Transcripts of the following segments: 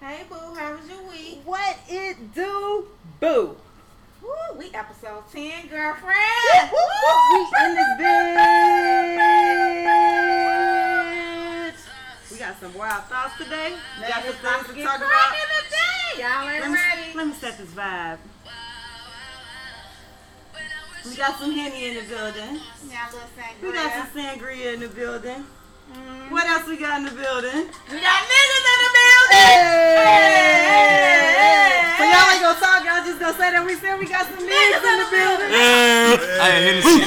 Hey boo, how was your week? What it do, boo? Woo, we episode 10, girlfriend. We in this bitch. We got some wild thoughts today. We got some things to talk about. today. Y'all ain't Let me, ready. let me set this vibe. We got some Henny in the building. Y'all little sangria. We got some sangria in the building. Mm. What else we got in the building? We got niggas in the building. Hey! So y'all ain't gonna talk, y'all just gonna say that we said we got some niggas in the building. I had Hennessy.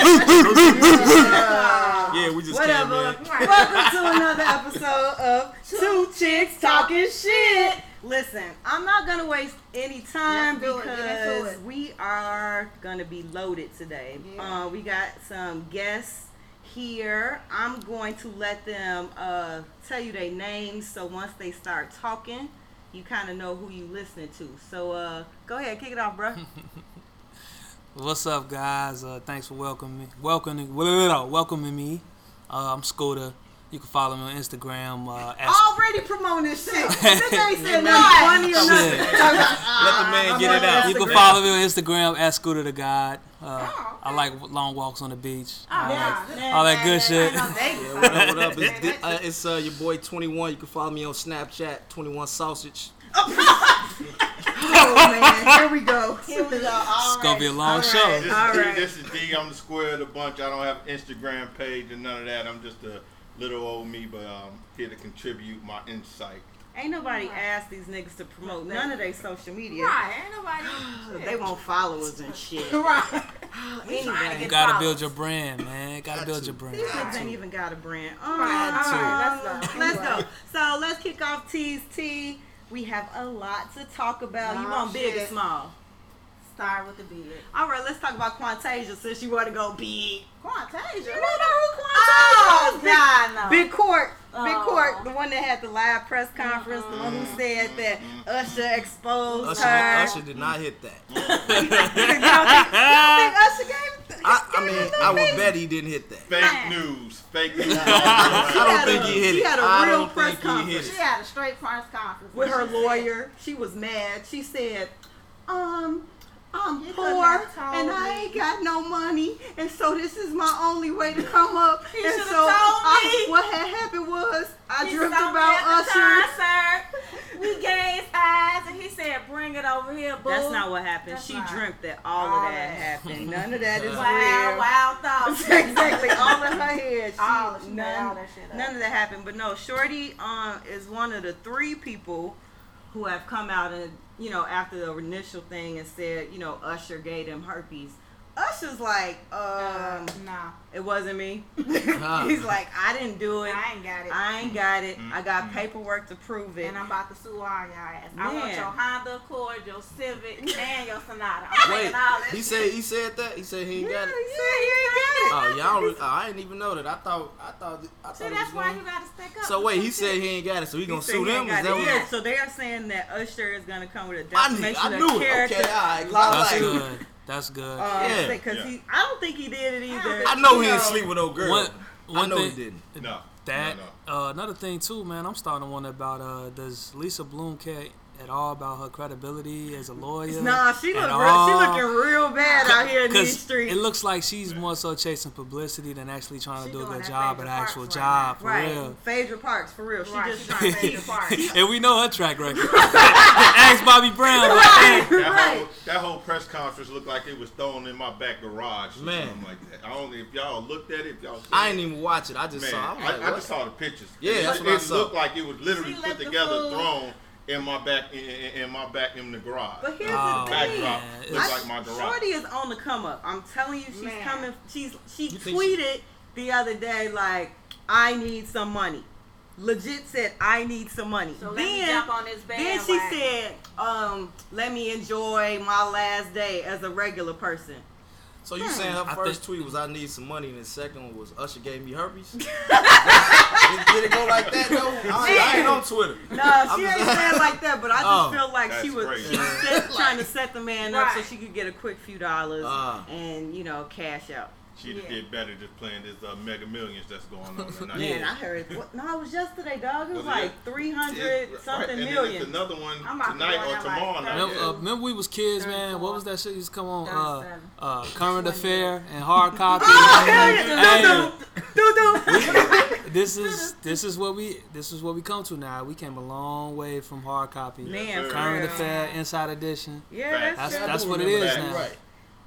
Uh, Yeah, we just Whatever. came. Welcome to another episode of Two Chicks Talking Shit. Listen, I'm not gonna waste any time because we are gonna be loaded today. Yeah. Uh, we got some guests here. I'm going to let them uh, tell you their names, so once they start talking, you kind of know who you listening to. So uh, go ahead, kick it off, bro. What's up, guys? Uh, thanks for welcoming me. Welcoming, welcoming me. Uh, I'm Scooter. You can follow me on Instagram. Uh, at Already promoting shit. This ain't saying nothing funny or nothing. Let the man get it out. You can follow me on Instagram at Scooter the God. Uh, Oh, I like long walks on the beach. Oh, I yeah. like all that good shit. I know Vegas. Yeah, what up, what up? It's, di- uh, it's uh, your boy 21. You can follow me on Snapchat, 21 Sausage. Oh man, here we go. Here we go. It's gonna be a long All show. right. This, All is. D, this is D. I'm the square of the bunch. I don't have Instagram page and none of that. I'm just a little old me, but um, here to contribute my insight. Ain't nobody asked these niggas to promote none of their social media. Right, ain't nobody. They want followers and shit. Right. Anyway, You gotta followers. build your brand, man. Gotta Got build to. your brand. these niggas ain't even got a brand. Um, Right, all right, let's go. Let's go. So let's kick off T's T. We have a lot to talk about. you want big or small? Start with the beard. All right, let's talk about Quantasia since you want to go big. Quantasia. You don't know who Quantasia Oh, is? God, no. Big Court. Big Oh. Court, the one that had the live press conference, the one who said that Usher exposed Usher, her. Usher did not hit that. you, don't think, you don't think Usher gave? I, I mean, I no would bet he didn't hit that. Fake Man. news. Fake news. I don't had think a- he hit she it. had a I real press conference. She had a straight press conference. with her lawyer. She was mad. She said, um, I'm You poor have told and I me. ain't got no money, and so this is my only way to come up. You and so told I- what had happened was I He dreamt about at the Usher. concert. We gave eyes, and he said, "Bring it over here, boo." That's not what happened. That's she not. dreamt that all, All of that that. happened. None of that is Wow, real. wild thoughts. exactly, all in her head. She, All- she none, all that shit up. none of that happened. But no, Shorty um, is one of the three people who have come out and you know after the initial thing and said you know Usher gave them herpes. Usher's like, um, no, it wasn't me. Huh. He's like, I didn't do it. I ain't got it. I ain't got it. I got paperwork to prove it. and I'm about to sue all y'all ass. I want your Honda Accord, your Civic, and your Sonata. I'm Wait, all he said he said that. He said he ain't yeah, got he it. said he ain't got it. Oh, y'all, re- oh, I didn't even know that. I thought, I thought, I thought. it that's why going- you gotta stick up. So wait, he said he ain't got it, so he He gonna said sue he them? Is that it. what? Yeah, so they are saying that Usher is gonna come with a knew, defamation I of knew it. character. Okay, all right. 'cause law I That's good. Uh, Yeah. because Yeah. he, I don't think he did it either. I know he You didn't sleep with no girl. One, I know thing, he didn't. no. That No, no. Uh, another thing too, man. I'm starting to wonder about uh, does Lisa Bloom care at all about her credibility as a lawyer? Nah, she look at real, she looking real bad out here in these 'Cause streets. It looks like she's more so chasing publicity than actually trying She to do a good job at an actual Parks job right for right, real. Phaedra Parks for real. She Right, just trying to fade the part. and we know her track record. Ask Bobby Brown. right, That, right. whole, that whole press conference looked like it was thrown in my back garage or Man. something like that. I don't know if y'all looked at it. If y'all seen I it. ain't even watch it. I just Man, saw. I'm I, I just saw the pictures. Yeah, it, that's it what I saw. looked like it was literally She put together, thrown in my back, in, in, in my back in the garage. But here's Oh, the thing. Backdrop man. looks I- like my garage. Shorty is on the come up. I'm telling you, she's Man. coming. She's she You think tweeted the other day like, "I need some money." Legit said, "I need some money." So let then, me jump on this then she bandwagon. said, um, "Let me enjoy my last day as a regular person." So you saying her I first think- tweet was I need some money, and the second one was Usher gave me herpes? did, did it go like that though? I, I ain't on Twitter. No, I'm she just- ain't saying like that, but I just Oh. feel like she was she was set, trying to set the man up so she could get a quick few dollars Ah. and you know cash out. She'd have Yeah. did better just playing this uh, Mega Millions that's going on tonight. Man, I heard. What, no, it was yesterday, dog. It was, Was it? like three hundred Yeah, right, something and million. It's another one I'm tonight or on that, like, tomorrow night. Remember, uh, remember we was kids, man. 34. What was that shit used to come on? Uh, uh, Current Affair and hard copy. Oh, hell yeah. Hey, Doo-doo. this is this is what we this is what we come to now. We came a long way from hard copy. Man, Current. Affair, Inside Edition. Yeah, That's that's, that's what it is remember now. Right.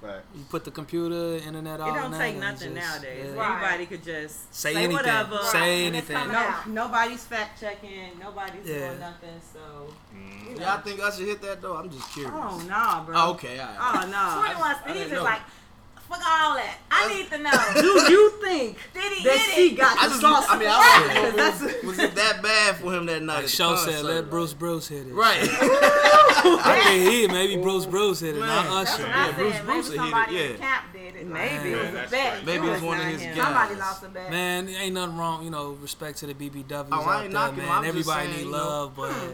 Right. You put the computer, internet, all It don't take nothing and just- nowadays. yeah. Right. Anybody could just Say say, anything. whatever. Say Right, anything. No, out. nobody's fact checking. Nobody's Yeah. doing nothing. So, Mm. Y'all think I should hit that though? I'm just curious. oh no, bro. Oh, okay, all right. Oh no. 21 I Steve is know. like, fuck all that. I need to know. Do you think Did he that get she it? got I the just, sauce? I mean, I don't know. That's- Was, was it that bad for him that night? Like at the Show said, concert? let Bruce Bruce hit it. Right. I think he maybe Bruce Bruce hit it, Man. not That's Usher. what Yeah, I Bruce said. Bruce Maybe hit it, somebody in yeah. the camp did it. Maybe. Like, It it was was a a bet. bet. Maybe It was one of his guys. Somebody lost a bet. Man, ain't nothing wrong, you know, respect to the BBWs Oh, I out ain't there, knocking 'em. man. I'm just Everybody saying, need you know, love, but hmm.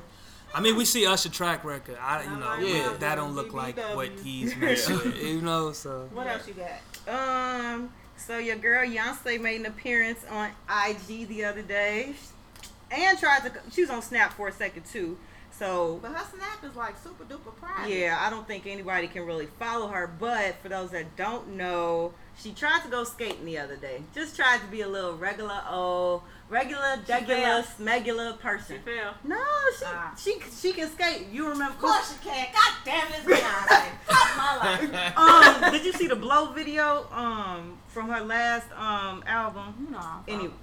I mean, we see Usher track record. I, you know, Yeah. that don't look like what he's messing with, you know. So What else you got? Um, so your girl Beyonce made an appearance on IG the other day, and tried to. She was on Snap for a second too. So But her snap is like super duper private. yeah, I don't think anybody can really follow her. But for those that don't know, she tried to go skating the other day. Just tried to be a little regular old, regular, regular, smegular She person. fell. No, she Ah. she she can skate. You remember? Of course she can. God damn it, it's Beyonce. Fuck my life. um, did you see the blow video um from her last um album? You Anyway,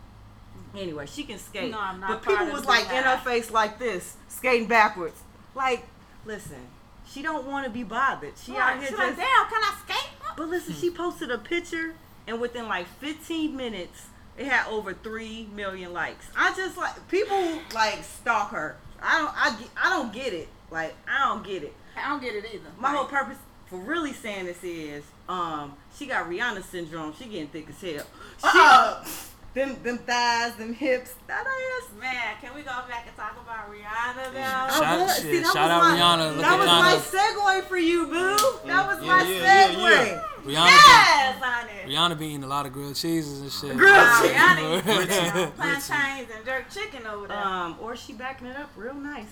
anyway, she can skate. No, I'm not but people was the like in her face like this, skating backwards. Like, listen, she don't want to be bothered. She out here She's just. like, damn, can I skate? But listen, she posted a picture, and within like 15 minutes, it had over three million likes. I just like people like stalk her. I don't. I get- I don't get it. Like I don't get it. I don't get it either. My Like, whole purpose for really saying this is, um, she got Rihanna syndrome. She getting thick as hell. She, Uh-oh. them, them thighs, them hips, that ass. Man, can we go back and talk about Rihanna though? I Shout- was- shit, that shout was out my, Rihanna. That was Ghana. my segue for you, boo. That was Yeah, my yeah, segue. yeah, yeah. Rihanna, Yes, honey. be, Rihanna be eating a lot of grilled cheeses and shit. Grilled Wow, cheese. Rihanna eating plantains and jerk chicken over there. Um, or she backing it up real nice.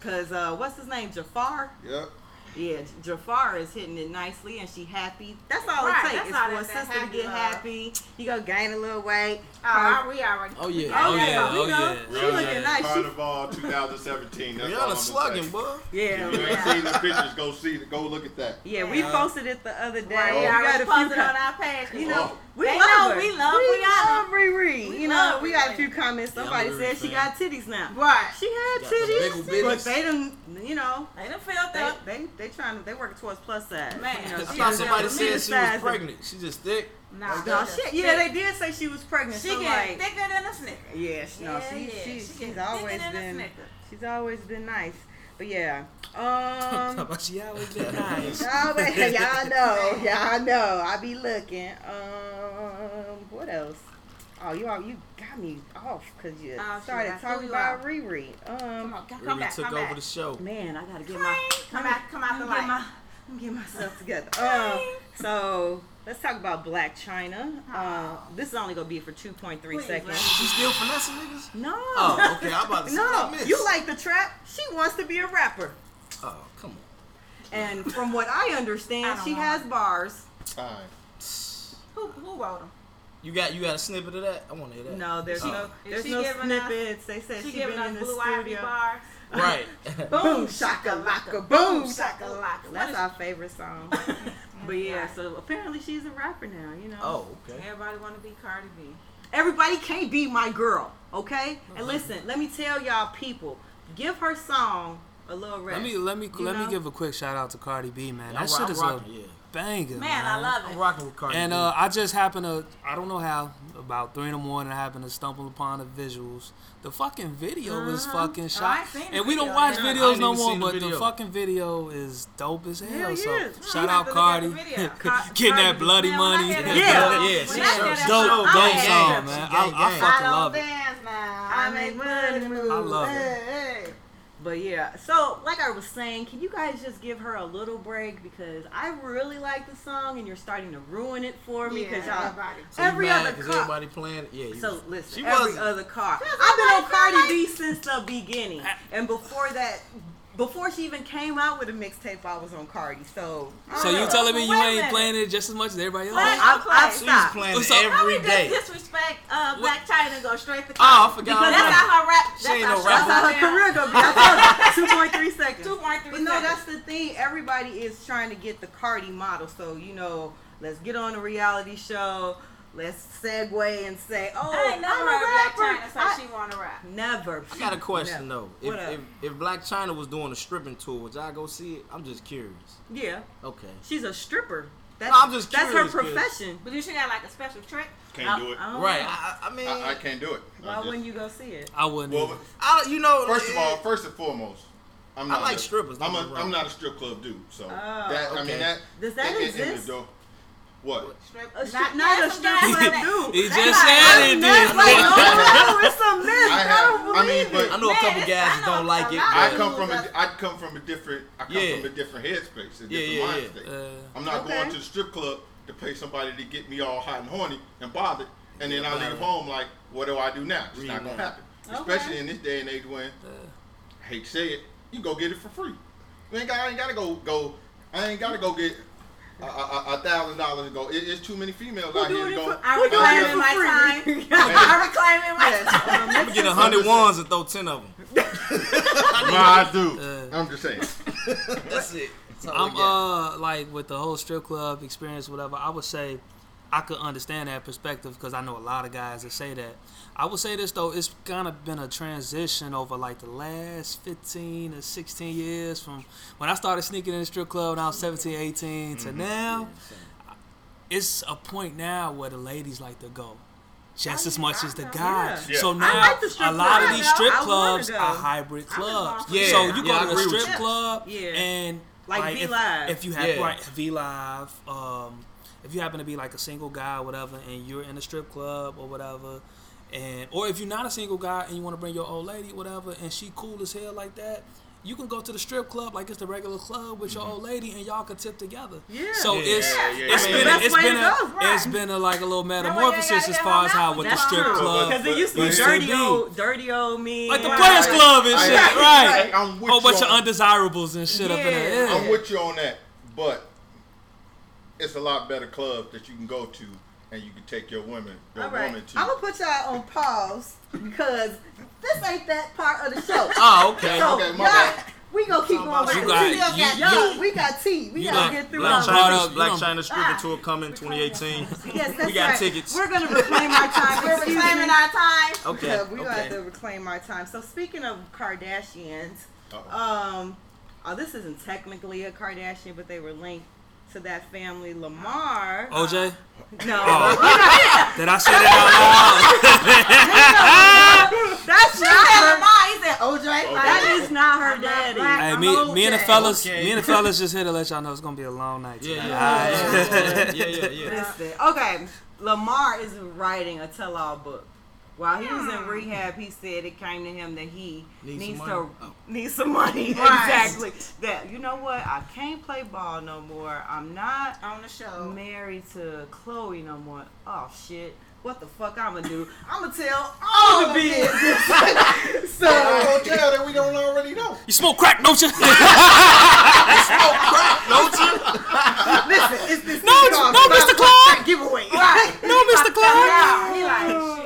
Cause uh, what's his name? Jafar. Yep. Yeah, Jafar is hitting it nicely, and she happy. That's all Right, it takes. that's It's for a that- that sister to get love. happy. You go gain a little weight. oh, we already. Oh, oh, yeah. Oh, yeah, yeah, oh, yeah. She Oh, looking yeah. nice. She, Carnival 2017. That's all I'm Rihanna slugging, say. boy. yeah, If you ain't seen the pictures, go see. Go look at that. Yeah, we posted it the other day. Right, we we got a few. posted com- on our page. you know, Oh. We They love know her. we love we Rihanna. love Riri. We you know, we got a few comments. Somebody a said she fan. got titties now. Right. She had Got some titties, but they they done, you know, They done filled they up. they they trying to they working towards plus size. Man, you know, I I thought somebody said she was pregnant. She just thick. Nah, No she shit. Yeah, they did say she was pregnant. She so getting like, thicker than a snicker. yeah, she, no, Yeah, she, yeah, she, she she's always thicker than a been she's always been nice. But yeah, Talk um. about she always been nice. Y'all, be- y'all know, y'all know. I be looking. Um, what else? Oh, you all, you got me off because you Oh, started I talking about out. Riri. Come Um, on, come, come Riri back, took come over back. the show. man, I gotta get my Come back, come out the let me get light. my let me get myself together. Um, so let's talk about Blac Chyna. Uh, this is only gonna be for two point three Please, seconds. She still finessing niggas? No. Oh, okay. I'm about to say what I No, missed. you like the trap. She wants to be a rapper. Oh, come on. And from what I I understand, don't she know. has bars. Time. Who, who wrote them? You got you got a snippet of that? I want to hear that. No, there's Oh. no Is there's she no giving us- snippets. they said She she, giving been us in the blue ivy studio. bars. Right. Boom shakalaka, boom shakalaka. shakalaka. That's our favorite song. But yeah, so apparently she's a rapper now. You know. oh, okay. Everybody want to be Cardi B. Everybody can't be my girl, okay? And uh-huh. listen, let me tell y'all people, give her song a little rest. Let me let me let know? me give a quick shout out to Cardi B, man. I'm, That shit I'm is a yeah. Banger, man. Man, I love I'm it. rocking with Cardi. And uh, I just happened to, I don't know how, about three in the morning, I happened to stumble upon the visuals. The fucking video is Mhm. fucking Oh, I shot. ain't seen the and we don't watch yet. Videos no more, seen the but the fucking video is dope as hell. Hell so yeah. shout out have to Cardi. look at the video. Car- Getting that bloody man, when I money. hear that Yeah. song- Yeah, when she I hear sure- dope, Dope, dope song, man. gang, I, I fucking I love don't it. dance now. I make money move. move. Hey. Hey. But yeah, so like I was saying, can you guys just give her a little break because I really like the song and you're starting to ruin it for me because Yeah, y'all everybody. So every mad other 'cause car. everybody playing. it? Yeah. you- So listen, She every was- other car. I've been on like, Cardi B since the beginning, and before that, before she even came out with a mixtape, I was on Cardi. So, So you telling me you Wait ain't playing it just as much as everybody else? I've, I've She's stopped playing So- it How every we day. disrespect uh, Blac Chyna go straight to Oh, I Cardi? forgot. Because That's I'm how her rap. She That's ain't how no she That's how her career gonna be. I told you, 2.3 seconds. Two point three. But no, that's the thing. Everybody is trying to get the Cardi model. So, you know, let's get on a reality show. Let's segue and say, oh, I ain't never I'm a heard Black rapper. China say I- she want to rap. Never. I got a question Never. though. If, if if Blac Chyna was doing a stripping tour, would y'all go see it? I'm just curious. Yeah, Okay. she's a stripper. That's, No, I'm just That's her profession. But you should got like a special trick. Can't do it. I Right. I, I mean, I, I can't do it. Why just- wouldn't you go see it? I wouldn't. Well. I, you know. first of all, first and foremost, I'm I not. like a, strippers, I'm get me a, wrong. I'm not a strip club dude. So Oh, that I okay. mean that. Does that in- in- in exist? The door- What? Strip, A stri- not, not a some strip club dude. He just said it not like, no, no, it's a myth. I I, have- don't I mean, but- I know a couple guys I know don't like it. I come from a, come from a different I come Yeah. from a different headspace, a different Yeah, yeah, mind yeah. Uh, I'm not Okay. going to the strip club to pay somebody to get me all hot and horny and bothered, and then I Right. leave home like, what do I do now? It's not gonna happen. Okay. Especially in this day and age when I hate to say it, you go get it for free. You ain't got, I ain't gotta go go. I ain't gotta go get a, a, a- a thousand dollars and go. It, it's too many females out here doing to go. for- I Who doing reclaim it my free? time. I reclaim in my Yes, time. um, I'm gonna get a hundred ones and throw ten of them. No, I do. Uh, I'm just saying. That's it. That's I'm uh like with the whole strip club experience, whatever. I would say I could understand that perspective because I know a lot of guys that say that. I would say this though, it's kind of been a transition over like the last 15 or 16 years from when I started sneaking in the strip club when I was 17, 18 to now. It's a point now where the ladies like to go. Just as much as the guys. Yeah. So now like a lot of these strip wanna clubs are hybrid clubs. Yeah, so you yeah, go to a strip you. club Yeah. and Like V if, Live. if you have Yeah. right V Live, um, if you happen to be like a single guy or whatever, and you're in a strip club or whatever, and or if you're not a single guy and you want to bring your old lady, whatever, and she cool as hell like that. You can go to the strip club like it's the regular club with your mm-hmm. old lady, and y'all can tip together. Yeah. So Yeah, it's yeah, yeah, it's yeah. been That's a, it's been to a, go. it's been a like a little way you ain't metamorphosis as far as how with with the strip club. club Because it used to be used dirty old, dirty old me. like the Players Club and shit, right? I'm with Whole bunch you of on- undesirables and shit up in there. Yeah. Yeah. I'm with you on that, but it's a lot better club that you can go to and you can take your women, your All right, woman to. I'm gonna put y'all on pause because this ain't that part of the show. Oh, okay. So Okay, my y'all, bad. we gonna keep going with You the got- you- Y'all, you- we got tea. We you gotta done- get through Black all Blac Chyna- this. Blac Chyna stripping Ah. tour coming 2018. Yes, that's We got right. tickets. We're gonna reclaim our time. We're Excuse reclaiming me. our time. Okay. Yeah, we gonna have okay. to reclaim our time. So speaking of Kardashians, Uh-oh. um, oh, this isn't technically a Kardashian, but they were linked to that family. Lamar. OJ, No, Oh. did I say that that's She not said her. Lamar. He said OJ. That Like, not her daddy. black. Hey, I'm me, me and the fellas, Okay. me and the fellas just here to let y'all know it's gonna be a long night. Yeah, tonight. yeah, yeah, yeah, yeah, yeah. Listen, okay, Lamar is writing a tell-all book. While he was in rehab, he said it came to him that he Need needs to Oh. need some money. Right. Exactly. That you know what? I can't play ball no more. I'm not on the show. married to Khloe no more. Oh shit. What the fuck I'm gonna do? I'm gonna tell all the business. so Don't tell that we don't already know. You smoke crack, don't you? Don't you? listen, it's this No, thing no, Mr. Clock Clark. giveaway. no, Mr. Clark. He like shit.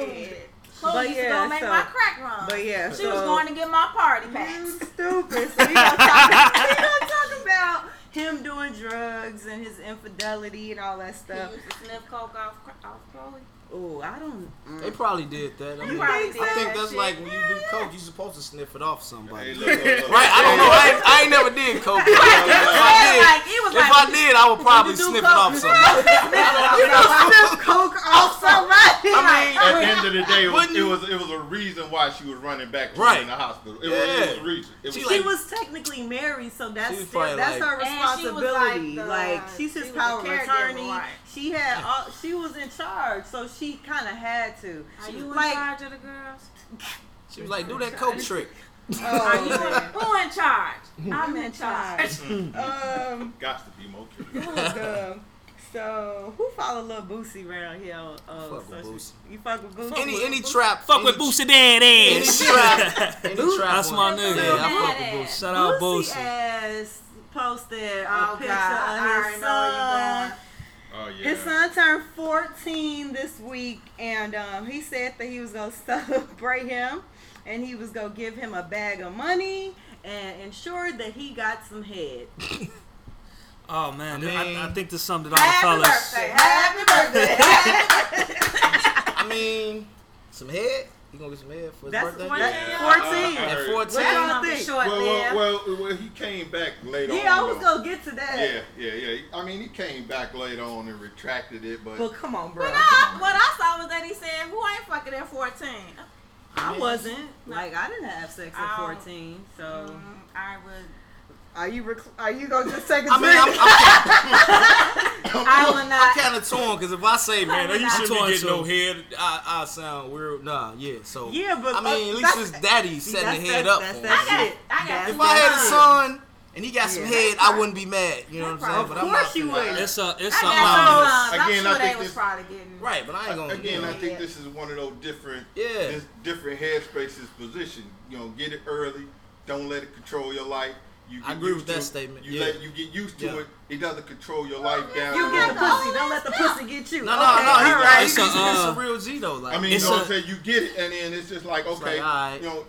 Khloe But used to yeah, go make so- my crack run. But yeah, she was going to get my party packs. stupid. So we gonna, talk, we gonna talk about him doing drugs and his infidelity and all that He stuff. used to sniff coke off, off Khloe. Oh, I don't. Mm. They probably did that. I, They mean, probably I think that that's shit. like when you do coke, you're supposed to sniff it off Hey, somebody. look, look, look. Right? I don't know. I ain't, I ain't never did coke. If I did, like, if like, I did, I would probably do sniff it off somebody. You don't sniff coke off somebody. I mean, At the end of the day, it was, it was it was a reason why she was running back to Right. in the hospital. It, was, Yeah. it was a reason. It was She she like- was technically married, so that's She still, that's like- her And she responsibility. like Like, she's his was power of attorney. Right. She had all, she was in charge, so she kind of had to. Are you in like, charge of the girls? She was like, do that coke trick. Are you Oh, who in charge? I'm in charge. Um, Got to be more curious. who was, so who follow Lil Boosie around here? on, Uh, Fuck with social- Boosie. You fuck with Boosie? Any any trap. Fuck any, with Boosie Dead Any ass. trap. Any trap. That's my nigga. Yeah, I fuck with Boosie. Shout out Boosie Boosie. ass posted a Oh, picture God. Of his son. You going. Oh yeah. His son turned 14 this week, and um, he said that he was gonna celebrate him, and he was gonna give him a bag of money and ensure that he got some head. Oh man, I I, mean- I think there's something all the Happy fellas. birthday. Happy birthday. I mean, some head. You gonna get some head for his That's birthday? what- Yeah. 14. I- I At heard- 14. What That's y'all think? short Well, well, well, well, he came back later Yeah, I was though. gonna get to that. Yeah, yeah, yeah. I mean, he came back later on and retracted it, but But come on, bro. But I, what I saw was that he said, "Who ain't fucking at 14?" I wasn't like I didn't have sex at. 14. So Mm, I would. Are you rec- are you gonna just take a I mean, drink? I'm, I'm, I would I'm not. kind of torn because if I say, man, I'm you shouldn't torn be getting too. no head, I, I sound weird. Nah, yeah. So Yeah, but I mean, at uh, least his that's- daddy See, setting the head up that's for that him. I got- shit. I got That's If that I had a son and he got some Yeah. head, I wouldn't be mad. You know what I'm saying? Of But I'm course not you finna- would. It's a it's I a got um, some. I'm Again, I sure they think was this- probably getting. Right, but I ain't gonna. again, I think Yeah. this is one of those different, Yeah. dis- different headspaces position. You know, get it early. Don't let it control your life. You I get agree used with to that it. statement, You yeah. let you get used to Yeah. it. It doesn't control your life down. You get the pussy. Don't let the pussy get you. No, no, Okay, no. He, all right. he's, It's a, he's, uh, a real G though. Like, I mean, you It's know what I'm saying? You get it, and then it's just like, okay, like, alright. you know,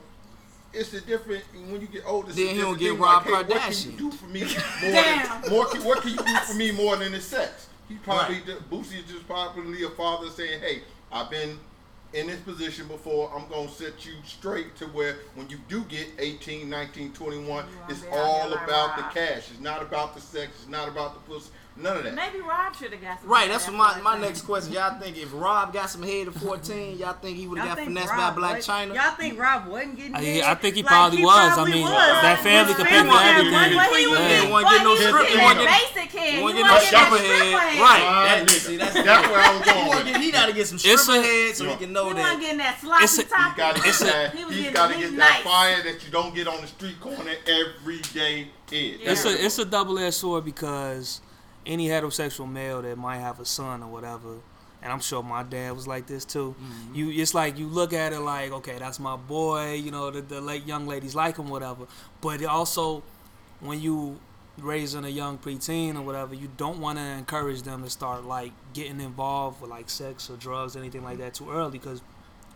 it's a different when you get older. it's Then he don't different get thing, Rob like, hey, What can you do for me more? Damn. Than, more can, what can you do for me more than the sex? He probably Right. just, Boosie is just probably a father saying, "Hey, I've been in this position before. I'm gonna set you straight to where when you do get 18, 19, 21, it's all about the cash. It's not about the sex. It's not about the pussy. None of that. Maybe Rob should have got some. Right, head that's at what my, my next question. Y'all think if Rob got some head at 14, y'all think he would have got think finessed by Black wa- China? Y'all think Rob wasn't getting uh, I- head? I think he Like, probably was. I probably mean, was. that family could pay for everything. money he you. was Yeah, getting, you wanna get no he was strip- getting you wanna basic head. you You wanna want get to no get stripper stripper head. head. Right. That, see, that's, That's where I was going wanna with get, it. he gotta get some It's stripper a- head so he can know that. He that. wasn't getting that It's sloppy a- top. got to get It's that. He was getting- got to get that fire that you don't get on the street corner every day. It's a it's a double edged sword because any heterosexual male that might have a son or whatever, and I'm sure my dad was like this too. Mm-hmm. You it's like you look at it like, okay, that's my boy. You know, the, the late young ladies like him, whatever. But it also, when you raising a young preteen or whatever, you don't want to encourage them to start like getting involved with like sex or drugs, or anything like that, too early because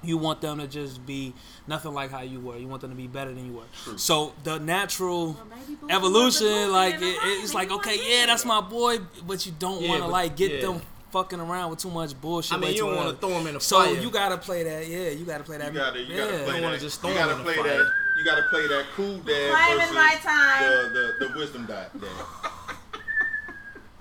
you want them to just be nothing like how you were. You want them to be better than you were. True. So the natural Well, maybe Boosie was evolution, the like it, it's and like okay, yeah, that's my boy, but you don't Yeah, want to like get yeah. them fucking around with too much bullshit. I mean, you don't want to throw them in the So fire. you gotta play that. Yeah, you gotta play that. You gotta, you yeah. gotta play don't that. just you gotta him in the play that. You gotta play that cool dad Claiming versus my time. the, the the wisdom dad.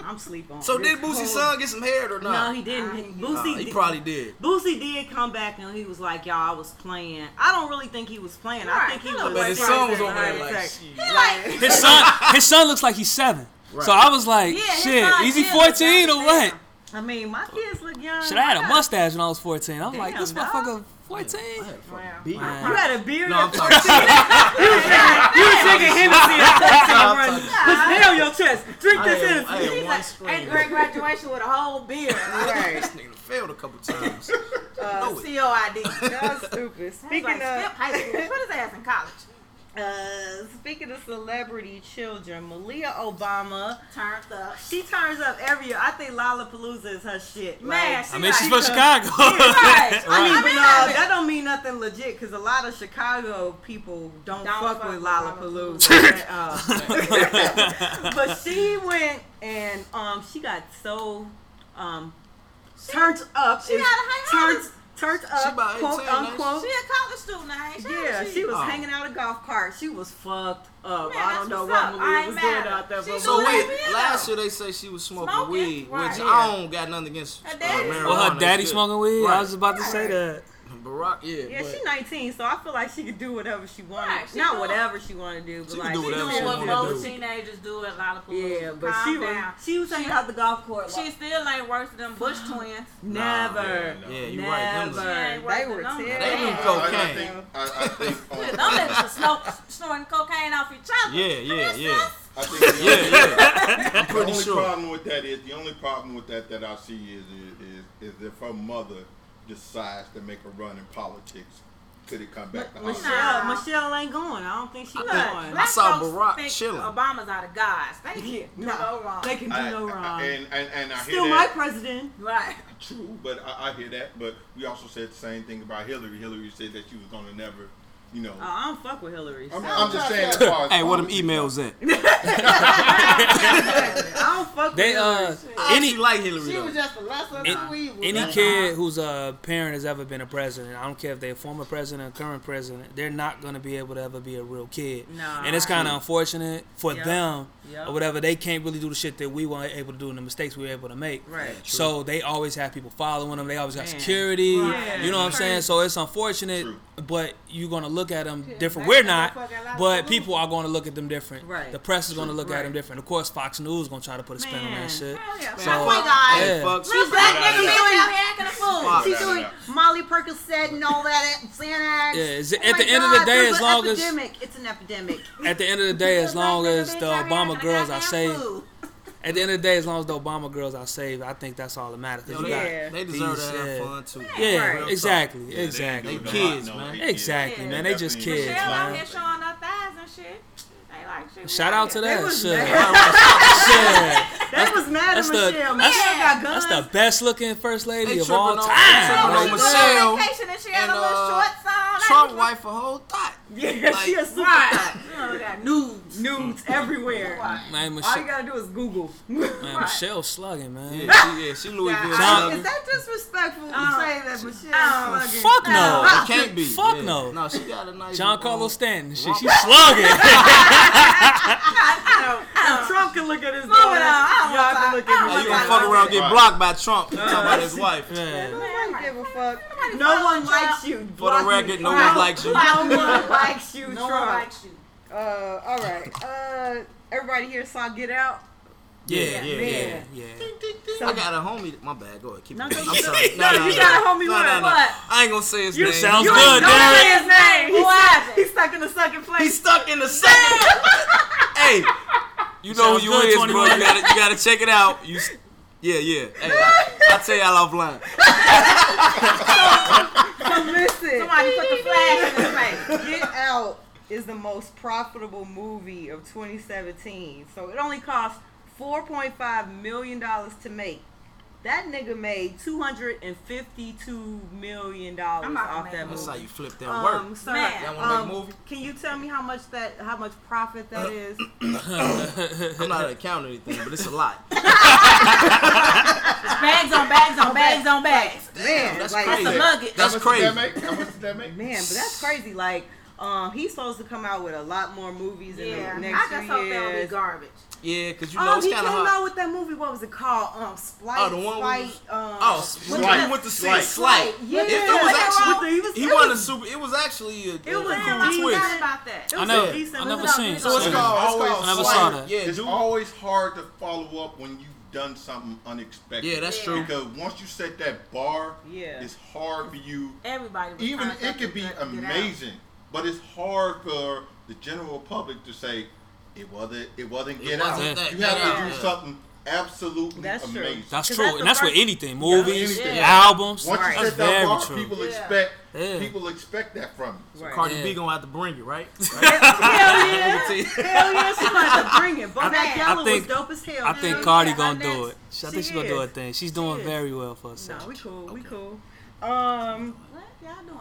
dad. I'm sleep on. so this did Boosie's whole- son get some hair or not? No, he didn't. I ain't Nah, Boosie, he did- probably did. Boosie did come back and he was like, "Y'all, I was playing." I don't really think he was playing. I think he I was. But his like, son was trying over there like, attack. shit. Like, His son, his son looks like he's seven. Right. So I was like, Yeah, shit, son is he 14 or what? I mean, my kids look young. Shit, I had a mustache when I was 14. I was like, this dog. motherfucker 14. I had a fucking Wow. You had a beard. No, at I'm talking 14? You was drinking Hennessy at 14, I'm running. Put some on your chest. Drink I this had- Hennessy. I He's like eighth grade graduation with a whole beard. Right. This nigga failed a couple times. Uh, Know it. COID. That's stupid. Speaking Speaking like, skip of high school. Put his ass in college. Uh, speaking of celebrity children, Malia Obama, turns up. she turns up every year. I think Lollapalooza is her shit. Man, Like, she I mean, she's from Chicago. Right. I mean, I but mean, no, that- that don't mean nothing legit because a lot of Chicago people don't, Don't fuck, fuck with with Lollapalooza. uh, but she went and um, she got so um, turned up. she is- had a high turned turned up, about quote ain't she? unquote. She a college student, ain't she? Yeah, she was Oh. hanging out a golf cart. She was fucked up. Man, I don't know what up. Malia was mad doing out there. She but So wait, maybe, yeah. last year they say she was smoking, Smoking, weed, right. which Yeah. I don't got nothing against uh, Her daddy- marijuana. well, her daddy smoking weed. I was about to say that. But Barack, yeah. Yeah, but she's 19, so I feel like she could do whatever she wanted. Right, she Not doing- whatever she wanted to do, but She like do She whatever doing what most do. teenagers do at Lollapalooza. Yeah, but Calm she was down. she was hanging out the golf course. She still ain't worse than them Bush twins. never. yeah, no. Yeah, you Never. right. Them, She They were terrible. They do Yeah. cocaine. I, I think, I, I think on, Them niggas are snow- snorting cocaine off each other. yeah, yeah, yeah. I think the Yeah, only, yeah. I'm the only sure. problem with that is the only problem with that that I see is is, is, is if her mother decides to make a run in politics, could it come back to Michelle, Hollywood? Nah. Michelle ain't going. I don't think she Look, going. black saw folks Barack think chilling. Obama's out of guys. They Yeah, can't do nah, no wrong. They can do I- no I- wrong. and, and, and I Still hear my president. right. True, but I, I hear that. But we also said the same thing about Hillary. Hillary said that she was gonna never, you know. Oh, I don't fuck with Hillary. I'm, I'm just saying. As far as Hey, where them emails at? I don't fuck with Hillary. uh I any like Hillary She though. was just a lesser of Any- two evils. any That's kid all. whose uh, parent has ever been a president, I don't care if they're a former president, or current president, they're not going to be able to ever be a real kid. Nah. And it's kind of unfortunate for Yep. them Yep. or whatever. They can't really do the shit that we weren't able to do and the mistakes we were able to make. Right. So they always have people following them. They always got Man. security. Right. You know what I'm saying? So it's unfortunate, True. but you're gonna look at them different. We're not, fuck a lot but people are gonna look at them different. Right. The press is gonna look at them different. Of course, Fox News is gonna try to put a spin on that shit. Hell yeah. So, Fuck we guys. yeah. Fuck. Little black nigga yeah. be out here acting a fool. She's doing yeah. Molly Percocet and all that Xanax. Yeah, is Oh at the end of the day, as an long as- it's an epidemic. At the end of the day, as long as the Obama girls are I saved, at the end of the day, as long as the Obama girls are saved, I think that's all that matters. 'Cause Yo, you they, got- Yeah. they deserve These, to have yeah. fun too. yeah, Right. Exactly, Yeah, exactly, ain't They doing kids, man. hate exactly, Yeah. man. They just Definitely. kids, Michelle out man. here showing her thighs and shit. They like shit. Shout out to They that was shit. mad. Shit. They was mad at That's the Michelle. that's, Michelle got guns. that's the best looking first lady They of all on- time. they tripping on Michelle and she and, uh. Trump wife a whole thought. Yeah, she a super Right. thot. You know, they got nudes. Nudes everywhere. Right. Man, All you Michelle, gotta do is Google. man, Michelle slugging, man. Yeah, she, yeah, she Louisville. Yeah, John- Is that disrespectful to Uh, say that Michelle uh, slugging? Fuck no. It can't be. Fuck yeah. no. No, she got a nice. John Carlos Stanton, shit, Rump- she's slugging. If Trump can look at his Move it daughter. I don't y'all can look at don't Hey, Michelle. you gonna fuck around and get blocked by Trump? Talking about his wife. Yeah. Nobody give a fuck. No one likes you. For the Block record, no one likes you. No one likes you, No one likes you. Uh, all right. Uh, everybody here saw Get Out. Yeah, Yeah, yeah, yeah. yeah. So, I got a homie. My bad. Go ahead. Keep No, it. go- I'm sorry. No, you got a homie no, what? no, no. What? I ain't gonna say his You- name. sounds you good, ain't gonna say his name. Who He's, happened? he's stuck in the second place. He's stuck in the second. hey, you know Sounds who you good, is, bro. You gotta, you gotta check it out. You, s- yeah, yeah. Hey, I, I'll tell y'all offline. So listen. Somebody put the flash in his face. Get Out is the most profitable movie of 2017. So it only cost 4.5 million dollars to make. That nigga made 252 million dollars I'm about to off that a That's how you flip that Um, work. sir, Man. Y'all make um, movie? Can you tell me how much that how much profit that is? I'm not an accountant or anything, but it's a lot. Bags on bags on bags on bags. Man, That's like, crazy. That's a luggage. That's How much crazy. Did that make? How much did that make? Man, but that's crazy. Like, um, he's supposed to come out with a lot more movies in Yeah, the I just few hope they don't be garbage. Yeah, cause you know Oh, it's he kind came of out hard. with that movie. What was it called? Um, Splice. Oh, the one Splice, with- um, Oh, with when Slight. he went to see Slight. Slight. Yeah, If it was with actually, the- he was- he it won a super. It was actually a, It was a a cool I decent- twist. about that. It I was never, a decent I never movie. seen. So it's it. called- it's always called I never saw that. Yeah, It's dude. always hard to follow up when you've done something unexpected. Yeah, that's true. Because once you set that bar, Yeah. it's hard for you. Everybody Even it could be amazing, but it's hard for the general public to say it wasn't. It wasn't It wasn't Out. that You have Get to do Yeah. something absolutely That's true. amazing. That's 'Cause true, that's the and that's with anything, movies, anything. Yeah. albums. Once Right. you That's set that very bar, true. people Yeah. expect Yeah. people expect that from you. Right. Cardi Yeah. B gonna have to bring it, right? Hell yeah. Let me. Hell yeah, she might have to bring it. But I- that I Yellow think- was dope as hell. I too. think Cardi Yeah, gonna do it. She- I she think she's gonna do is. her thing. She's doing is. very well for No, herself. we cool. We Okay. cool. Um, What y'all doing?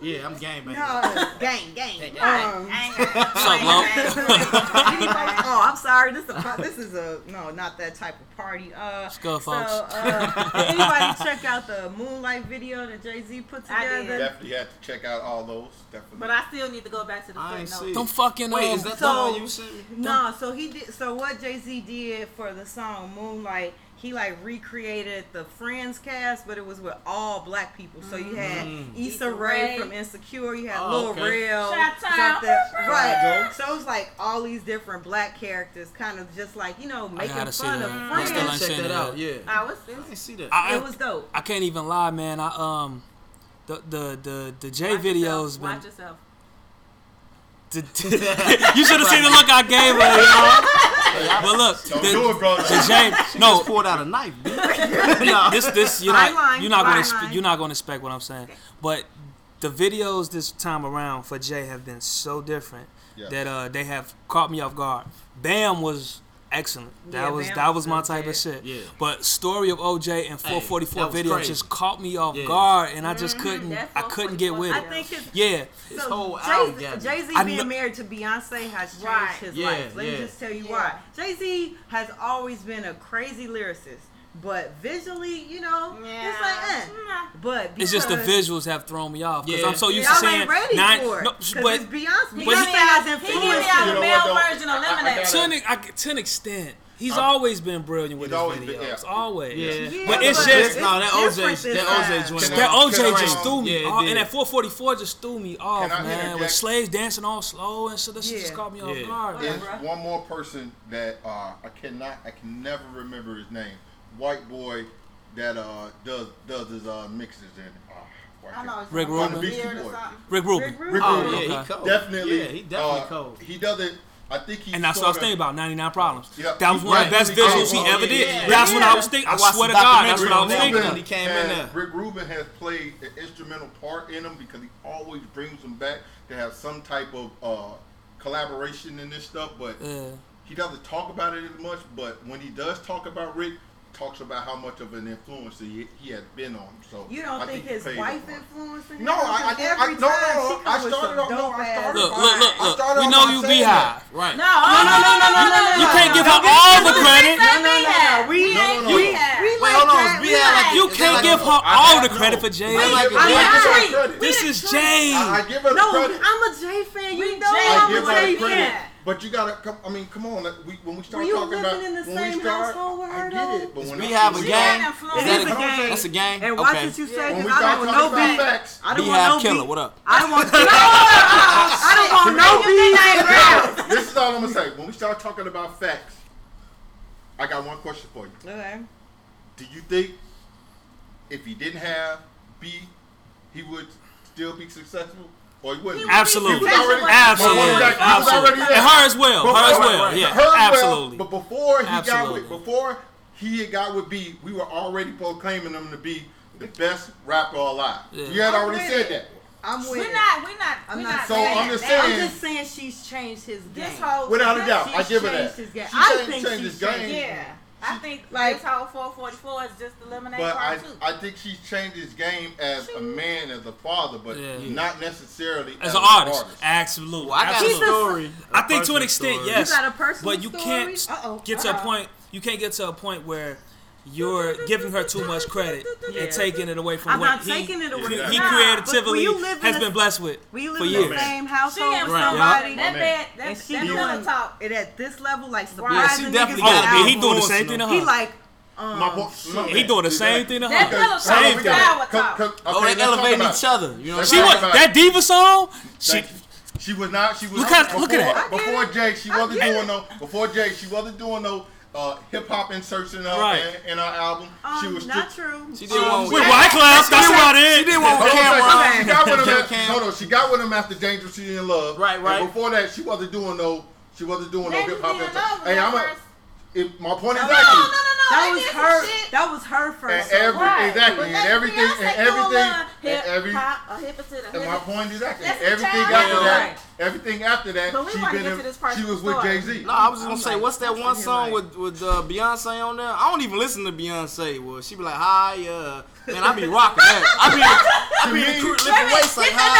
What's up, Hand signals? Yeah, I'm gang banging. no, gang, gang. Gang, Um, What's up, oh, I'm sorry. This is a this is a no, not that type of party. Uh, Let's go, so, folks. uh, anybody check out the Moonlight video that Jay Z put together? I did. Definitely have to check out all those. Definitely. But I still need to go back to the I ain't see. Don't fucking Wait, um, is that So- the one you sent me? No, so he did. So what Jay Z did for the song Moonlight, he like recreated the Friends cast, but it was with all black people. So you had mm-hmm. Issa, Issa Rae Ray. from Insecure, you had oh, Lil okay. Rel, right? So it was like all these different black characters, kind of just like you know making fun of Friends. I still check that out. Yeah, oh, I was. I see that. I, it was dope. I can't even lie, man. I um, the the the the J watch videos. Yourself. Been, watch yourself. you should have seen the look I gave her, y'all. But look, the, do it, bro. The she no, pulled out a knife. no. This, this, you're not, line, you're not going to, you're not going to expect what I'm saying. But the videos this time around for Jay have been so different that uh, they have caught me off guard. Bam was excellent. That yeah, was that was my type of shit. Yeah. But story of OJ and 444 hey, video crazy. just caught me off yeah. guard, and I just mm-hmm. couldn't I couldn't get with I it. I think yeah. His so whole album. Jay Z being know. married to Beyonce has changed right. his yeah, life. Let me just tell you why. Jay Z has always been a crazy lyricist. But visually, you know, yeah. it's like, eh. But it's just the visuals have thrown me off because yeah. I'm so used Y'all to saying ready nine. For it, no, but it's Beyonce. But he, has influenced. he gave me out the male version of Lemonade. To an, extent. He's um, always been brilliant with his videos. Been, yeah. Always. Yeah. yeah. But it's just it's, no that OJ that OJ joint. That OJ just threw me yeah, off. And that 444 just threw me off, man. Interject? With slaves dancing all slow and so that shit just caught me off guard. There's one more person that uh, I cannot I can never remember his name white boy that uh does does his uh mixes and ah, I know Rick Rubin. Rick Rubin. Rick Rubin. Oh, yeah, okay. he cold. Definitely. Yeah, he definitely uh, cold. He doesn't. I think he. And that's what I was thinking about. Ninety nine problems. Yeah, that was one right. of the best visuals he ever did. Yeah, that's yeah. what I was thinking. I, I swear to God, that's what I was thinking. Rubin he came has, in there. Rick Rubin has played an instrumental part in them because he always brings them back to have some type of uh, collaboration in this stuff. But yeah. he doesn't talk about it as much. But when he does talk about Rick, talks about how much of an influence he, he had been on. So you don't I think, think his wife influenced him? No, I, I, I, I, no, no, I started off. No, I started look, look, look, look. We know you Beyhive, right? No, no, no, no, no, no, no. You can't give her all the credit. No, no, no, we, we, we. Wait, hold on, Beyhive. You can't give her all the credit for Jay. This is Jay. I give her credit. No, I'm a Jay fan. You know I'm a Jay fan. But you gotta come. I mean, come on. We, when we start Were you talking living about in the same we household with her I get it. But when we have a gang. that a gang. That's a gang. And watch okay. what you say. When we start talking about no beef. Facts, I don't want no killer. What up? I don't want. no, I don't want no beef. This is all I'm gonna say. When we start talking about facts, I got one question for you. Okay. Do you think if he didn't have B, he would still be successful? Or he. Absolutely. He was already, absolutely. He was already, he was there. And her as well. Before, her as well. Yeah. Her absolutely. Well, but before he absolutely. got with before he got with B, we were already proclaiming him to be the best rapper alive. Yeah. You had I'm already said it. that. I'm with We're not. We're not. I'm we're not. So saying I'm just saying. I'm just saying she's changed his game. This whole without a doubt, I give her that. His game. She I changed, think changed she's his game. Yeah. I think like, this whole 444 is just eliminating but part I, two. I think she's changed his game as a man, as a father, but yeah. not necessarily as, as an artist. artist. Absolutely. Well, I got a story. I think to an extent, story. yes. You got a personal but you story? can't Uh-oh. get Uh-oh. to a point. You can't get to a point where you're giving her too much credit yeah. and taking it away from I'm what he, taking it away. he nah, creatively has a, been blessed with for years. We live in the same household with right, somebody. That man, that, and she that doing top it at this level, like surprising yeah, she definitely niggas. Got oh, he doing the same thing to her. He like. Um, my boy, no, he doing the same thing to her. Okay. Same thing. Oh, okay, oh, they elevating each other. You know, she was that diva song. She she was not. She was look at before, look at that. Before Jake, she wasn't doing no. Before Jake, she wasn't doing no uh, hip hop insertion in her, right. in, our album. Um, she was not tr- true. She did um, one with White Clouds. That's about it. She did one with Cameron. She got with him. At, no, no, she got with him after Dangerous She in Love. Right, right. And before that, she wasn't doing no. She wasn't doing Dangerous no hip hop insertion. Hey, I'm a. It, my point no, exactly. No, no, no, no. That was her. That was her first. And every, right. Exactly. And everything. And everything. And every. Hip hop. A hip My point is exactly. Everything after that. Everything after that, she, been in- she was with. Jay Z. No, I was just gonna say, like, what's that one song like- with with uh, Beyonce on there? I don't even listen to Beyonce. Well, she be like, hi, uh, man, I be rocking that. I be, I be in the crew lifting weights like, hi,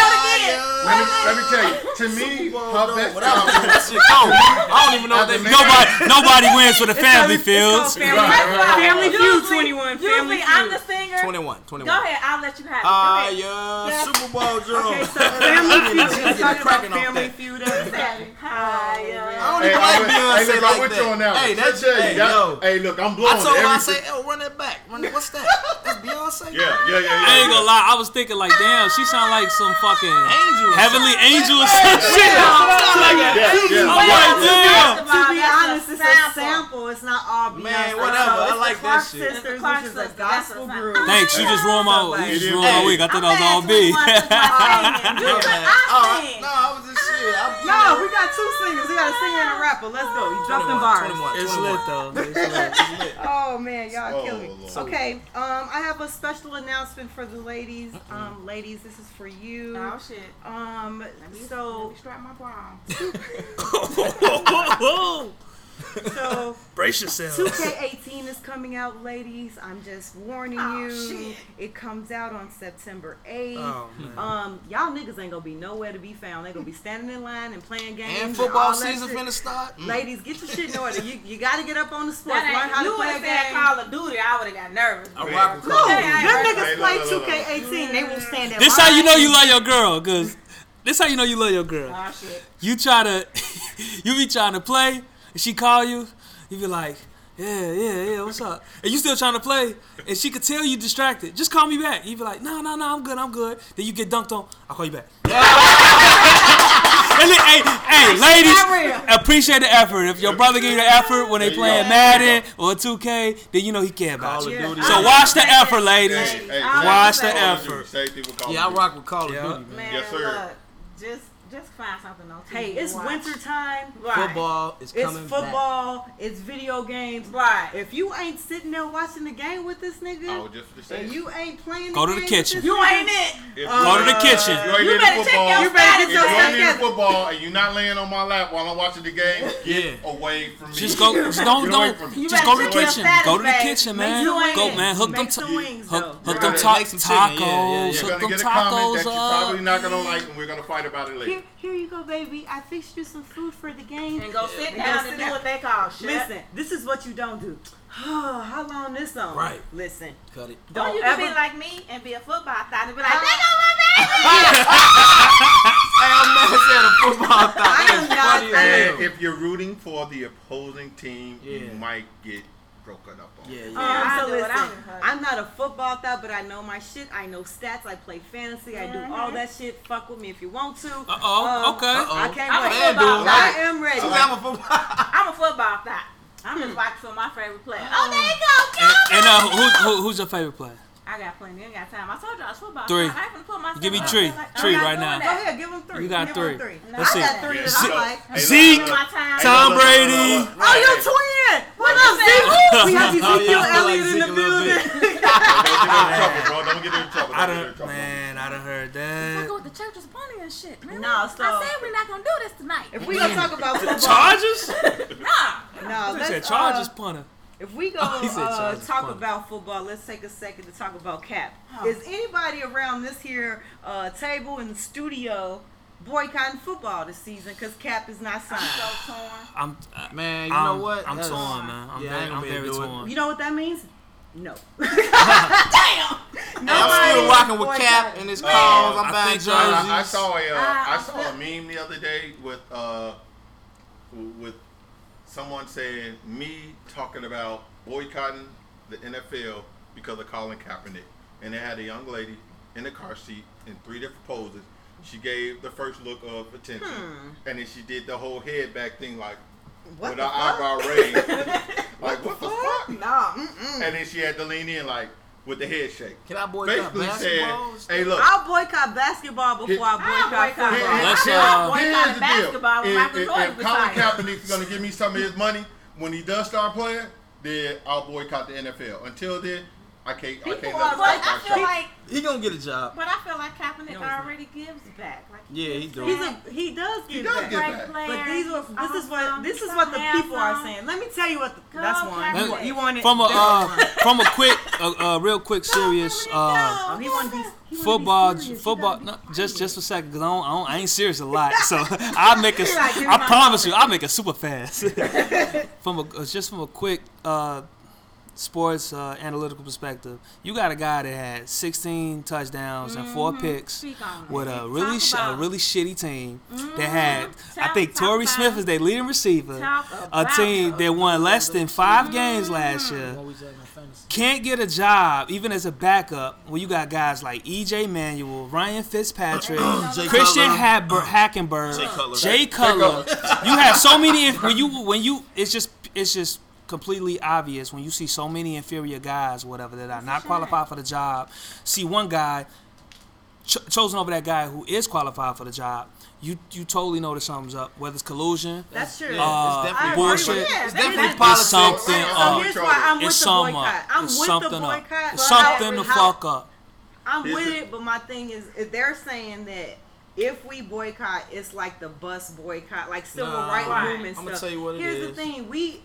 Let me, let me tell you. To me, her best album. That. I don't even know what they nobody nobody wins with the family feels. Family, Right, family Feud 21. Family I'm the singer. 21, 21. Go ahead, I'll let you have it. Go. Hi, Super Bowl drum. Okay, so Family Feud. Family that. Feud. episode. Higher. I don't Hey, like I'm with- Beyonce hey, look, like I'm with that. you on that. Hey, that's- Shay, hey, yo. Hey, look, I'm blowing I told her, I everything. say, "Oh, run that back. Run that. What's that? That's Beyonce. Yeah, yeah, yeah, yeah. I ain't gonna lie, I was thinking like, damn, she sound like some fucking Angel. heavenly angel or some shit. Yeah, yeah. I'm like, damn. To be honest, it's a sample. sample. It's not all Beyonce. Man, whatever. I like the that Clark shit. Sisters, The Clark which is a gospel a group. Thanks, you just ruined my, you just ruined my week. I thought that was all B. You could I oh, sing. no, I was just shit. I, No, we got two singers. We got a singer and a rapper. Let's go. You dropped them bars. 21, It's 21. lit though. It's lit. Oh man, y'all Oh, killing me. Lord. Okay, um, I have a special announcement for the ladies. Um, ladies, this is for you. Oh shit. Um, Let me, let me strap my bra on. so Brace yourself. 2K18 is coming out, ladies. I'm just warning Oh, you. shit. It comes out on September 8th. Oh, man. Um, y'all niggas ain't gonna be nowhere to be found. They gonna be standing in line and playing games. And football all that season finna start. Mm. Ladies, get your shit in order. You you gotta get up on the sports. That Learn ain't, how to you would play a game. Call of Duty, I would have got nervous. I rock with No, Call of Duty. Your niggas play look, look, look. 2K18. They will stand in This how you know you line. love your girl, cause this how you know you love your girl. Oh shit. You try to, you be trying to play, and she call you, you be like, yeah, yeah, yeah, what's up? And you still trying to play, and she could tell you distracted. Just call me back. You be like, no, no, no, I'm good, I'm good. Then you get dunked on. I'll call you back. And then, hey, hey, ladies, appreciate the effort. If your brother gave you the effort when they playing go. Madden or 2K, then you know he care about Call you. of Duty. So watch the effort, ladies. Hey, hey, Watch the effort. Safety for Call Yeah, I of rock with Call of Yeah. Duty, man. Man, Yes, sir. look, just just find something on TV. Hey, it's watch. winter time. Right. Football is It's coming back. football. It's video games. Right. If you ain't sitting there watching the game with this nigga, I was just to say. and you ain't playing, Go the to the kitchen. You nigga, ain't it. If uh, Go to the kitchen. If you ain't You into better check football, your You better status. get If your you stuff ain't into together. football and you're not laying on my lap while I'm watching the game, get Yeah. away from me. Just go, just don't, don't, from me. You just go to the kitchen. Go to the kitchen, man. Go, man. Hook them, Make wings, hook, though. hook You're them gonna ta- make some chicken, yeah, yeah, tacos. Hook them get a tacos that you're probably not gonna like, and we're gonna fight about it later. Here, here you go, baby. I fixed you some food for the game. And go sit And down go and sit do down. what they call shit. Listen, this is what you don't do. Oh, How long this on? Right. Listen. Cut it. Don't you ever. be like me and be a football thought and be like, Ah. they go my baby. Hey, I'm mad at a football thought. I am not- funny as I hell. And if you're rooting for the opposing team, you might get broken up on. Yeah, Um, yeah. I so do it. listen, I don't hurt. I'm not a football thought, but I know my shit. I know stats. I play fantasy. I do all that shit. Fuck with me if you want to. Uh oh. Um, Okay. Uh-oh. I can't I'm a wait. football I am ready. So I'm a football. I'm a football thought. I'm just watching for my favorite player. Oh, there you go. And, and uh, who, who, who's your favorite player? I got plenty. I ain't got time. I told you I was football. Three. thought. I ain't finna put myself Give me three. like- Three right doing now. Go ahead, give him three. You got Give three. Three. No, Let's I see. got three Yeah. that Zeke- like. Zeke. Tom Brady. look, look, Oh, look, your hey, twin! What up, Zeke? We have yeah, Ezekiel I like Elliott in the Zeke a little building. Don't get in trouble, bro. Don't get in trouble. I Don't get don't, trouble. man, I done heard Fucking that. with the church's bunny and shit, man. No, so- I said we're not gonna do this tonight. If we gonna talk about football, Chargers? Nah. no, They let's said uh, Chargers punter. If we go Oh, uh, talk fun. about football, let's take a second to talk about Cap. Oh. Is anybody around this here uh, table in the studio boycotting football this season because Cap is not I'm signed? so torn. I'm, uh, Man, you I'm, know what? I'm That's- torn, man. I'm Yeah, I very, ain't gonna I'm very to do it. torn. You know what that means? No. Hey, I'm still rocking with Cap and his Man. calls. I'm I buying think jerseys. I, I saw a uh, I saw a meme the other day with uh with someone saying me talking about boycotting the NFL because of Colin Kaepernick, and they had a young lady in the car seat in three different poses. She gave the first look of attention, Hmm. and then she did the whole head back thing like What with her fuck? eyebrow raised, like what the fuck? Nah. Mm-mm. And then she had to lean in like with the head shake. Can I boycott Basically basketball? said, "Hey, look." I'll boycott basketball before I I'll boycott boycott football. Here- Let's, here- uh, here's boycott the basketball when If, Michael if, Jordan if Colin retired. Kaepernick's going to give me some of his money when he does start playing, then I'll boycott the NFL. Until then, I can't. I can't are let But I feel shot. like, He gonna get a job. but I feel like Kaepernick No, he's already gives back. Like Yeah, he gives do. He's a he does He does back. get Great back. player. But these are this is what this is what the people are saying. Let me tell you what the, Go that's one. You, Kaepernick. you want From a uh, from a quick, uh, uh, real quick, serious uh, Oh, he want to he football, be serious. You football. No, just just for a second, cause I, don't, I, don't, I ain't serious a lot. So I make a, like, I promise you, moment. I make it super fast. from a just from a quick uh, sports uh, analytical perspective, you got a guy that had 16 touchdowns and four mm-hmm. picks Speak on it. with a really sh- a really shitty team that mm-hmm. had I think talk Torrey Smith is their leading receiver. Talk A team it. that won less than five games last mm-hmm. year What we talking about fantasy? can't get a job even as a backup when you got guys like EJ Manuel, Ryan Fitzpatrick, Christian Cutler. Uh-huh. Hackenberg, Jay Cutler. Jay Cutler. you have so many when you when you it's just it's just completely obvious when you see so many inferior guys whatever that are not qualified for the job. See one guy ch- chosen over that guy who is qualified for the job. You you totally know that something's up. Whether it's collusion, That's true. Yeah, Uh, it's definitely bullshit. Yeah, It's definitely politics. it's something So up. here's why I'm with It's the something boycott. up. I'm It's with something the up. boycott. It's something to fuck up. I'm Here's with the- it, but my thing is, if they're saying that if we boycott, it's like the bus boycott, like civil Nah, rights right. movement I'ma stuff. tell you what it Here's the thing, we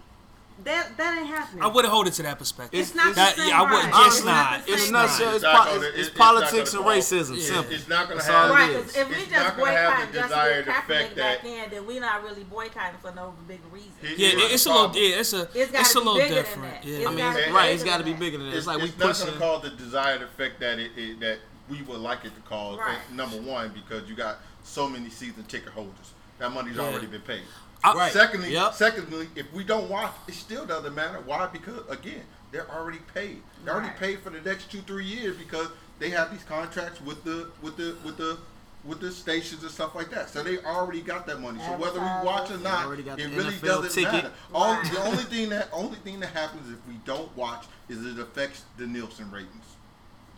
that that ain't happening. I wouldn't hold it to that perspective. It's not That- the same yeah, I wouldn't- right. it's not. the It's same not. It's, It's not po- gonna- it's, it's it's politics and racism. Yeah. Simple. It's not gonna That's have all Right, it because if we It's just not gonna boycott the just desired to Kaepernick effect back that- then, then we not really boycotting for no big reason. Here- Yeah, it- it's the a little. problem. Yeah, it's a. It's It's, gotta a be little bigger than different. that. Yeah. I mean, gotta right? It's got to be bigger than that. It's, It's like we it's not pushing. gonna cause the desired effect that it, it that we would like it to call Number one, because you got so many season ticket holders. That money's already been paid. I- Right. Secondly, Yep. secondly, if we don't watch, it still doesn't matter. Why? Because again, they're already paid. They're already paid for the next two, three years because they have these contracts with the with the with the with the stations and stuff like that. So they already got that money. So whether we watch or not, it really NFL doesn't ticket. matter. All Right. the only thing that only thing that happens if we don't watch is it affects the Nielsen ratings.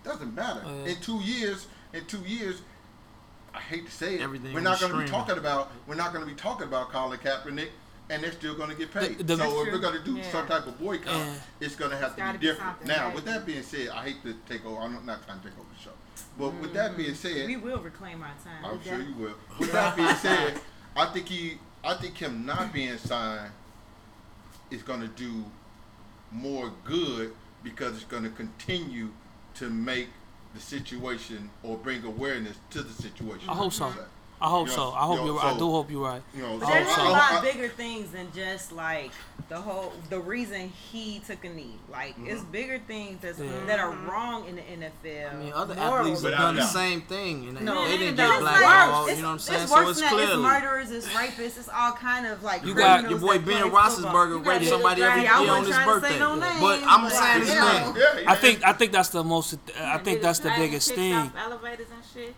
Doesn't matter. Oh, yeah. In two years, in two years, I hate to say it, Everything we're not going to be talking about we're not going to be talking about Colin Kaepernick, and they're still going to get paid. The- the- so if true. we're going to do Yeah. some type of boycott, Yeah. it's going to have to be be different. something, now, right. with that being said, I hate to take over. I'm not- not trying to take over the show, but with that mm-hmm. being said, we will reclaim our time. I'm sure you will. With that being said, I think he, I think him not being signed is going to do more good because it's going to continue to make the situation or bring awareness to the situation. I hope so. You I hope Yeah, so. I hope yeah, you're. I so- do hope you're right. know, But I there's hope a lot I- bigger things than just like the whole the reason he took a knee. Like it's bigger things that's, Yeah. that are wrong in the NFL. I mean, other morally. athletes have done the same thing, and they, No, they it didn't get that. blackballed. It's You know what I'm worse. saying? It's So worse it's than that. It's murderers, it's rapists, it's all kind of like You got Your criminals boy that Ben. Roethlisberger gotta raped somebody it every year on his birthday. no names, But I'm saying this you thing. Yeah, yeah. I think. I think that's the most. I think that's the biggest thing. Elevators and shit.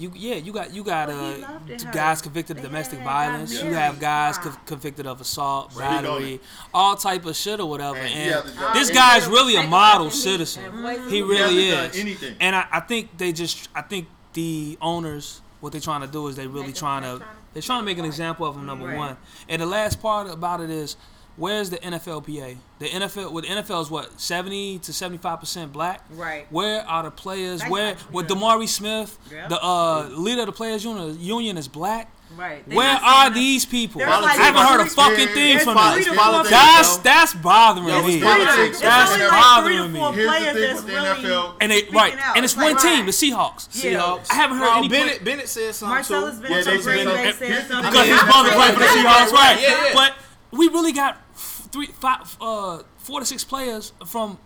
You yeah, you got you got But uh, loved it, her. guys convicted of domestic violence. You have guys co- convicted of assault, But battery, all type of shit or whatever. And And this anything. guy's really a model citizen. He really hasn't is. And I, I think they just I think the owners what they're trying to do is they really Make it- trying they're to trying to- they're trying to make an example of him number Right. one. And the last part about it is where's the NFLPA? The NFL with NFL is what seventy to seventy five percent black. Right. Where are the players? Thank Where you. with DeMaurice Smith, Yeah. the uh, leader of the players union, union is black. Right. They Where are that- these people? There's I haven't heard a fucking yeah, thing from three them. to four. That's that's bothering Yo, me. politics. There's That's like bothering three to me. Here's the thing with the really NFL. And they right, out. and it's like, one team, right. the Seahawks. Yeah. Seahawks. I haven't heard No, any play- Bennett, Bennett said something Martellus too. been Yeah, they Green said something. said Here's the something. because his brother played for the Seahawks, right? Yeah, yeah. But we really got f- three, five, uh, four to six players from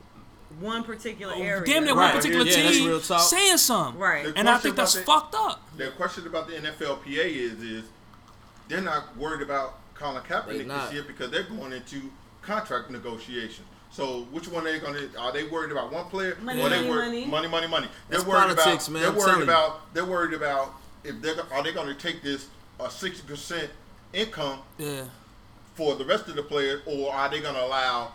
one particular area. Oh, damn near Right. one particular Yeah, team saying something. Right. The And I think that's about fucked up. The question about the NFLPA is is they're not worried about Colin They Kaepernick this year because they're going into contract negotiations. So which one are they going to? Are they worried about one player? Money, or they money, worried, money. money, money, money. They're That's worried politics, about. man, They're I'm worried about. They're worried about if they're are they going to take this a sixty percent income Yeah. For the rest of the players, or are they going to allow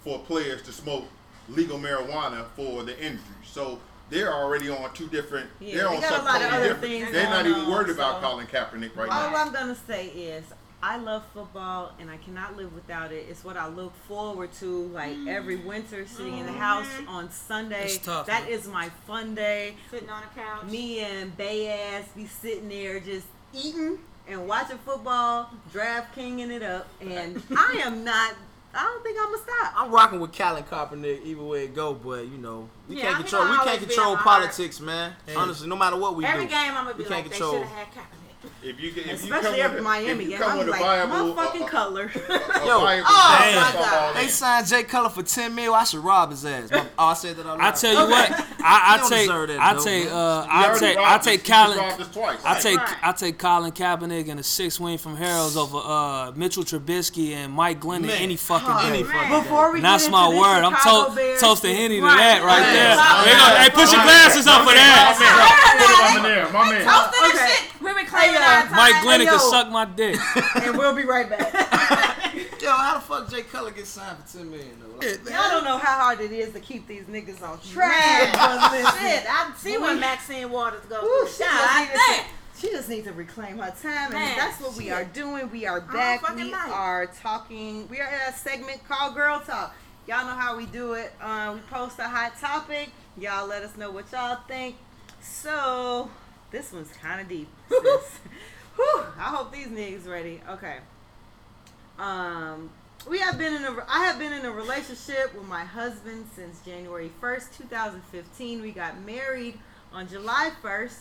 for players to smoke legal marijuana for the injury? So they're already on two different. Yeah, they're they on got a lot of totally other different. things They're not going even on, worried about so- Colin Kaepernick right All now. All I'm gonna say is I love football and I cannot live without it. It's what I look forward to like mm. every winter sitting in the mm-hmm. house on Sunday. It's tough, That man. is my fun day. Sitting on a couch. Me and Bay Ass be sitting there just eating and watching football, draft kinging it up, and I am not. I don't think I'm gonna stop. I'm rocking with Colin Kaepernick either way it go, but you know we Yeah, can't control. We can't control in my heart. politics, man. Honestly, no matter what we Every do, game I'm gonna we be can't like, they control. should have had Kaepernick. If you get, if you Especially come every with, Miami if you game. come I'm with like, a viable, motherfucking uh, uh, color. a Yo, viable oh, my God. They signed Jay Cutler for ten mil. I should rob his ass. My- Oh, I said that out loud. I tell you what, I, I take, that, I though, take, uh, I take, I take us. You just Colin. robbed us twice. I take I take Colin Kaepernick and a six wing from Harold's over uh, Mitchell Trubisky and Mike Glennon Man. any fucking Any fucking Before we Not get word. I'm Chicago to- Bears toasting Henny to that right Right. there. Right. They go, hey, put your glasses up for that. My man, my man. Toasting and Okay. shit. We reclaiming Hey, our time. Mike Glennon can suck my dick. and we'll be right back. Yo, how the fuck Jay Cutler get signed for ten million though? Y'all don't know how hard it is to keep these niggas on track. shit, I see we- when Maxine Waters goes. Woo, through. she, just God needed damn. to, she just needs to reclaim her time, and Man, that's what we are doing. We are back. We night. are talking. We are in a segment called Girl Talk. Y'all know how we do it. Um, we post a hot topic. Y'all let us know what y'all think. So this one's kind of deep. Whew, I hope these niggas ready. Okay. Um, we have been in a. I have been in a relationship with my husband since January first, two thousand fifteen. We got married on July first,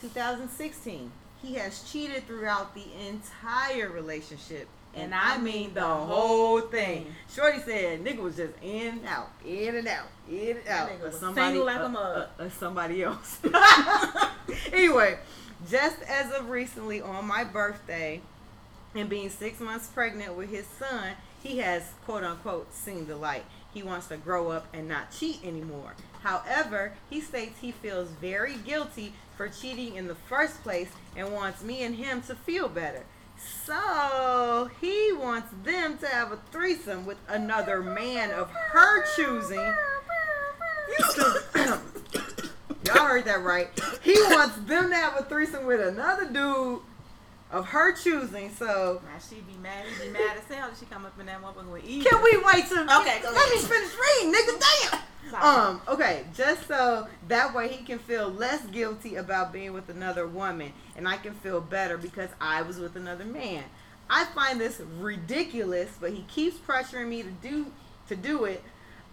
two thousand sixteen. He has cheated throughout the entire relationship. And I mean the whole thing. Shorty said nigga was just in and out, in and out, in and out. Or single like a mug. somebody else. anyway, just as of recently on my birthday, and being six months pregnant with his son, he has quote unquote seen the light. He wants to grow up and not cheat anymore. However, he states he feels very guilty for cheating in the first place and wants me and him to feel better. So he wants them to have a threesome with another man of her choosing. Y'all heard that right. He wants them to have a threesome with another dude of her choosing. So Now she be mad. He be mad as hell. if She come up in that motherfucker with E. can we wait till Okay, go let me ahead. finish reading, nigga? Damn. Sorry. Um, okay, just so that way he can feel less guilty about being with another woman, and I can feel better because I was with another man. I find this ridiculous, but he keeps pressuring me to do to do it.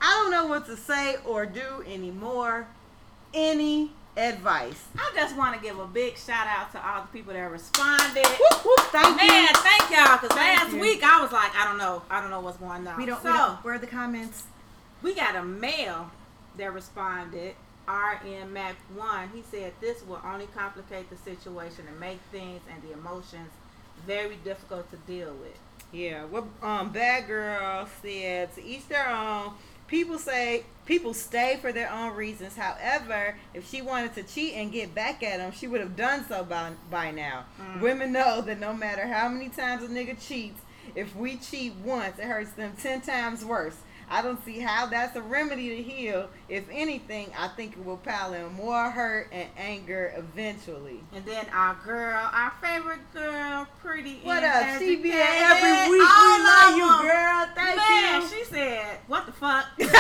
I don't know what to say or do anymore. Any advice? I just want to give a big shout out to all the people that responded. Whoop, whoop, thank Man, you. thank y'all. Cause Thank last you. week I was like, I don't know, I don't know what's going on. We don't. So we don't where are the comments? we got a male that responded. RN Mac One. He said this will only complicate the situation and make things and the emotions very difficult to deal with. Yeah, what um bad girl said to each their own. People say people stay for their own reasons. However, if she wanted to cheat and get back at him, she would have done so by by now. Mm. Women know that no matter how many times a nigga cheats, if we cheat once, it hurts them ten times worse. I don't see how that's a remedy to heal. If anything, I think it will pile in more hurt and anger eventually. And then our girl, our favorite girl, pretty. What and up? She be here every week. all We love of you, them. girl. Thank Man, you. she said, "What the fuck?" That's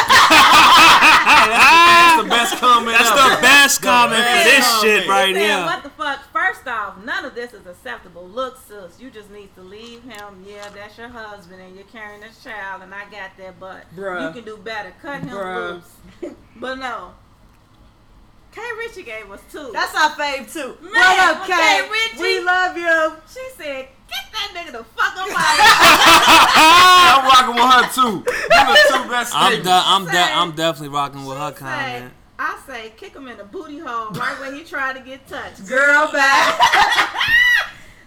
the best comment That's ever. the best comment for this best shit right said, here. What the fuck? First off, none of this is acceptable. Look, sis, you just need to leave him. Yeah, that's your husband, and you're carrying this child, and I got that, but Bruh. you can do better. Cut him Bruh. loose. but no. K. Richie gave us two. That's our fave too. Man, what up, okay, Kay? Richie. We love you. she said, "Get that nigga the fuck up out I'm rocking with her too. Them the two best I'm de- I'm de- I'm definitely rocking with her She say, comment. I say, kick him in the booty hole right where he tried to get touched. Girl back.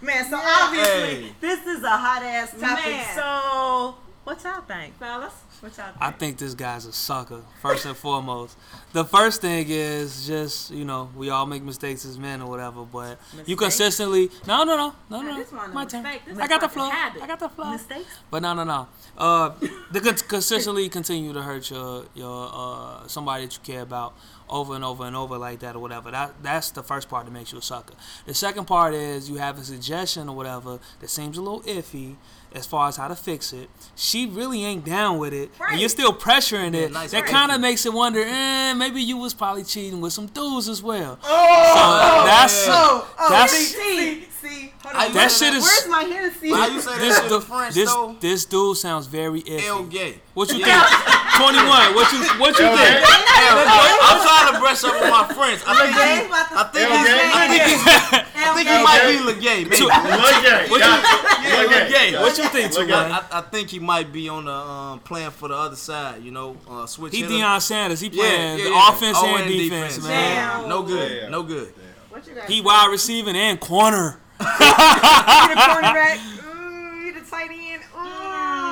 Man, so Yeah. obviously Hey. this is a hot ass topic. Man. So what y'all think? Fellas, What y'all think? I think this guy's a sucker, first and foremost. The first thing is just, you know, we all make mistakes as men or whatever, but you consistently. No, no, no. No, no. a My turn. I got the flow. habit. I got the flow. Mistakes? But no, no, no. Uh, the con- consistently continue to hurt your your uh somebody that you care about over and over and over like that or whatever. That that's the first part that makes you a sucker. The second part is you have a suggestion or whatever that seems a little iffy as far as how to fix it. She really ain't down with it, and you're still pressuring it. nice that right. kind of makes it wonder. Eh, maybe you was probably cheating with some dudes as well. Oh, So that's oh, oh, that's- see, see, see. Hold on. that shit is. Where's my Hennessy? How you say This that shit du- French this though? this dude sounds very iffy. El gay. What you think? 21. What you what you think? I'm trying to brush up with my friends. I think he, I think he's I think he's I think he might be Legay. Maybe. Legay. What you What you think, Tuan? I, think he might be on the um, plan for the other side. You know, uh, switch. He Deion Sanders. He playing yeah, yeah, yeah. offense and, and defense, defense man. Damn. No good. Yeah. No good. Damn. What you got? He wide receiving and corner. he the cornerback. Ooh, he the tight end. Ooh.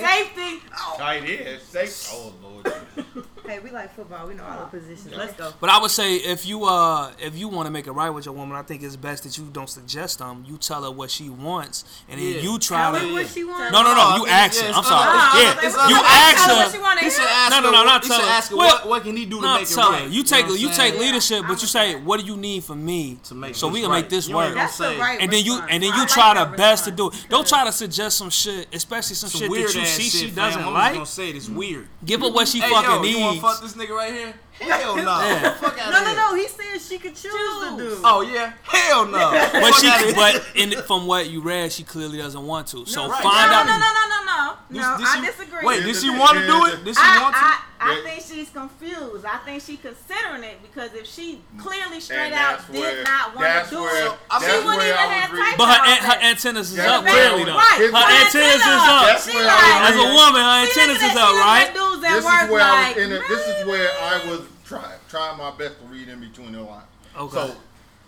Safety. Oh. Tight it is. safe. Oh, Lord. Hey, we like football. We know all the ah. positions. Yeah. Let's go. But I would say if you uh if you want to make it right with your woman, I think it's best that you don't suggest them. You tell her what she wants, and then yeah. you try tell to. what she wants. No, no, no. You ask her. I'm sorry. yeah, you ask her. What she. No, no, no. Not tell her. Ask her what, what can he do to make it right. You take you take leadership, but you say what do you need from me to make so we can make this work. And then you and then you try the best to do. Don't try to suggest some shit, especially some shit that you see she doesn't like. Don't say it. It's mm. weird. Give her what she fucking needs. Fuck this nigga right here. Hell no. Yeah. No, no, no. He said she could choose, Oh yeah. Hell no. but she, but in, from what you read, she clearly doesn't want to. So no, right. find no, out. No, no, no, no, no, no. I she, disagree. Wait, did she want to do it? Did she I, want to? I, I, I think she's confused. I think she's considering it because if she clearly straight out did not want to do where, it, she wouldn't even have type But her, her antennas is up clearly though. Her antennas is up. As a woman, her antennas is up, right? This is where I was in. This is where I was trying trying my best to read in between the lines. Okay. So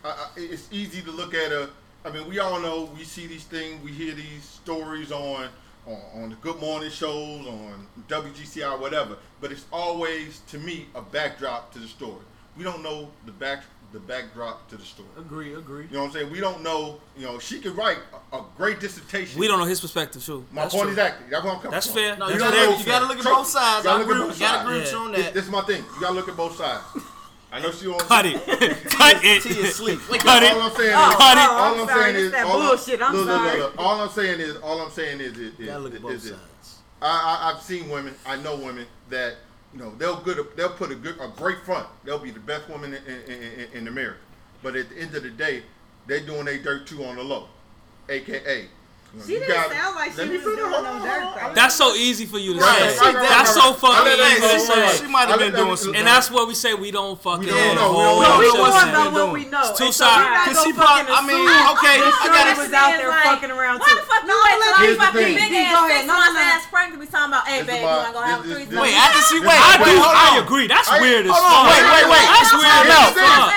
I, I, it's easy to look at a. I mean, we all know we see these things, we hear these stories on on, on the Good Morning shows, on WGCI, whatever. But it's always to me a backdrop to the story. We don't know the back the backdrop to the story. Agree, agree. You know what I'm saying? We don't know. You know, she could write a, a great dissertation. We don't know his perspective too. My That's point true. is accurate. That's I'm That's fair. No, you, you gotta, look, you gotta look at both sides. You gotta agree with you on that. This is my thing. You gotta look at both sides. I know she wants Cut it. Cut it. She is sleep. Cut it. All I'm saying is. Cut it. All I'm saying is. All bullshit. I'm all I'm saying is. All I'm saying is. is, is, is, is I, I, I've seen women. I know women that you know, they'll good, they'll put a good, a great front. They'll be the best woman in, in, in, in. But at the end of the day, they're doing their dirt too on the low, aka she you didn't sound like she was doing no dirt. That's so easy for you to say. That's so fucking easy to say. She might have been doing some. And that's what we say we don't fucking we don't know. know. We don't know what we know. It's two sides. Because she probably, I mean, okay, I got it. was out there fucking around. Why the fuck you ain't fucking big ass six ass prank to be talking about, hey, babe, you want to go have a threesome? Wait, after she, wait. I do, I agree. That's weird as fuck. Wait, wait, wait. That's weird as fuck.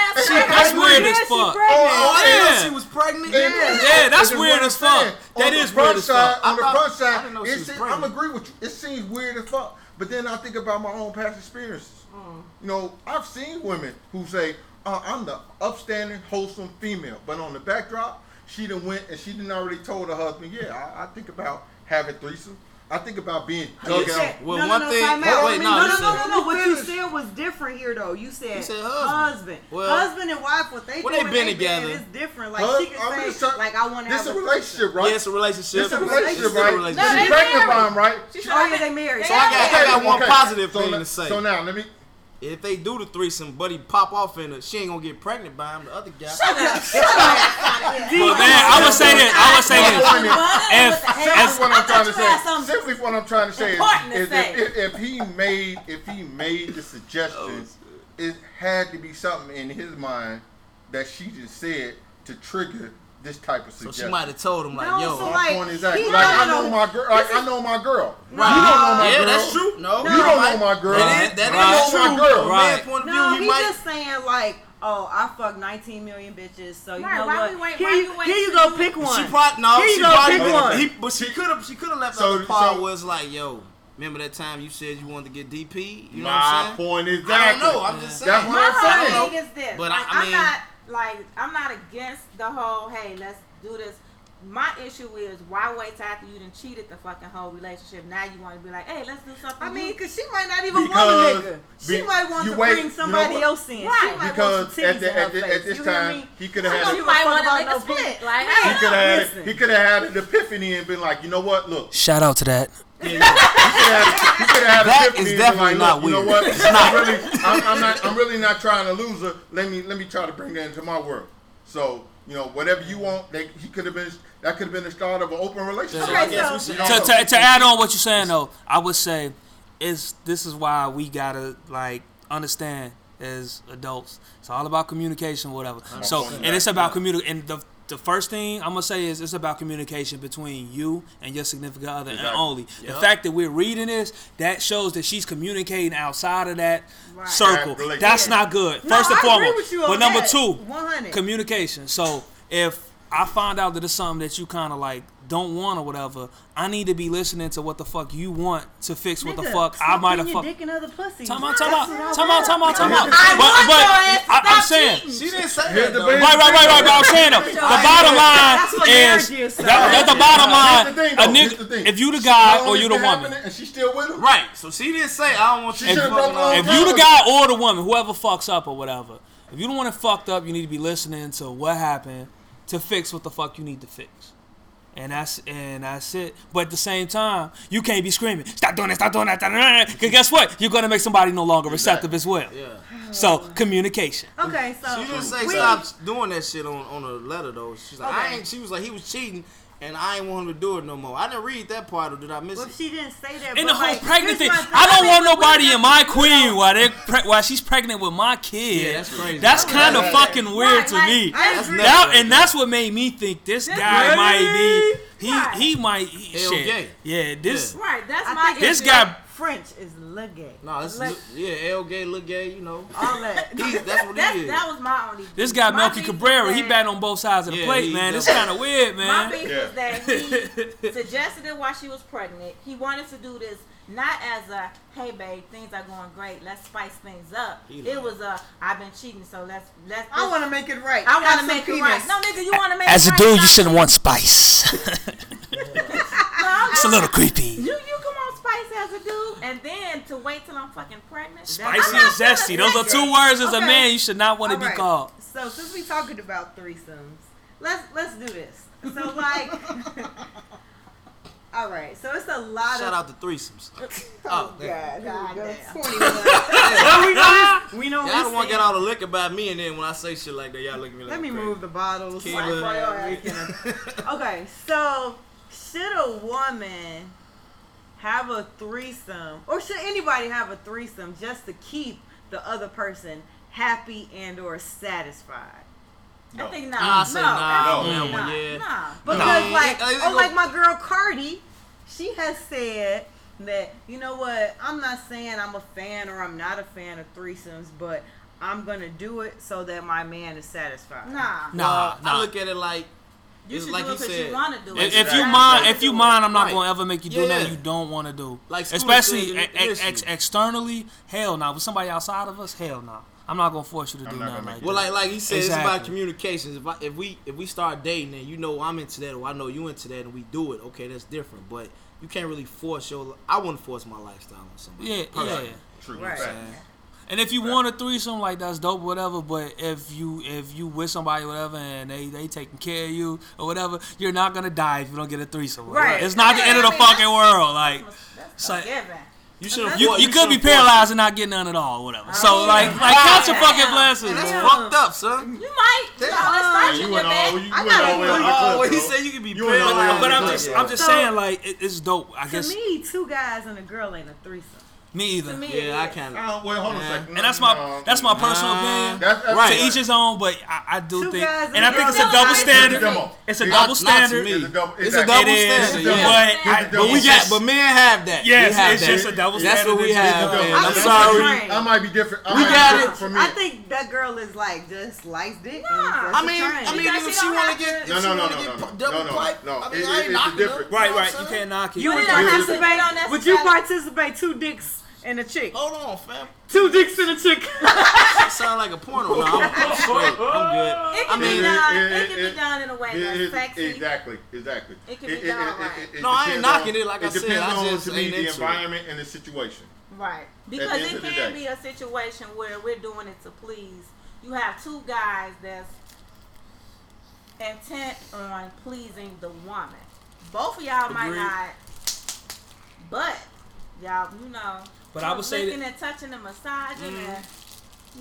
That's weird as fuck. Oh, she was pregnant? Yeah, that's weird as fuck. That is weird as fuck. On the front side, on the front side, I'm agree with you. It seems weird as fuck. But then I think about my own past experiences. Mm. You know, I've seen women who say, uh, "I'm the upstanding, wholesome female," but on the backdrop, she done went and she done already told her husband, "Yeah, I, I think about having threesomes." I think about being dug out. Well, no, one no, thing. No, no, no, no, no, What you said was different here, though. You said, you said husband. husband. Well, husband and wife, what they well, do, they been they together. Been, it's different. Like Hus- she can say, like I want to. have This have a relationship, right? Yeah, it's a relationship. It's a relationship, right? She's pregnant by him, right? She's oh they married. So I got one positive thing to say. So now let me if they do the threesome, buddy pop off in she ain't gonna get pregnant by him. The other guy. Shut up! Shut up! But man, I would say this. I would say this. If, what I'm trying to say, simply what I'm trying to say is, if, if, he made if he made the suggestions, it had to be something in his mind that she just said to trigger this type of suggestion. So she might have told him like, no, "Yo, so my like, point is that, like, I know my girl, like, I know my girl. Right. You don't know my yeah, girl. that's true. No, you no, don't right. know my girl. That is, that right. is true. My girl. Right. Point of view, no, he, he might... just saying like, oh, I fuck 19 million bitches, so you right, know why what? We wait, here, why you, wait here you go, pick one. She probably no, here you she go, probably, pick one. He, but she could have, she could have left so, out the part so, was like, yo. Remember that time you said you wanted to get DP? You know my what I'm saying? point is that I don't know. I'm just saying. That's what I'm saying. Is this. But I, I mean, like I'm not against the whole hey let's do this. My issue is why wait till after you done cheated the fucking whole relationship? Now you want to be like, hey, let's do something. I mean, because she might not even because want a nigga. She might want to wait, bring somebody you know else in. Why? Because at, the, at, the, at, this time, he could have had. Might want to make a split. Like. He could have had an epiphany and been like, you know what? Look. Shout out to that. That is definitely like, not weird. You know what? It's not. I'm really, I'm, I'm not. I'm really not trying to lose her. Let me let me try to bring that into my world. So you know, whatever you want, they, he could have been. That could have been the start of an open relationship. Okay, so. to, to, to add on what you're saying though, I would say, is this is why we gotta like understand as adults. It's all about communication, whatever. So, and it's about communication. And the the first thing I'm gonna say is it's about communication between you and your significant other, and Exactly. only the fact that we're reading this that shows that she's communicating outside of that Right. circle. That relationship. That's not good. No, First and I agree foremost. with you but number that. two, 100. communication. So if I find out that it's something that you kind of like don't want or whatever, I need to be listening to what the fuck you want to fix what the Nigga, fuck I might have your fuck. dick in other pussies. Time out, time That's out, what I time out, want. time out, time out. But, I want but to I, I'm saying. She didn't say Here's that. the though. right, right, right, right. But I'm saying though, the bottom line That's what is is, that, that's the bottom line. Here's the thing, A though. Here's nigga, if you the guy or you the woman, And she still with him. Right. So she didn't say I don't want She you should've fucking broke on. her if you the guy or the woman, whoever fucks up or whatever, if you don't want it fucked up, you need to be listening to what happened to fix what the fuck you need to fix. And that's and that's it. But at the same time, you can't be screaming, "Stop doing that! Stop doing that!" stop doing that," Because guess what? You're gonna make somebody no longer receptive as well. Yeah. So communication. Okay, so She didn't say we- stop doing that shit on on a letter though. She's like, I ain't. She was like, he was cheating, and I ain't want him to do it no more. I didn't read that part, or did I miss Well, it? she didn't say that. And the whole like, pregnant thing. here's I don't want nobody in my queen while they pre- while she's pregnant with my kid. Yeah, that's crazy. That's kind of Right. fucking weird Right, to like, me. I That's That, and that's what made me think this This guy Really? might be. He Right. he might he, shit. Yeah, this Right, that's I my think This issue. guy- French is le gay. No, it's Like- look, yeah, L gay, look gay, you know. All that. He, that's what That's, he is. that was my only. this guy my Melky Cabrera. was He that- batting on both sides of the Yeah, plate, man. It's kind of weird, man. My man. beef Yeah. was that he suggested it while she was pregnant. He wanted to do this not as a hey babe, things are going great, let's spice things up. He It lied. was a I've been cheating, so let's let's. I want to make it right. I want to some make it right. No, nigga, you want to make As it a dude, you shouldn't want spice. No, it's a little creepy. You you come on spice as a dude, and then to wait till I'm fucking pregnant. Spicy and zesty. Those are two words as a man you should not want to be right. called. So since we talking about threesomes, let's let's do this. So like, all right. So it's a lot Shout of. out to threesomes. Oh, Oh, God, here God we damn. We know. We know. Y'all don't want to get all the liquor by me, and then when I say shit like that, y'all look at me like Let me crazy. move the bottles. Keep Like, it- for your ass. okay, so should a woman have a threesome, or should anybody have a threesome just to keep the other person happy and or satisfied? I think not no. I say no, nah absolutely on that not. yeah. Nah. Because No. like, I- I oh, like my girl Cardi, she has said that you know what? I'm not saying I'm a fan or I'm not a fan of threesomes, but I'm gonna do it so that my man is satisfied. Nah. Nah, Well, I look at it like You it's should like do it you because said. you want to do it. If, if you mind, if you mind, I'm not Right. gonna ever make you do Yeah, nothing yeah. you don't want to do. Like Especially said ex- ex- externally, hell no. With somebody outside of us, hell no. I'm not gonna force you to I'm do nothing like make Well, like like he said, it's about communications. If I, if we if we start dating and you know I'm into that or I know you into that and we do it, okay, that's different. But you can't really force your. I wouldn't force my lifestyle on somebody. yeah, yeah. personally. True. Right. Fact. And if you want a threesome, like that's dope, whatever. But if you if you with somebody, whatever, and they they taking care of you or whatever, you're not gonna die if you don't get a threesome. Right. It's not the Yeah, end of the fucking world. Like That's So- a given. You shouldn't. you, you could be paralyzed and not get none at all, whatever. So Oh, like yeah. like count your Yeah. fucking blessings. it. That's man. fucked up, son. You might. You know, let's you you went all, bed. you I went gotta all the way go- the Oh, clip, well, he said you could be You went all the way paralyzed. to But I'm just I'm just So- saying like it, it's dope. I guess. To guess me, two guys and a girl ain't a threesome. Me either. Me, Yeah, I it is. kind of. Uh, well, hold on a second. And that's my No, that's my personal Nah. opinion. That's, that's Right. To each his own, but I, I do Two think, guys and I think it's a double standard. It's a Not- double not to standard. me. It's a double, It's a exactly. double It is, standard, but yeah. I, It's a but we double just Yes, but men have that. yes, have it's that. just a double That's standard. what we have, do. man. I'm I'm sorry. trying. I might be different. I We got it. From me. I think that girl is like just likes dick. and Nah. that's I a mean. I mean, if she she want to get, to- if No, no, no, no, no, no, no, no. I mean, I ain't it's knocking different. her. Right, right. You can't knock it. You would don't have to- participate? it don't Would you participate two dicks and a chick? Hold on, fam. Two dicks and a chick. That sound like a porno. No, I'm, I'm straight. I'm good. It I can mean, be done. it- It, it- can be done in a way that's it- sexy. Exactly, exactly. It can be done right. No, I ain't knocking on- it, like I it said, depends I on, just to me, ain't the into it. environment and the situation. Right. Because it can be a situation where we're doing it to please. You have two guys that's intent on pleasing the woman. Both of y'all might not, but y'all, you know, But I would say licking that- and touching and massaging and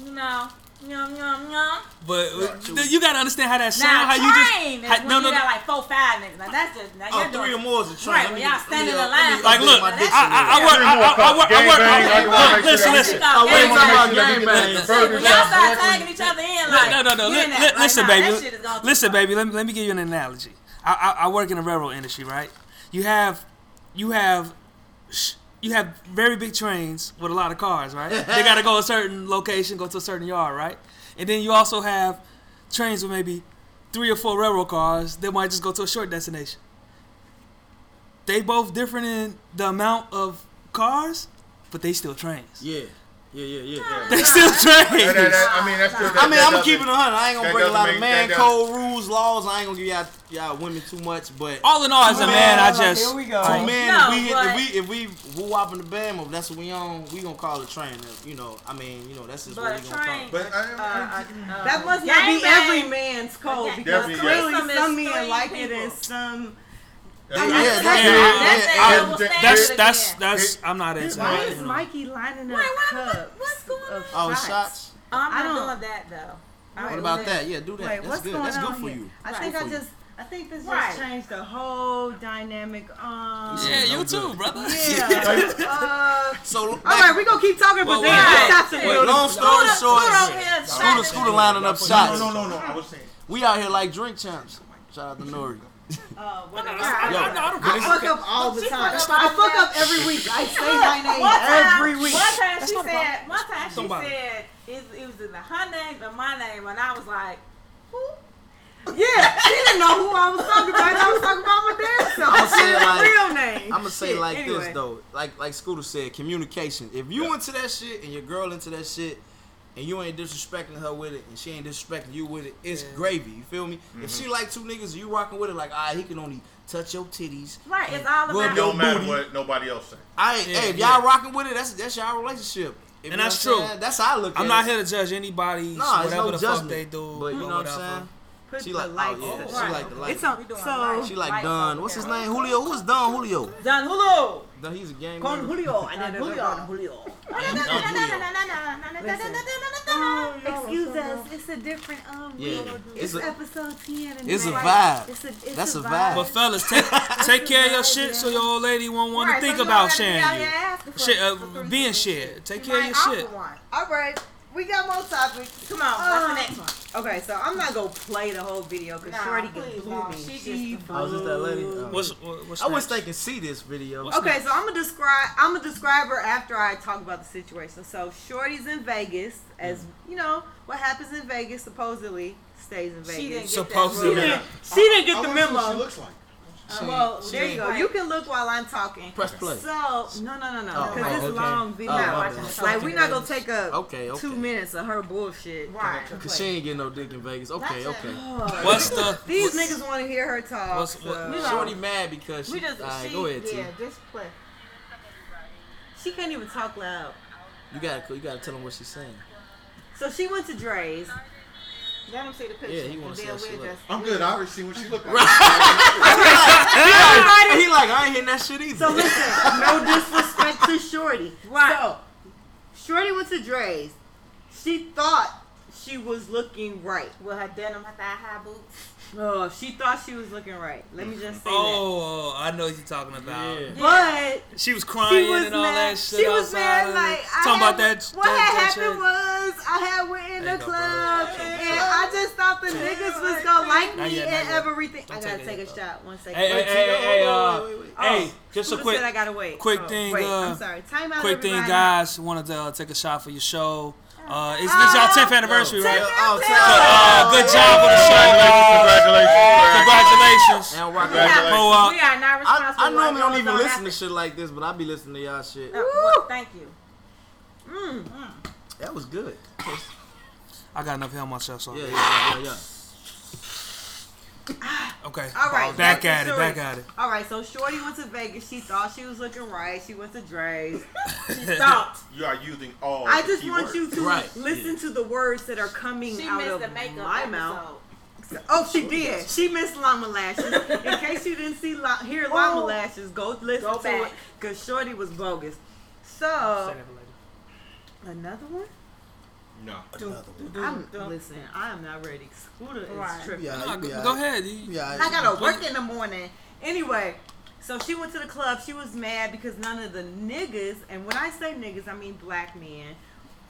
you know, Yum yum yum. But uh, you gotta understand how that sound. Now how you just is how, when no you no. got like four five niggas. Now that's just now Oh, you're three doing or more is a train. Right, when y'all standing uh, in let me line. Like look, my I, I, dictionary. I work, I, I, I work, I work, I, I, look, listen, listen. I wait, when talking about y'all start tagging each other in, like No, no, no. get in Li- that li- right listen, baby. That shit is gonna Listen, baby. Let me let me give you an analogy. I, I, I work in the railroad industry, right? You have you have sh- you have very big trains with a lot of cars, right? they got to go a certain location, go to a certain yard, right? And then you also have trains with maybe three or four railroad cars that might just go to a short destination. They both different in the amount of cars, but they still trains. Yeah, yeah, yeah, yeah. They still That- that- that- I mean, that's still, that, I mean, that I'm gonna keep it a hundred. I ain't gonna that break a lot doesn't of man code rules, laws. I ain't gonna give y'all y'all women too much, but All in all, as a Man, man, I like, just here we go. two like, men, No, if we hit, if we if we woo wop in the band, if that's what we on, we gonna call it train. You know, I mean, you know, that's just But what a we gonna train, call. But I, uh, uh, That must not be bang. every man's code because clearly some men like it and some. That's- Yeah, that's- yeah, yeah, That's. I'm not into Why that. is you know. Mikey lining up cups? what's going of Oh, shots? shots. I'm not don't- doing that though. What don't about that? Yeah, do that. Wait, that's what's good. That's good for you. I Right. think I just, I think this Right. just changed the whole dynamic. Um, Yeah, you too, brother. yeah. uh, So, all right, we gonna keep talking, but Well, then wait, the wait, shots wait, long story short, Scooter Scooter, lining up No, shots. no, no, no. I was saying. We out here like drink champs. Shout out to Nori. Uh, whatever. Yo, I fuck up all the time. I fuck the up every week. I say my name time, every week. One time she said, one time she Don't said it, it was either her name or my name, and I was like, who? Yeah, she didn't know who I was talking about. I was talking about my damn self. I'ma say it like- real name. I'm gonna say Shit, like anyway. this though, like like Scooter said, communication. If you into that shit and your girl into that shit, and you ain't disrespecting her with it, and she ain't disrespecting you with it, it's Yeah. gravy. You feel me? If she like two niggas, you rocking with it, like ah, he can only touch your titties. Right, it's all Rub about your Don't matter booty. what nobody else say. I ain't, Yeah, hey, if yeah. y'all rocking with it, that's that's y'all relationship. If And that's true. saying? That's how I look at I'm it. not here to judge anybody's Nah, it's whatever no the judgment. fuck they do. But you or know what I'm saying? Put She the like, oh, lights. yeah, she Right. like the light. It's on. So lights. She like Lights Don. What's his name? Julio. Who's Don Julio? Don Julio. Don, he's a gang Con member. Julio. And then Julio. Julio. Julio. Excuse us. It's a different um. Yeah, reel. it's It's, a- episode ten. And it's a like- vibe. It's a, it's That's a a vibe. vibe. But fellas, take take care of your shit so your old lady won't want to think about sharing you. Shit, uh, being shared. Take care of your shit. All right, we got more topics. Come on, what's the um, next one? Okay, so I'm not gonna play the whole video because Nah, Shorty please gets blew don't. me. She She just- Oh, is this that lady? blew Oh. What's what's I wish they could see this video. What's Okay, so I'm gonna describe. I'm gonna describe her after I talk about the situation. So Shorty's in Vegas, as mm. you know, what happens in Vegas supposedly stays in Vegas. She didn't get Supposedly. She didn't, she didn't get I the wanna see what memo. She looks like. Uh, she well, she there you ain't- go. You can look while I'm talking. Press play. So no, no, no, no, Oh, because oh, it's okay. long video. Oh, my watching bad. the like we're not gonna take up Okay, okay. two minutes of her bullshit. Right. Cause she ain't getting no dick in Vegas. Okay, That's okay. Oh, What's the These what's- niggas want to hear her talk. What's- what- so- We don't- Shorty mad because she. We just, Alright, she, go ahead, T. yeah, just play. She can't even talk loud. You gotta, you gotta tell them what she's saying. So she went to Drai's. Let him see the picture. Yeah, he wanna see how she look. I'm good. I already seen what she looked like. he like, I ain't hitting that shit either. So listen, no disrespect to Shorty. Right. So, Shorty went to Drai's. She thought she was looking right. With her denim, her thigh high boots. Oh, she thought she was looking right. Let me just say Oh, I know what you're talking about. Yeah. But She was crying she was and all mad. that shit. she was outside mad. Like I talking about that. What that, had that happened shit. was I had went in the go, club bro. and I just thought the niggas was gonna like me yet, and yet. everything. Don't I gotta take take a yet, shot. One second. Hey, hey, Wait, hey, hey, hey, uh, wait, wait, wait. hey, just a quick, said I gotta wait. quick Oh, thing, Wait, uh, I'm sorry. Time out. quick thing, guys. Wanted to uh, take a shot for your show. Uh, it's, it's y'all 10th anniversary, right? Oh, So, tell uh, good job with the show. Congratulations. Congratulations. And rock Congratulations. Pro up. we are not I, responsible. I normally don't even listen on to shit like this, but I be listening to y'all shit. Uh, well, thank you. Mm. That was good. I got enough hair myself, so Yeah, yeah, yeah, yeah. okay. All right, back back at it, back at it. All right, so Shorty went to Vegas. She thought she was looking right. She went to Drai's. She thought. You are using all. I the just key want words. you to Right, listen to the words that are coming She out of the makeup my episode. mouth. Oh, she did. She missed llama lashes. In case you didn't see la- hear llama Oh. lashes, go listen Go to back. it because Shorty was bogus. So another one. No. I'm, listen, I am not ready. Scooter is Right. tripping. Yeah, Nah, you go, be go ahead. Yeah, I gotta work in the morning. Anyway, so she went to the club. She was mad because none of the niggas, and when I say niggas, I mean black men,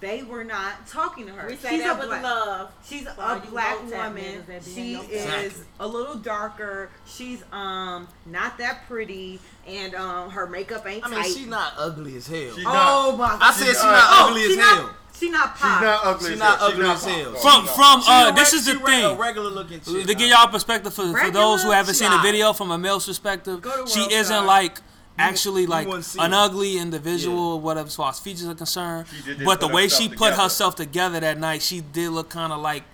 they were not talking to her. We say She's that a with black, love. She's For a black woman. niggas that be in She your is Exactly. a little darker. She's um not that pretty, and um her makeup ain't I mean, she's not ugly as hell. She oh not, my! I said she's not- not oh, ugly she as not, hell. She not she's pop. not ugly. She not hell. ugly She as hell. From from uh, a this reg- is the she reg- a thing. regular looking chick. To give y'all perspective for, for those who haven't seen the video from a male's perspective, she isn't like actually you like wouldn't an ugly individual Yeah. or whatever as far as features are concerned. She just didn't But the way she put together. herself together that night, she did look kind of like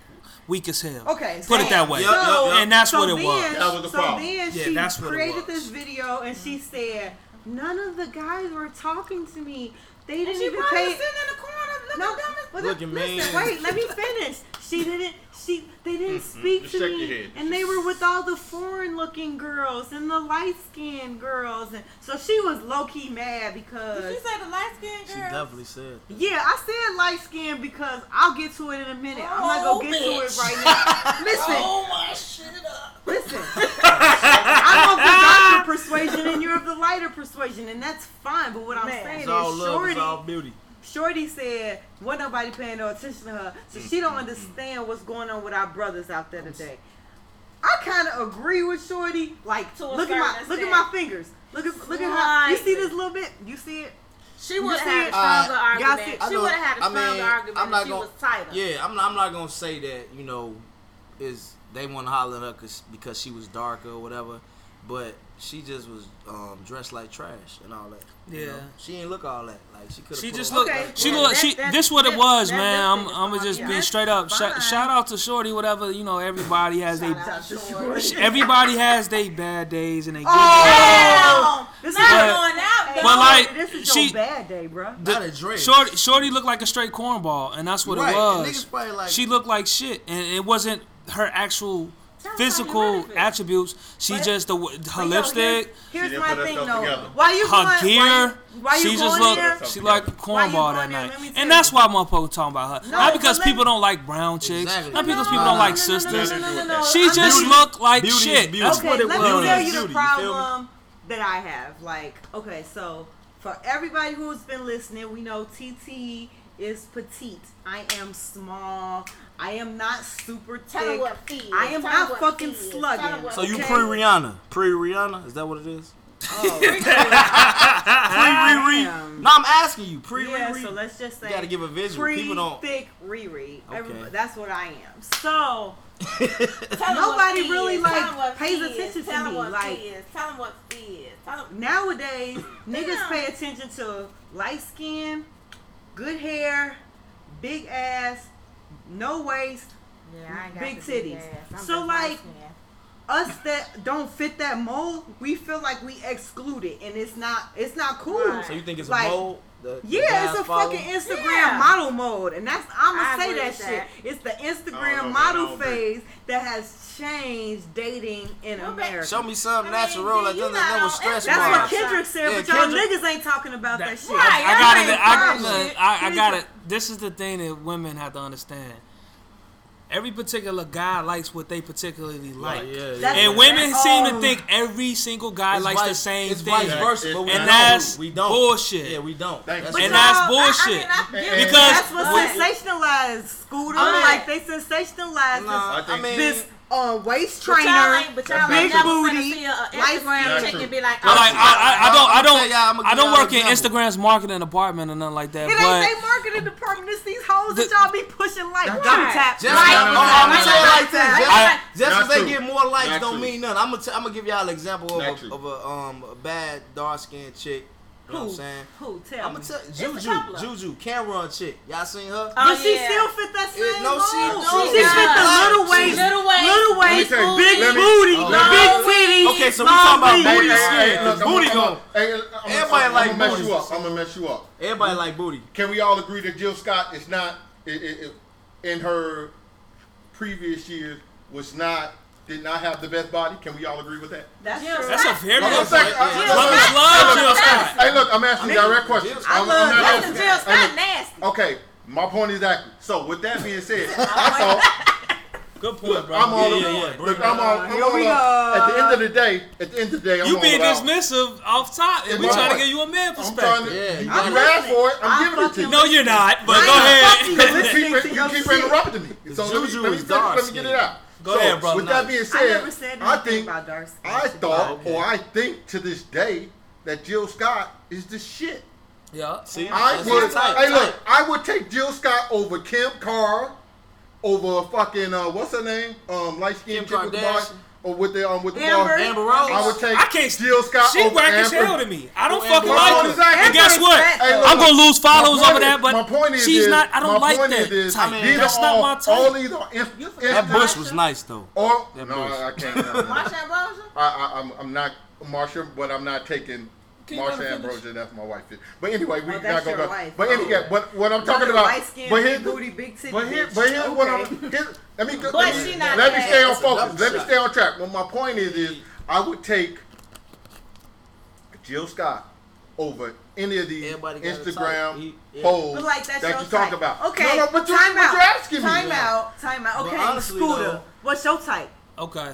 weak as hell. Okay, Put it that way. Yup, yup, yup. And that's so what it then, was. That was the so problem. then Yeah, she that's what it created this video and she said, none of the guys were talking to me. They didn't she even probably pay. sitting in the corner looking No, dumb as but Looking listen, mean. wait, let me finish. She didn't. She they didn't mm-hmm. speak Just to shake your me, head. and they were with all the foreign-looking girls and the light-skinned girls, and so she was low-key mad because Did because you say the light skinned girl. She definitely said. yeah, I said light-skinned because I'll get to it in a minute. I'm not Oh, gonna get to it oh, right now. Listen, Oh my shit up. Listen, I'm of the darker persuasion and you're of the lighter persuasion, and that's fine. But what I'm Man. saying It's all is, love. Shorty, It's all beauty. Shorty said, "What nobody paying no attention to her, so she don't understand what's going on with our brothers out there today." I kind of agree with Shorty. Like, To look at my certain look at my fingers. Look at look at how you see Slightly. this little bit. You see it? She would have see had it? a stronger Uh, argument. see- She would have had a I stronger mean, argument I'm if not she gonna- was tighter. Yeah, I'm not, I'm not gonna say that you know is they want to holler at her cause, because she was darker or whatever, but she just was um, dressed like trash and all that. You Yeah. know? she ain't look all that. Like she could. She just Okay, looked. She yeah, look. that- She. that- this what it that- was, that man. I'm. lip thing is I'm gonna just Yeah, be straight up. Sh- shout out to Shorty. Whatever you know. Everybody has Shout they. out to Shorty. Shorty. Everybody has they bad days and they good Oh! days. This Not But- going out, though. but like, this is she- your bad day, bro. not a dress. Shorty, Shorty looked like a straight cornball, and that's what Right, it was. like- she looked like shit, and it wasn't her actual Tell us how you physical attributes. She But- just the her But yo, lipstick, Here's, here's my thing, though. together. Why you her going? Why gear. you, why you she just going there? looked. She like a Why you cornball that night, Let me tell and that's why motherfuckers talking about her. No, not because but let- people don't like brown chicks, Exactly. not because No, people no, don't like no, no, no, sisters. no, no, no, no, no. She just not- looked like Beauty shit. beauty. That's okay, what it let was. me tell you the you feel me? problem that I have. Like, okay, so for everybody who's been listening, we know TT is petite. I am small. I am not super thick. Tell what feed. I am Tell not fucking feed slugging. Tell her what So you okay? pre Rihanna, pre Rihanna, is that what it is? Oh, Pre Riri. Damn. No, I'm asking you, pre yeah, so let's just say You gotta give a visual. Pre People don't. thick Riri. Okay. That's what I am. So Tell her Nobody what really, feed is. like, Tell her what pays feed is. attention to Tell me, what like- feed is. Tell them what feed is. Tell them. nowadays niggas pay attention to light skin, good hair, big ass, no waist. Yeah, I got Big titties. So, like. Us that don't fit that mold, we feel like we excluded, and it's not. It's not cool. Right. So you think it's Like, a mold? The, the Yeah, guys it's a follow? fucking Instagram Yeah. model mode, and that's I'ma say agree that shit. that. It's the Instagram know, model man. I phase that has changed dating in Well, America. Show me something I mean, natural that you doesn't not never stress Instagram. That's marks. what Kendrick said, Yeah, but y'all niggas ain't talking about that, shit. Right, I got it. I, fine look. I, I got it. This is the thing that women have to understand. Every particular guy likes what they particularly like. Right, yeah, That's- And women seem to Oh. think every single guy It's likes the vice- same it's thing. vice versa, but we And don't. that's we don't. bullshit. Yeah, we don't. That's and y'all- that's I- I bullshit. mean, I. Because- That's what sensationalized, Scooter. I'm like like- they sensationalized Nah, I I think- mean, this, this uh, waist But trainer, ain't, but y'all big ain't never booty, see a, a light Instagram chick and be like, oh, like, I, I, I don't, I don't, I'ma I give don't work in. Instagram's marketing department or nothing like that. It ain't but they marketing department. It's these hoes that y'all be pushing like That's double tap. Just because they get more likes don't mean nothing. I'm gonna, t- I'm gonna give y'all an example of a, of a um a bad dark skinned chick. You know what I'm Who? saying? Who? Tell I'm me. gonna tell a Juju, couple of- Juju, Cam'ron chick. Y'all seen her? Oh, But she yeah. still fit that same It- no, she- mold. no, she she fit the not. little She- waist, Little waist, little Let me waist, tell you, big let me- booty, Oh. big Long titties. Okay, so we long talking about booty Hey, hey, shit. hey, look, I'm Booty gonna- go. Hey, I'm gonna- Everybody I'm like gonna mess you up. I'm gonna mess you up. Everybody like booty. Can we all agree that Jill Scott is not i i i in her previous years was not did not have the best body. Can we all agree with that? That's true. That's a very good point. I, love Jill Scott. Hey, look, I'm asking I mean, direct questions. I love I'm Jill Scott. Look, nasty. Okay, my point is that. So with that being said, I thought. Good point, look, bro. I'm all yeah, yeah, yeah. Look, I'm all, I'm all At the end of the day, at the end of the day, I'm you being dismissive off top, and we trying to give you a man perspective. I'm trying to, yeah, you asked for it. I'm, giving it to you. No, you're not. But go ahead. You keep interrupting me. So let me get it out. Go so, ahead. With that being said, I, said I think I thought, okay. or I think to this day, that Jill Scott is the shit. Yeah. See, I would. Hey, look, I would take Jill Scott over Kim Carr, over fucking uh, what's her name? Um, light skinned Kim Kardashian or with the um with the Amber, Amber Rose. I would take. I can't. Jill Scott. She whack as Amber. hell to me. I don't oh, fucking Amber like her. Rose. And guess what? Hey, though. I'm gonna lose followers over that. but my point is she's this, not. I don't like point that. is this, type. these That's are not all- my All type. these are inst- That instant- bush was nice though. or no, bush. I, I can't. Marsha Ambrosia? I, I, I'm, I'm not Marsha, but I'm not taking can Marsha Ambrosia, that's my wife. But anyway, we oh, not gonna go. Wife. But anyway, oh. but what I'm talking about. But here's booty, big titty. But, here, but here's okay. what I'm. Here, let me. Let me, she not. Let me stay on focus. Let me stay on track. Well, my point is, is I would take Jill Scott over any of these Instagram yeah. like, that you talk about. Okay, no, no, but, you, time but out. you're asking time me. Time out. Time out. Okay, honestly, Scooter, though, what's your type? Okay.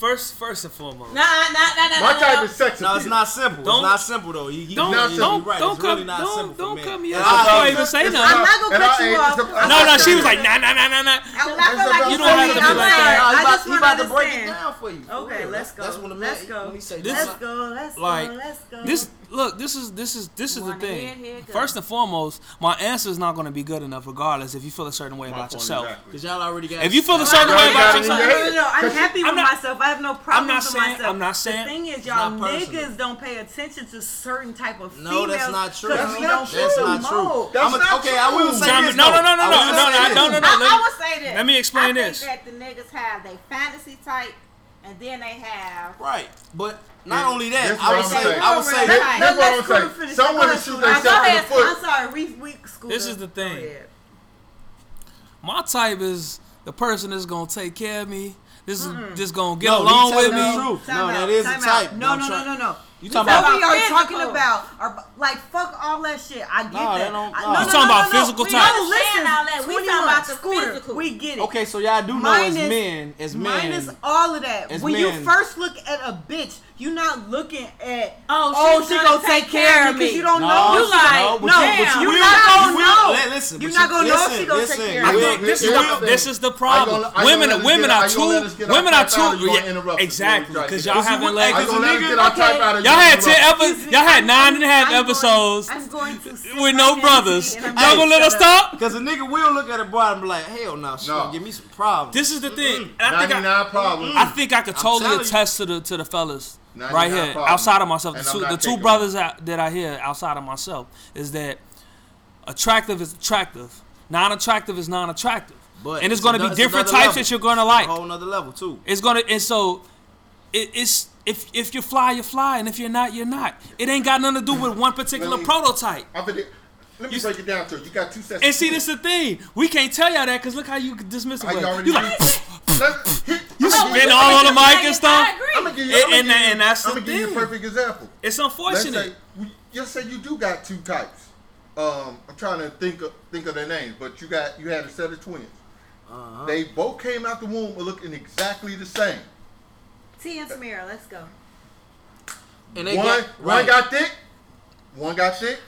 First, first and foremost. Nah, nah, nah, nah. My nah, type nah. is sex. No, it's not simple. Don't, it's not simple though. He, he, don't, don't, don't, right. don't it's come, really not don't, simple don't come here. I don't even say nothing. I'm not gonna cut you off. No, no, she was like, nah, nah, nah, nah, nah. I feel like You don't have to be like that. I just want to break it down for you. Okay, let's go. Let's go. man. Let's go. Let's go. Let's go. Let's go look, this is this is this is the thing. Hear, hear, First and foremost, my answer is not going to be good enough, regardless if you feel a certain way my about yourself. Exactly. Cause y'all already got. If you feel a certain way about yourself, no, no, no, I'm happy I'm with not, myself. I have no problem I'm not with saying, myself. I'm not saying. The thing is, y'all niggas don't pay attention to certain type of females. No, that's not true. That's not true. That's not true. That's not Okay, I will say this. No, no, no, no, no, no, no, no, no. I will say this. Let me explain this. That the niggas have they fantasy type, and then they have right, but not yeah. only that, I would, say, I would say, I would say, I'm. Someone to shoot themselves in the foot. I'm sorry, we school. This is the thing. My type is the person that's gonna take care of me. This is just gonna get along with me. No, that is the type. No, no, no, no, no. You talking about we are talking about or like fuck all that shit. I get no, that. Don't, no. No, you talking about physical no. touch? No, listen, we talking about the scooter. Physical. We get it. Okay, so y'all do know minus, as men, as men, minus all of that. When men. you first look at a bitch, you're not looking at oh, oh she gonna take, take care, care of me because you don't know. You like no, but no, but you, you, you not gonna listen. You're not gonna listen, know if she gonna listen, take care. of think this is the this is the problem. Gonna, women women are too women are too exactly because y'all haven't let cause y'all had ten episodes y'all had nine and a half episodes with no brothers. Y'all gonna let us talk? Because a nigga will look at a broad and be like, hell no, she gonna give me some problems. This is the thing. I think I, think I could totally attest to the to the fellas right here problem. outside of myself. And the two, the two brothers that I hear outside of myself is that Attractive is attractive. Non-attractive is non-attractive. But and it's, it's going to be different types level. that you're going to like. A whole another level too. It's going to and so it, it's if if you fly, you fly, and if you're not, you're not. It ain't got nothing to do with one particular me, prototype. I. Let me you, break it down to you. You got two sets. And see, this the thing. We can't tell y'all that because look how you dismiss it. You like. you spin all on the mic and stuff. I'm gonna give you, and, and, and that's I'm gonna give you a perfect example. It's unfortunate. Let's say, let's say you do got two types. Um, I'm trying to think of, think of their names, but you got you had a set of twins. Uh-huh. They both came out the womb looking exactly the same. T and Samira, let's go. And one got, right. one got thick, one got thick,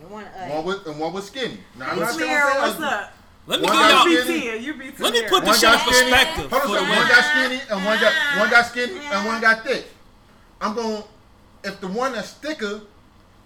and one, uh, one was and one was skinny. Now, I'm not Samira, what's up? Let me, y'all, skinny, Let me put the in perspective. Hold on, one got skinny and one got one got skinny and one got thick. I'm going. to If the one that's thicker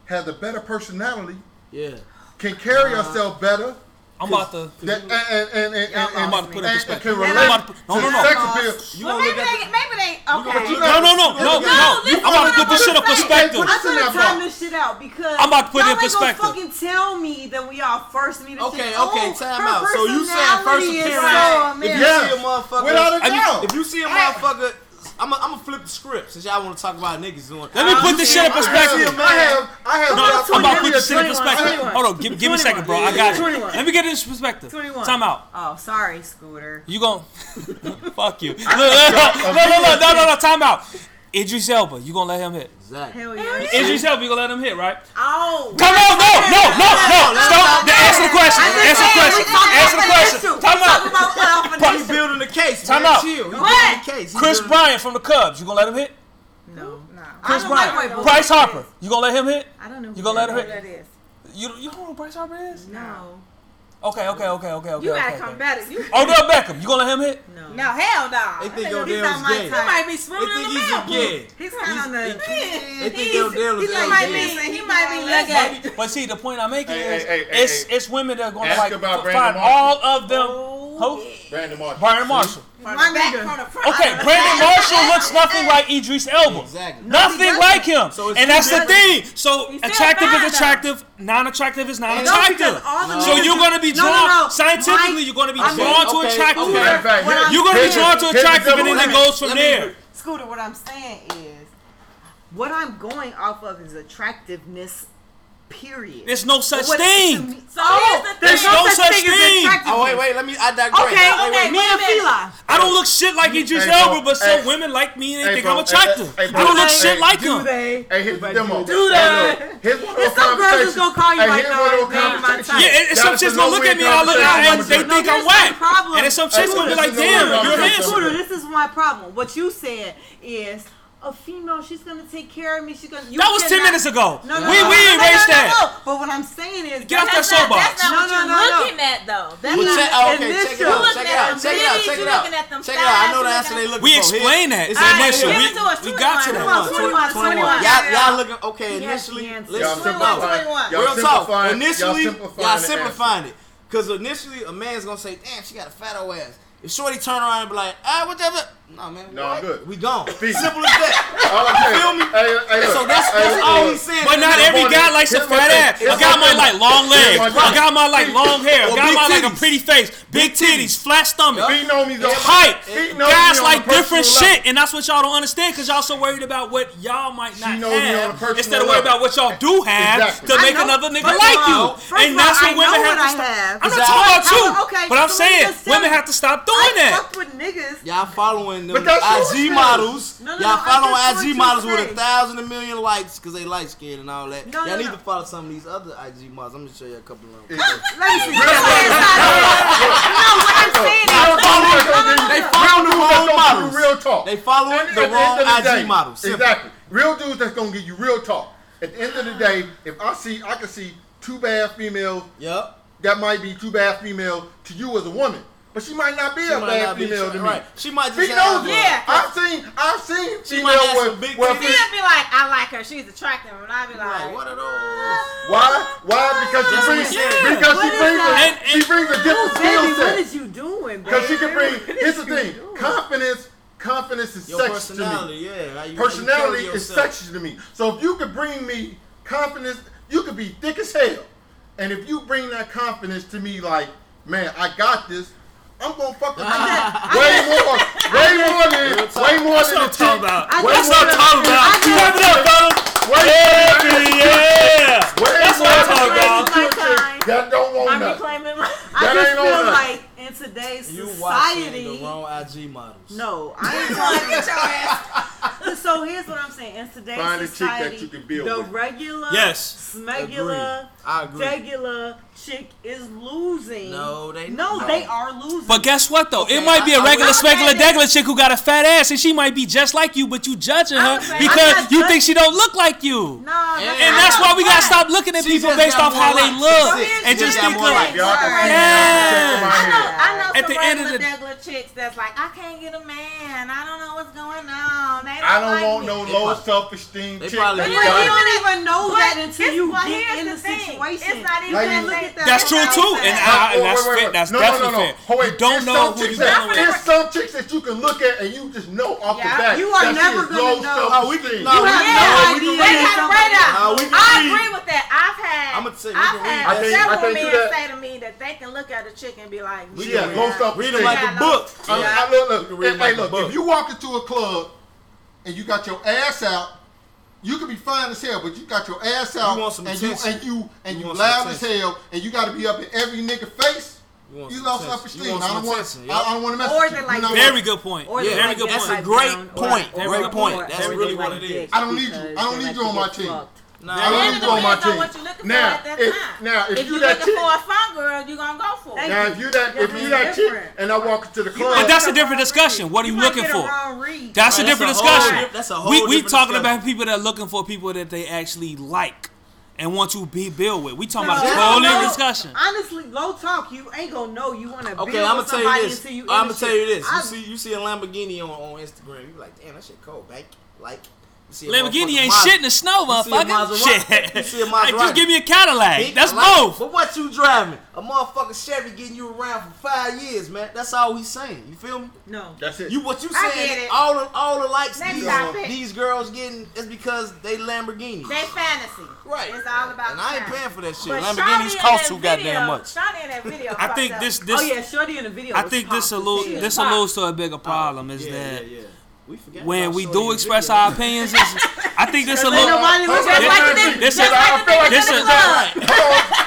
has a better personality, yeah, can carry uh, herself better. I'm about to. That, and, and, and, and, and, I'm about to put it in perspective. And, and, put, no, no, no. Sex appeal. You well, maybe, they, maybe they. Okay. No, no, no, no, no. no I'm about to put this shit in perspective. I'm gonna time this shit out because I'm about to put it in perspective. Fucking tell me that we all first meet. Okay, okay, oh, time out. So you saying first appearance? If you see a motherfucker, without a doubt, if you see a motherfucker I'm gonna flip the script since y'all want to talk about niggas doing. Let me put this shit in perspective. I have, I have, I have. No, I'm about to put this shit in perspective. 21. Hold on, give, give me a second, bro. I got it. 21. Let me get this perspective. 21. Time out. Oh, sorry, Scooter. You gon' fuck you. No, no, no, no, no, no, time out. Idris Elba, you gonna let him hit? Exactly. Hell yeah. Idris Elba, you gonna let him hit, right? Oh. Come on, no, no, no, no. Stop. Answer the question. Answer the question. Answer the question. Time out. He's building the case. Time out. What? Kris Bryant from the Cubs, you gonna let him hit? No. Kris Bryant. Bryce Harper, you gonna let him hit? I don't know. You gonna let him hit? You you don't know who Bryce Harper is? No. Okay, okay, okay, okay, okay. You gotta come okay. better. You, oh, Odell Beckham, you gonna let him hit? No, no, hell no. They think Odell is gay. He might be swimming in the mouth. Yeah, he's kind of the. They think Odell is gay. He might be. He might be. But see, the point I'm making is, it's it's women that are gonna like find all of them. Oh, Who? Brandon Marshall. Brandon Marshall. Front. Front. Okay, Brandon Marshall looks nothing like Idris Elba. Exactly. Nothing no, like him. So and that's the thing. So attractive is attractive, non-attractive is non-attractive. No, so you're gonna be drawn no, scientifically. you're gonna be I mean, drawn okay, to attractive. Okay. You're gonna be drawn to attractive, and then it goes from there. Scooter, what I'm saying is, what I'm going off of is attractiveness Period. There's no such what, thing. So oh, the there's no, no such, such thing. thing. Oh wait, wait, let me. I digress. Okay, wait, okay. Wait, me and Fila. I don't look shit like Idris hey, Elba, but hey, some women like me and they hey, think bro, I'm attractive. Hey, I don't look shit like do him. They? Hey, here's the demo. Do they? Here's one some girls just gonna call you like, Hey, my type. Yeah, and some chicks gonna look at me and I look at and they think I'm whack. And some chicks gonna be like, damn, you're handsome. This is my problem. What you said is a female. She's gonna take care of me. She's gonna. You that was ten minutes ago. No, no, we no, we no, erased no, no, that. No, But what I'm saying is, get off that soapbox. That's not no, what no, you're no, looking no. at, though. That's not. Oh, okay, check it out. Check it out. Check it out. Check it out. Check it out. I know the answer they looking for. We explained that. It's initial. We got to that. Twenty-one. Twenty-one. Y'all, y'all looking okay? Initially, let's simplify. Real talk. Initially, y'all simplifying it. Cause initially, a man's gonna say, "Damn, she got a fat old ass." If Shorty turn around and be like, "Ah, whatever." Nah, man. No, nah, I'm good. We gone. Simple as that. All I'm saying. Feel me? Hey, hey, look, so that's, hey, that's hey, all he's saying. But not every guy likes a fat ass. A guy might like long legs. A guy might like long hair. A guy might like a pretty face. Big titties, flat stomach. Beating on me, though. Height. Guys like different shit. And that's what y'all don't understand because y'all so worried about what y'all might not have instead of worried about what y'all do have to make another nigga like you. And that's what women have to stop. I'm not talking about you. But I'm saying women have to stop doing that. Y'all following following them IG models. No, no, y'all no, following IG models with a thousand a million and million likes because they light skin and all that. y'all need to follow some of these other IG models. I'm gonna show you a couple of them. Let me. No, what I'm saying is they follow the wrong models. Real talk. They follow the wrong IG models. Exactly. Real dudes that's gonna give you real talk. At the end of the day, if I see, I can see two bad females. Yep. That might be two bad females to you as a woman but she might not be she a bad female to me. Right. She might just she knows it. Yeah, I've seen I've seen she female with big Well, she'll be like, I like her, she's attractive, and I be like, right. what are those? Ah. Why? Why? Because she brings yeah. because what she brings a, and, and, she brings a different skill set. What is you doing? Because she can bring. Here's the thing: doing? confidence confidence is Your sex to me. Yeah, personality is sex to me. So if you could bring me confidence, you could be thick as hell. And if you bring that confidence to me, like, man, I got this. I'm gonna fuck with that. Way more, way more than, way more than the chick. Way that's what I'm talking about. Clap it up, fellas. Way yeah, yeah. Way that's more what I'm talking about. That don't want I'm. Reclaiming my, I just feel like in today's you society, the wrong IG models. No, I ain't gonna get your ass. so here's what I'm saying: in today's Find society, a chick that you can build the with. regular, yes, smegular, regular, chick is losing. No, they no, no. they are losing. But guess what though? Okay, it might be a regular, regular, regular chick who got a fat ass, and she might be just like you, but you judging her saying, because you judging. think she don't look like you. No, and, and that's why we gotta stop looking at she people based off how they look and just think like. Yeah, I know. I know. At the end of the chicks that's like, I can't get a man. I don't know what's going on. They don't I don't like want me. no low self esteem chick. But you don't even know that until you get in the situation. It's not even that's true too, and, I, and that's fit That's no, definitely no, no, no. Wait, you don't know who you're with. There's some chicks that you can look at and you just know off yeah. the bat. You are never gonna know. Oh, we can. No, you have no idea. They right out. I agree with that. I've had. I'm gonna say. I've had several men say to me that they can look at a chick and be like, "Yeah, go stop reading like a book." Look, look. If you walk into a club and you got your ass out you can be fine as hell, but you got your ass out You want some and you and you and You you, loud as hell and you got to be up in every nigga face. You want You lost attention. self esteem. I don't want. attention, I. I don't want to mess Or with they you. like You know Very good point. Or Yeah, very like good get point. wiped Great point. or- Great point. That's really what it is. dicks I don't need you. No, now, let me blow my team. Now, if, now, if, if you that chick, for a fun girl, you gonna go for it. Now, if you that, if you that chick, and I walk into the club, but that's a different discussion. What are you, looking for? That's a different discussion. That's a whole. We we talking about people that are looking for people that they actually like and want to be built with. We talking no, about a whole new discussion. Honestly, low talk. You ain't gonna know you want to. Okay, I'm gonna tell you this. I'm gonna tell you this. You see, you see a Lamborghini on, on Instagram. You like, damn, that shit cold, bank. Like, Lamborghini ain't Mas- shit in the snow, motherfucker. Shit. You see like, just give me a Cadillac. Big That's both. But what you driving? A motherfucking Chevy getting you around for five years, man. That's all he's saying. You feel me? No. That's it. You what you saying? All the all the likes these, these girls getting is because they Lamborghini. They fantasy. Right. It's all about. And I ain't paying for that shit. But Lamborghinis cost too goddamn much. Shawty in that video. I think this this. Oh yeah, Shorty in the video. I think this a little this alludes to a bigger oh, problem is that. We when we do express our opinions, I think this a little. Nobody looks at like this. This is. This is.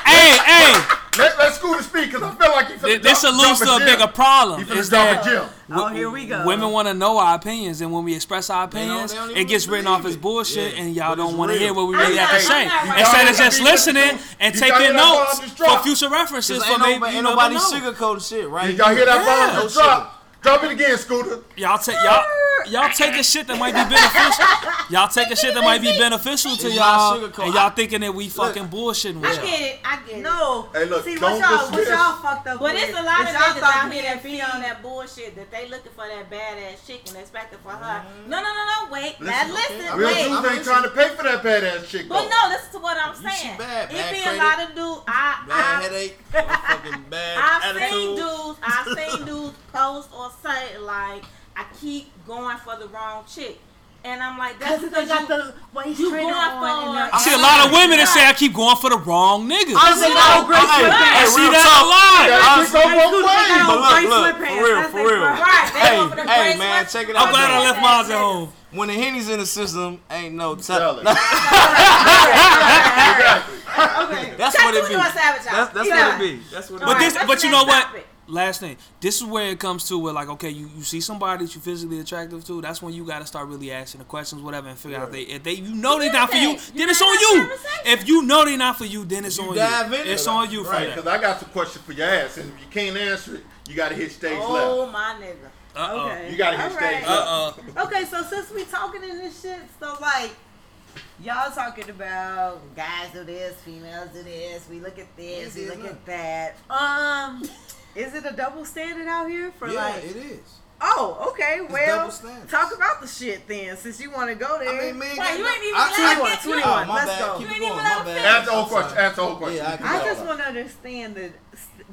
Hey, hey. Let, let's Scooter speak because I feel like he this, this alludes to a bigger problem. Is that oh, here we go. Women want to know our opinions, and when we express our opinions, they don't, they don't it gets written off as bullshit, yeah. and y'all but don't want to hear what we really have to say. Instead of just listening and taking notes for future references, for maybe nobody sugarcoat shit, right? Y'all hear that? Ball? No Drop it again, Scooter. Y'all take y'all y'all taking shit that might be beneficial. Y'all taking shit that might be beneficial to y'all, and y'all thinking that we fucking bullshitting with I y'all. get it. I get it. No. Hey, look, See, what don't y'all, what y'all fucked up But with it's a lot of is y'all niggas out here that and be on that bullshit that they looking for that badass chick and expecting for her. Mm-hmm. No, no, no, no. Wait. Now Listen, listen. Real Wait. dudes ain't trying to pay for that badass chick. But no, listen to what I'm saying. bad, It bad be a lot of dudes. I, I, Bad headache, fucking bad I've attitude. seen dudes. I've seen dudes post on gonna say like I keep going for the wrong chick. And I'm like, that's because you, the waist you going on. for. I see a lot of women that say I keep going for the wrong nigga. I see that a lot. I see that a lot. I see that a lot. But look, look, for real, for real. Right. Hey, hey, man, check it out. I'm glad I left mine at home. When the henny's in the system, ain't no telling. Exactly. Okay. That's what it be. That's what it be. That's what. But this, but you know what? last thing. This is where it comes to where like, okay, you, you see somebody that you physically attractive to. That's when you got to start really asking the questions, whatever, and figure out they if they you know they're not for you, you then it's on you. If you know they're not for you, then it's you on dive you. In it's on you, right? Because I got some question for your ass, and if you can't answer it, you got to hit stage oh, left. Oh my nigga. Uh-oh. Okay. You got to hit All stage right. left. Uh-uh. okay, so since we talking in this shit, so like. Y'all talking about guys do this, females do this, we look at this, we look at that. Um is it a double standard out here for yeah, like? it is. Oh, okay. Well, talk about the shit then, since you want to go there. I mean, man, well, you ain't even I, allowed to get 21, Oh, Let's bad. go. Keep you ain't going. even allowed to Answer the whole question. Ask the whole question. Yeah, I, I just want to understand the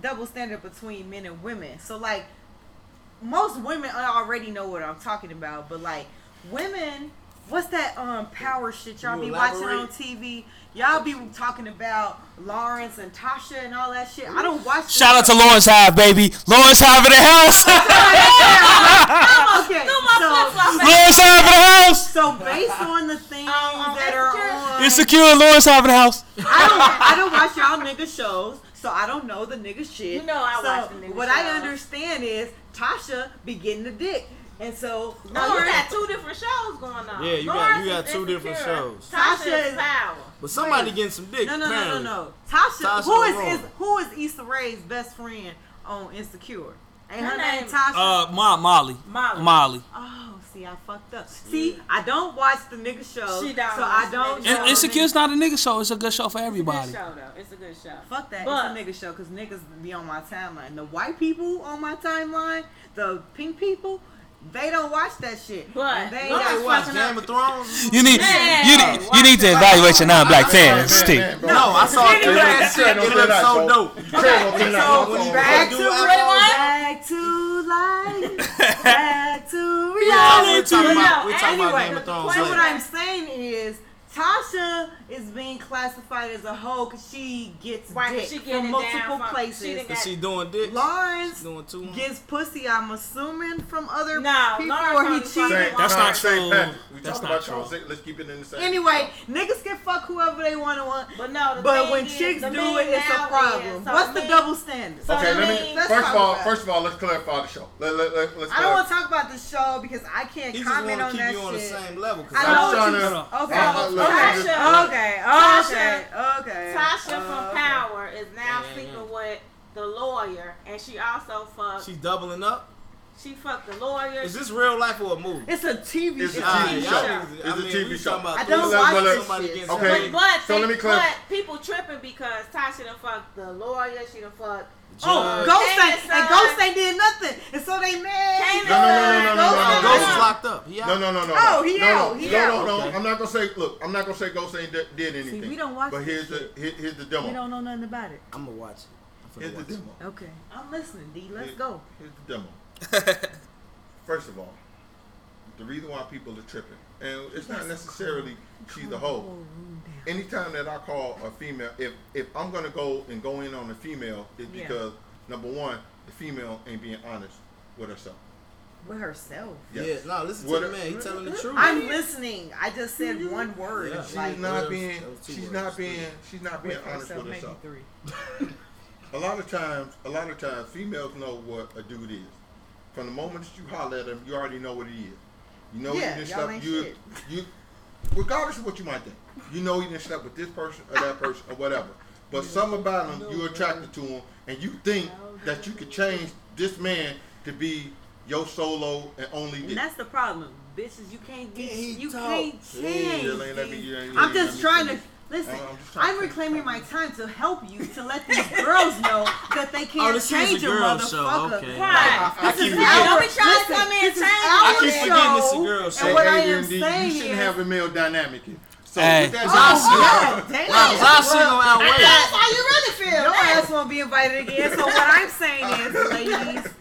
double standard between men and women. So, like, most women already know what I'm talking about, but like, women what's that um power shit y'all be elaborate? watching on TV? Y'all be talking about Lawrence and Tasha and all that shit. I don't watch. Shout out to Lawrence Hive, baby. Lawrence Hive in the house. I'm okay. So, Lawrence Hive in the house. So based on the things um, um that are on, insecure Lawrence Hive in the house. I don't. I don't watch y'all nigga shows. So I don't know the nigga shit. You know I so watch the nigga What shows. I understand is Tasha be getting the dick. And so, no, you got two different shows going on. Yeah, you Lawrence got you got two different shows. Tasha, Tasha is power, but somebody Wait. getting some dick. No, no, apparently. no, no, no. Tasha, Tasha who is, is who is Issa Rae's best friend on Insecure? Ain't her, her name, name Tasha? Uh, Ma- Molly. Molly. Molly. Oh, see, I fucked up. See, yeah. I don't watch the nigga show. She. So I don't. It, Insecure's not a nigga show. It's a good show for everybody. It's a good show though. It's a good show. Fuck that. But, it's a nigga show because niggas be on my timeline. The white people on my timeline, the pink people they don't watch that shit. What? They no, they watch Game of Thrones. You need you need, you need to evaluate your non-black fans. Steve. No, I saw anyway. that shit. It looks so dope. Okay, so back to back to life. Back to reality. We're talking about Game of Thrones. What I'm saying is Tasha is being classified as a hoe because she gets right, dick she from multiple from, places. She, she doing dick. Lawrence doing too gets pussy. I'm assuming from other nah, people Lawrence or he cheated. Say, that's not true. We talked about true. Let's keep it in the same. Anyway, niggas can fuck whoever they want to want. But no, but when is, chicks do it, it's a problem. So What's the double standard? So okay, let me. First of all, first of all, let's clarify the show. Let, let, let, let's I don't want to talk about the show because I can't comment on that shit. I know. Okay. Tasha- okay, okay. Tasha okay. from Power is now Yeah, yeah, sleeping with the lawyer, and she also fucked. She doubling up. She fucked the lawyer. Is this real life or a movie? It's a TV show. It's a show. Ah, TV show. niggas- It's I a mean, TV we show. about I don't watch Let- let- this shit. Okay. sprayed. But, So they, let me clar- but people tripping because Tasha done fucked the lawyer. She done fucked. Oh, Ghost ain't, and. Ghost ain't did nothing, and so they mad. No, no, no, no, no, no, Ghost no, ain't no, Ghost is locked up. He out. No, no, no, no. Oh, he no, out, No, he no, out. no, no. Okay. I'm not gonna say. Look, I'm not gonna say Ghost ain't did, did anything. See, we don't watch But this here's the shit. here, here's the demo. We don't know nothing about it. I'm gonna watch it. Here's finna the watch it. demo. Okay, I'm listening, D. Let's Here- go. Here's the demo. First of all, the reason why people are tripping, and it's not necessarily she's a hoe. Anytime that I call a female, if if I'm gonna go and go in on a female, it's Yeah. because number one, the female ain't being honest with herself. With herself. Yes. Yeah, no, listen What to a- the man. He telling the truth. I'm listening. I just said mm-hmm. one word. Yeah. She's Like, not words, being. that was two She's words, not three. being. She's not being with honest herself, with maybe herself. three. A lot of times, a lot of times, females know what a dude is. From the moment that you holler at him, you already know what he is. You know Yeah, he didn't y'all slept. ain't You, shit. you, regardless of what you might think, you know he didn't slept with this person or that person or whatever. But something about him, you're attracted to him, and you think that you could change this man to be your solo and only And that's the problem, bitches. You can't be. Yeah, You talk. can't change. you ain't let me- D. you ain't- you I'm just trying to finish. Listen. I'm- I'm just trying I'm to reclaiming my time to help you to let these girls know that they Oh, can't this change a a girl motherfucker. show. Okay. Right. I- I This keep is forgetting- our- Don't be trying to come in and change our I keep forgetting this a girl show. And what I am D, saying you shouldn't is, have a male dynamic here. So Hey. with that Oh, being said- God damn. Nah, 'cause I see Well, him outweigh. That's how you really feel. Your ass won't be invited again. So what I'm saying is, oh, ladies,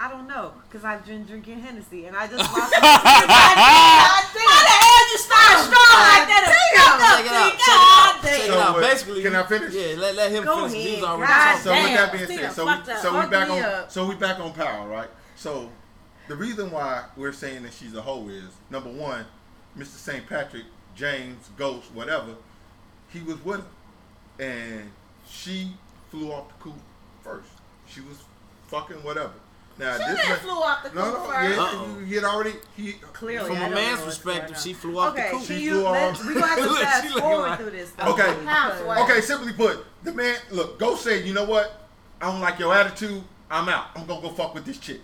I don't know, cause I've been drinking Hennessy and I just lost. How the hell you start strong like that? Check it out. Check it out. So out. Basically, can I finish? Yeah, let, let him Go finish. He was ahead, already talking. So with that being said, so we, up. so we back on up. so we back on power, right? So the reason why we're saying that she's a hoe is number one, Mr. St. Patrick, James, Ghost, whatever, he was with her, and she flew off the coop first. She was fucking whatever. Now She this man- flew off the no, coop no, first. yeah, Uh-oh. he had already he Clearly, From I a don't man's know perspective, she flew off Okay, the coop. can She flew off. we gonna have to Look, fast forward like- through this. Okay. though, House because- Okay, simply put, the man look, go said, you know what? I don't like your attitude. I'm out. I'm gonna go fuck with this chick.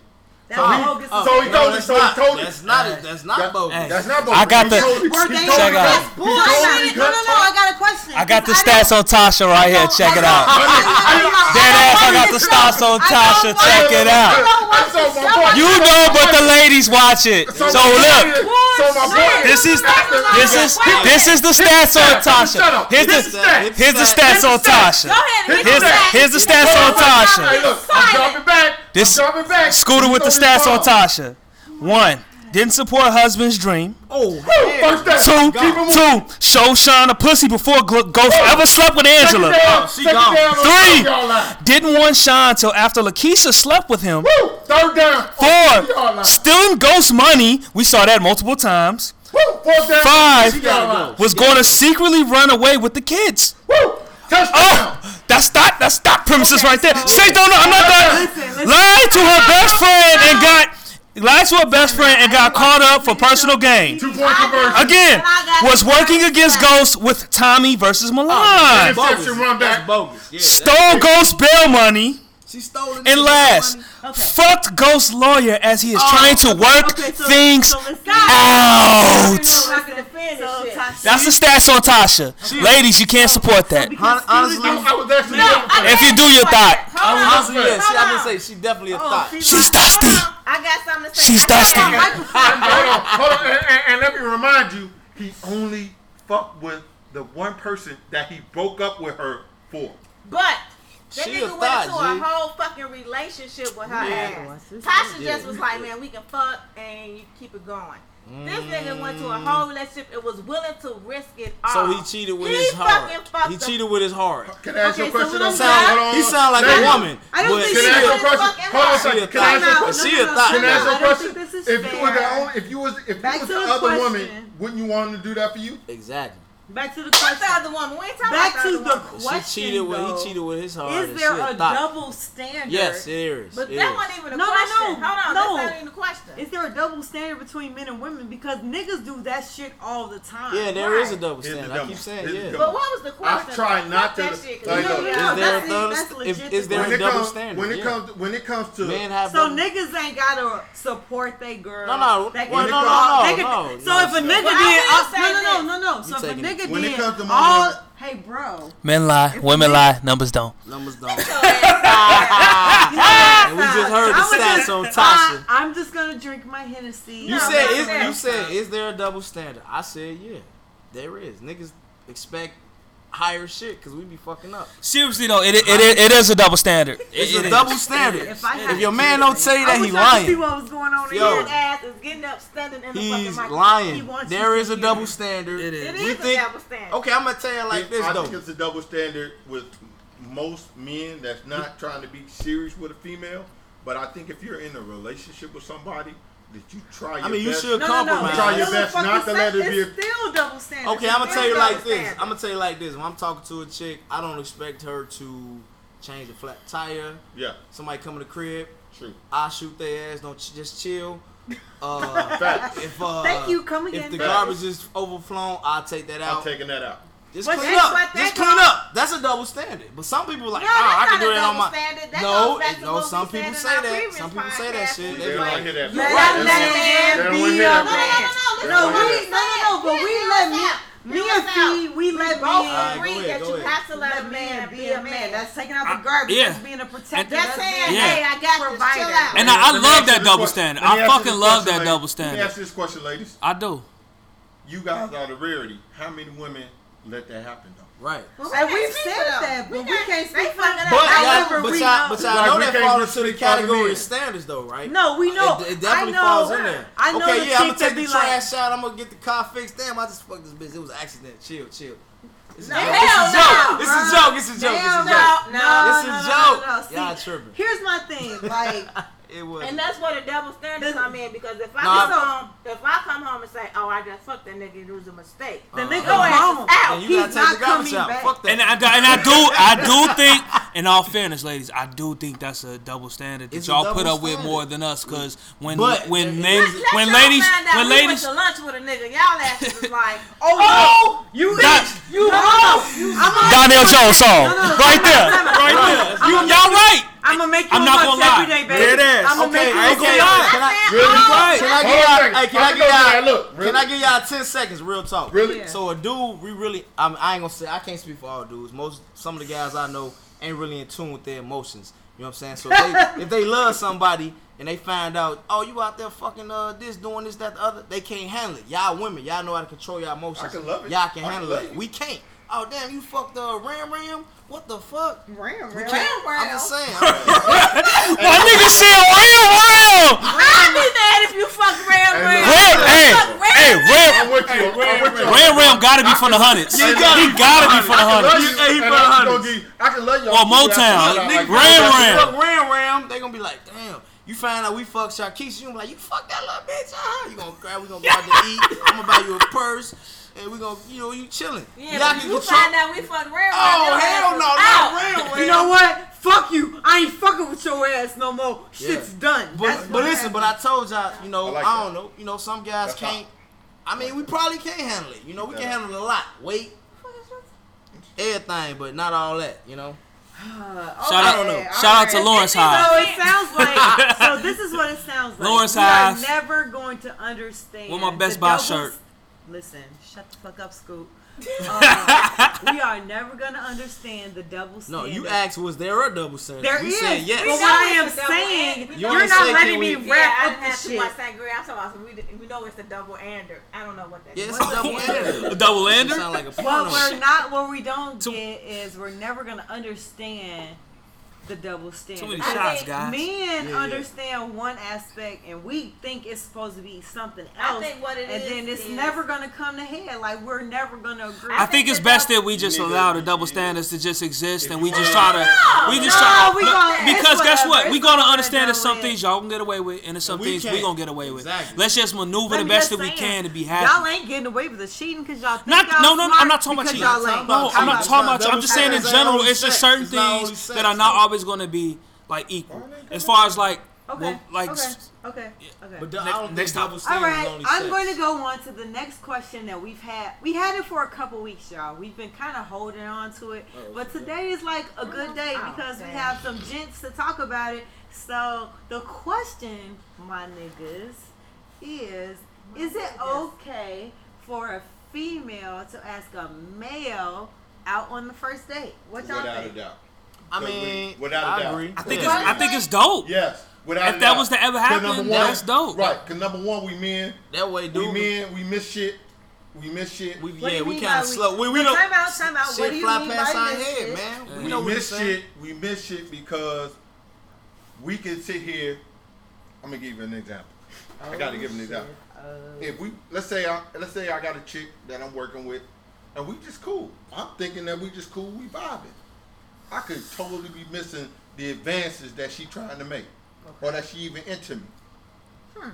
That's So he- bogus. so he told that's you- so he told you- That's not it. That's not That- bogus. That's not bogus. I got He the- told he Check you- out. That's he told you bullshit. No, no, no. I got a question. I got the stats on Tasha right here. Check it out. Dead ass, I got the stats on Tasha. Check it out. I saw my point. You know, but the ladies watch it. So look, is- So my point this is this is this is the stats on Tasha. Here's Hit the the stats. here's the stats on Tasha. ahead and Here's the here's the stats on Hey, Tasha. look, I'm dropping back. This I'm dropping back. Scooter with the You know stats on. Tasha. One, didn't support husband's dream. oh, Woo, First that. Two, Keep him two, show Sean a pussy before Gl- Ghost ever slept with Angela. Take down. Oh, she Take it gone. down on Three. Didn't want Sean till after Lakeisha slept with him. Woo, third down. Oh, Four, stealing Ghost money. We saw that multiple times. Woo, fourth down. Five, She gotta go. was going to secretly run away with the kids. Woo, touchdown. Oh, that's not that's not premises right there. so- Say don't know, I'm not done. Listen, listen. Lied to her best friend and got lied to her best friend and got caught up for personal gain. Two point conversion. Again, was working against Ghost with Tommy versus Milan. bogus. Interception run back. Bogus. Yeah, Stole Ghost bail money. She stole it. And last, fucked Ghost lawyer as he is trying to work Okay, so- things so out. I'm not gonna defend this So, That's the stats on Tasha. Ladies, you can't support that. because honestly, I, I was actually If you do, you thought. Honestly, yeah, she, I'm gonna say she definitely a Oh, thought. she's She's dusty. I got something to say. She's I dusty. that hold on, hold on, and, and- and let me remind you, he only fucked with the one person that he broke up with her for. But that She nigga went thought, into G. a whole fucking relationship with her Yeah. ass. Tasha Yeah. just was like, man, we can fuck and you keep it going. This Mm. nigga went to a whole relationship and was willing to risk it all. So he cheated with He his heart. fucking fucked He cheated with his heart. Can I ask you a Okay, so question? on saying- hold on, He sound like a woman. I don't but think Can she I ask you a question? fucking Hold on a hard. Second. Can I ask you a thought. question? She a thought. Can I ask you a I don't question? think this is If you was the only, if you was, if you was the the other question. woman, wouldn't you want him to do that for you? Exactly. Back to the What's the question. other woman? We ain't talking Back about to the the other woman. question. she cheated with he cheated with his heart. Is and there shit, a thought- double standard? Yes, there is. But It that is. wasn't even a No, no, question. no, Hold on, no. that's not even the question. Is there a double standard between men and women? Because niggas do that shit all the time. Yeah, there is a Right. double Here's the standard. I keep saying yeah. But what was the question? I've tried not to- that shit, 'cause like, you Is there a double? that's st- if, is there when a it double comes standard? when it Yeah. comes when it comes to Men have So double- niggas ain't gotta support they girl. No, no, That well, can- no, no, no, So if a sir. nigga Well, I did, say no, no, no, no, no. So if a taking it. Nigga When it comes to money, all, women- hey bro, Men lie, women lie, numbers don't. Numbers don't. And we just heard the I'ma stats just- on Tasha. I, am just gonna drink my Hennessy. You No, said is you said is there a double standard? I said yeah, there is. Niggas expect higher shit because we be fucking up. Seriously though, it it, it, it is a double standard. It's It- a it double standard. If I If, your man don't tell you that, was he trying to see lying. what was going on in Yo. here. His ass is getting up, standing in the He's fucking microphone. He lying. wants There you is a hear double it. It standard. It is. is We a think- double standard. Okay, I'm gonna tell you like this I though. think it's a double standard with most men that's not trying to be serious with a female. But I think if you're in a relationship with somebody, that you try your I mean, you best. should No, no, no. compromise. Try your It's still best not to let it be It's still double standard. Okay, I'm gonna tell you like double this. I'm gonna tell you like this. When I'm talking to a chick, I don't expect her to change a flat tire. Yeah, Somebody come to the crib, true. I shoot their ass. Don't ch- just chill. Uh, if uh, Thank you, come if the Facts. garbage is overflown, I'll take that out. I'm out. taking that out. Just But clean up. Just clean goes- up. That's a double standard. But some people like, No, ah, I can do a that on my. standard. That no, it- no. Some people say that. Some people say that shit. They They be don't like, want to hear that. Let They that man they don't be want to hear a that. No, no, no, no, no. No, to we what no, no, but we let me, me Hear and us Fee, we let both men Alright, agree that you have to let let a man be a man. That's taking out the garbage. yeah. That's being a protector. That's That's saying, Yeah. hey, I got this. Provider. Chill out. And I, I Let me love that double standard. I fucking love that ladies. double Let me standard. ask this question, ladies. I do. You guys are the rarity. How many women let that happen though? Right. Well, And we we've said that, but we can't- can't speak for fucking them. But uh, However, but we y'all, know. but y'all Like, know that falls into the speak for other category of standards, though, right? No, we know. It, it definitely I know, falls in there. I know okay, the yeah, I'm gonna take be the like, trash out. I'm gonna get the car fixed. Damn, I just fucked this bitch. It was an accident. Chill, chill. It's a No, joke. hell It's a joke. no, It's a joke. It's a joke. It's a joke. No, no, It's a no, no, no, no. See, Y'all tripping. Here's my thing. Like, It was. And that's where the double standard come in because if I No, come home, if I come home and say, "Oh, I just fucked that nigga," it was a mistake. the Uh, nigga Your ass is home. out. and you gotta take not the coming out. back. Fuck that. And I, and I do I do think, in all fairness, ladies, I do think that's a double standard that It's y'all put up with more than us. Cause when But- when Let- men Let, let when y'all ladies find out when we ladies went to lunch with a nigga, y'all asses was like, Oh, you That- bitch. You hoe. I'm gonna Donell Jones song No, no, no, right there, right there. out. You, I'm y'all right. I'm gonna make you I'm a not gonna lie. every day, baby. It is. I'm gonna Okay, make you I a ain't lunch. Can I, Really? Right. can I Hold give on y'all? Hey, can I I'm give y'all? Look, really? Can I give y'all ten seconds, real talk? Really? Yeah. So a dude, we really, I'm, I ain't gonna say I can't speak for all dudes. Most, some of the guys I know ain't really in tune with their emotions. You know what I'm saying? So if they, if they love somebody and they find out, oh, you out there fucking uh this, doing this, that, the other, they can't handle it. Y'all women, y'all know how to control your emotions. I can love it. Y'all can I can handle love it. it. We can't. Oh damn, you fucked the ram ram. What the fuck? Ram, We ram. Ram I'm just saying. My nigga said real real. "I'd be mad if you fuck Ram Hey, Ram." look. Ram, hey, hey, Ram, I'm with you. I'm with you. Ram Ram gotta be from the hundreds. He gotta gotta be from the I can love hundreds. he and from the hundreds. I can love y'all. Or Motown. Ram Ram. Ram ram. They gonna be like, damn. You find out we fuck Sharkeisha, you gonna be like, you fuck that little bitch, huh? You gonna grab, we gonna go out to eat. I'm gonna buy you a purse, and we gonna, you know, you chilling. Yeah, Y'all but can you control. find out we fuck Ram Ram. Oh hell no, not out. ram ram. You know what? Fuck you. I ain't fucking with your ass no more. Yeah. Shit's done. But, That's but what listen, but. I told y'all, you know, I I, don't know, you know, some guys That's can't. I mean, we probably can't handle it. You know, we can handle a lot. Weight, everything, but not all that. You know. Shout out, Okay, shout out to alright. Lawrence So Hive. it sounds like. so this is what it sounds like. Lawrence High. Hive. never going to understand. With my Best Buy double- shirt. Listen, shut the fuck up, Scoop. Uh, we are never gonna understand the double No, you asked, was there a double standard? There you is. said yes. But what I am it's a double saying, and- you're not a- letting me we- Yeah, I wrap didn't up have the too much shit. sangria. I'm talking about some. We, we know it's a double ander. I don't know what that Yeah, is. it's a double standard. A double You ender. sound like a What we're not, what we don't So- get is we're never gonna understand the double standard. Too many I shots, think guys. Men Yeah, yeah. understand one aspect, and we think it's supposed to be something I else. think what it and is then it's is- never gonna come to head. Like we're never gonna agree. I think it's best double- that we just Nigga, allow the double standards to just exist, and we just try to, we just No, try we look, gonna- because it's guess what? whatever. We It's gonna gonna understand that some things y'all can get away with, and there's some we things we can't. gonna get away with. Exactly. Let's just maneuver the best just that we can to be happy. Y'all ain't getting away with the cheating because y'all think Not, y'all no, no, no, I'm not talking about cheating. y'all. No, I'm not talking not about. I'm just saying in general, it's just certain things that are not though. Always gonna be like equal. As far as like, Okay. well, like, okay. Okay. Okay. But the, I Next- don't next think double topic. All standards right, only I'm sex. going to go on to the next question that we've had. We had it for a couple weeks, y'all. We've been kind of holding on to it, Oh, but today is like a good day Oh, because we have some gents to talk about it. So the question, my niggas, is: Is it okay for a female to ask a male out on the first date? What y'all Without a doubt. I Because we- mean, without a I doubt. agree. I think Yeah. it's, I think it's dope. Yes. Without If that doubt. was to ever happen, number that's dope. Right. Because number one, we men, that way, dude. we dude. men, we miss shit. We miss shit. We, yeah, we kind of slow. We, we But don't. Time out, time out. Shit what do you fly mean past by our head, shit? man. we We know miss you're shit. We miss shit because we can sit here. I'm gonna give you an example. I gotta oh, give an example. Oh. If we let's say I let's say I got a chick that I'm working with, and we just cool. I'm thinking that we just cool. We vibing. I could totally be missing the advances that she trying to make, or that she even into me. Hmm.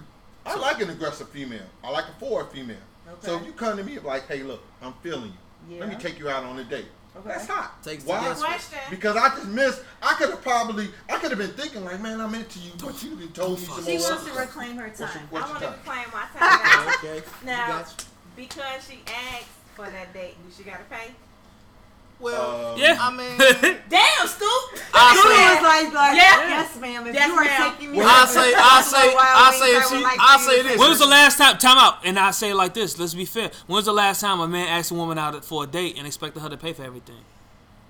I like an aggressive female. I like a forward female. So if you come to me like, hey, look, I'm feeling you. Let me take you out on a date. Okay. That's hot. Takes Why? Question. Because I just missed. I could have probably. I could have been thinking like, man, I'm into you, but you done told me some more. She more. wants to reclaim her What's your- time. what's I want to reclaim my time. guys. Okay. now, You got because she asked for that date, do she gotta pay? Well, Um, Yeah. I mean, Damn, Scoop. I Scoop say, was like, like Yeah. yes, ma'am. If Yes, you are ma'am. taking me, Well, I out say, I say, I say, would she, like I say you this. When was the last time? Time out. And I say it like this. Let's be fair. When was the last time a man asked a woman out for a date and expected her to pay for everything?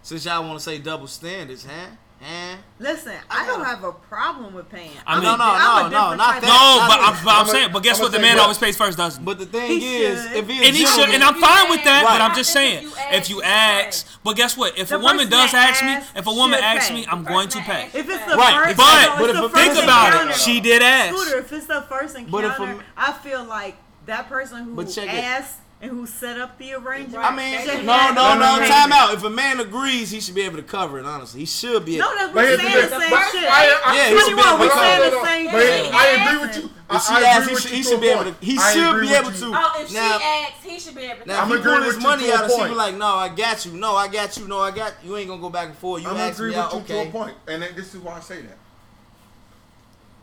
Since y'all want to say double standards, huh? Huh? Listen, I don't have a problem with paying. I mean- no, no, I'm no, no, not type that. of- No, not but. I'm, but I'm I'ma- saying. But guess I'ma what? The man what- always pays first, doesn't? But the thing He is, should. if he and he should, and I'm If you fine with that. ask- But I'm just saying, if you if ask, you you ask, but guess what? If The a woman does ask me, if a woman asks pay. me, I'm going to pay. If it's the. Right, first, but- but it's the first Think about encounter. it. She did ask. Scooter, if it's the first encounter, I feel like that person who But check it. asked and who set up the arrangement. I mean, should no, no, no. Time out. If a man agrees, he should be able to cover it. Honestly, he should be. No, able- that's But we're here's the saying the thing. same But shit. I- I- Yeah, he should be able to we're cover saying it. the same But thing. I agree with you. I, If she I asks, agree he with should- you he to should a be able point. to- he I should agree be with able you. to. Oh, if Now- she asks, he should be able to. Now, I'm if he agreeing pull his with you money to a out and she be point. like, "No, I got you. No, I got you. No, I got you." You ain't gonna go back and forth. You I'm ask agree me with out, you to a okay? point, and then this is why I say that.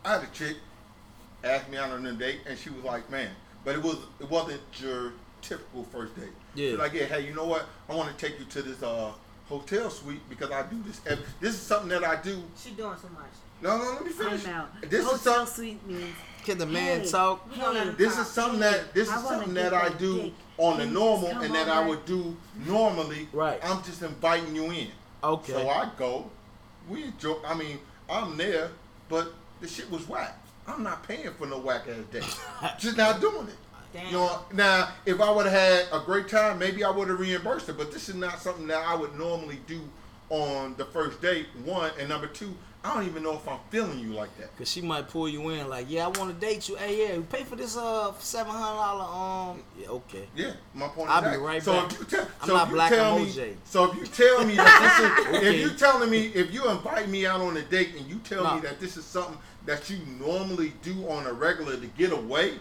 I had a chick ask me out on a date, and she was like, "Man," but it was it wasn't your typical first date. Yeah. Like, "Yeah, hey, you know what? I want to take you to this uh hotel suite because I do this. ev- This is something that I do. She doing so much. No, no, let me finish. Time out. This is Hotel suite means Can the man Hey. talk? We gonna let Hey, This talk. is something that this is I wanna something get that I do dick. on the normal, and that I would do normally. Right. I'm just inviting you in. Okay. So I go. We enjoy. I mean, I'm there, but the shit was whack. I'm not paying for no whack ass date. just not doing it. Damn. You know, now if I would have had a great time, maybe I would have reimbursed her. But this is not something that I would normally do on the first date. One and number two, I don't even know if I'm feeling you like that. Cause she might pull you in like, yeah, I want to date you. Hey, yeah, pay for this uh seven hundred dollar um. Yeah, okay. Yeah, my point. I'll is be that. right so back. If you tell, I'm so not if you black, tell I'm me, OJ. So if you tell me that this is, Okay. if you telling me, if you invite me out on a date and you tell Nah. me that this is something that you normally do on a regular to get away, be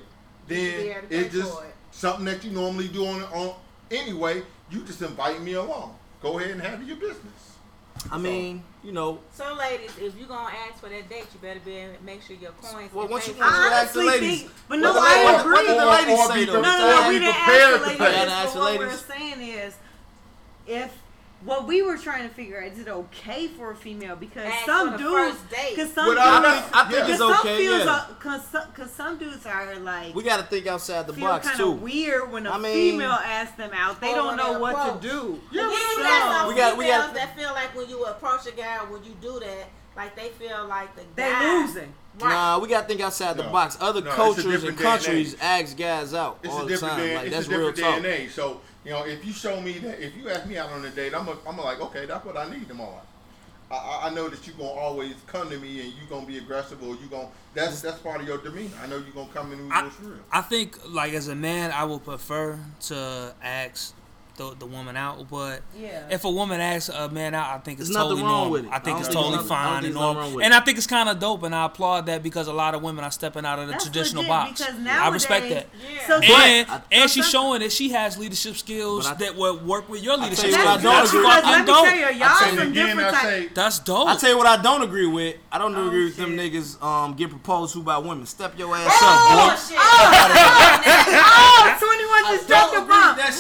then able to pay it's just for it. something that you normally do on on anyway. You just invite me along. Go ahead and handle your business. I mean, you know, So, ladies, if you're gonna ask for that date, you better be make sure your coins. Well, get once you for. want to ask the honestly ladies. think, but no, What- I what- agree. what the ladies say be? No, no, no, we didn't ask the ladies. Gotta ask But the what we're saying is, if what we were trying to figure out is it okay for a female because Ask some dudes, date. because some Without dudes, a- I think Yeah. it's Cause some okay. feels Yeah. are- cause, some, some dudes are like We got to think outside the feel box too. weird when a I mean- female asks them out. They don't know what approach. to do. Yeah, And then we got some We got- we females got- that feel like when you approach a guy, when you do that, like they feel like the They guy. losing. Right. Nah, we got to think outside the No. box. Other No, cultures and day and countries ask guys out It's all a the time. day. Like it's that's a different real day talk. and age. So you know, if you show me that, if you ask me out on a date, I'm a, I'm a like, okay, that's what I need tomorrow. I- I, know that you're gonna always come to me and you're gonna be aggressive or you gonna that's that's part of your demeanor. I know you're gonna come in with I, what's real. I think like as a man, I would prefer to ask the, the woman out, but Yeah. if a woman asks a man out, I think it's There's nothing totally wrong normal. with it. I think I it's think totally there's nothing- I don't fine and normal, and. I think it's kind of dope, and I applaud that because a lot of women are stepping out of the That's traditional legit, box. because I respect that. Yeah. So And I- and she's showing that she has leadership skills I- that will work with your leadership I don't That's agree- because let me tell dope. you, I y'all say some different I types. say That's dope. I tell you what I don't agree with. I don't Oh, agree with them niggas um get proposed to by women. Step your ass Oh, up, boy. shit. Oh, 21 just dropped the don't agree with bomb. that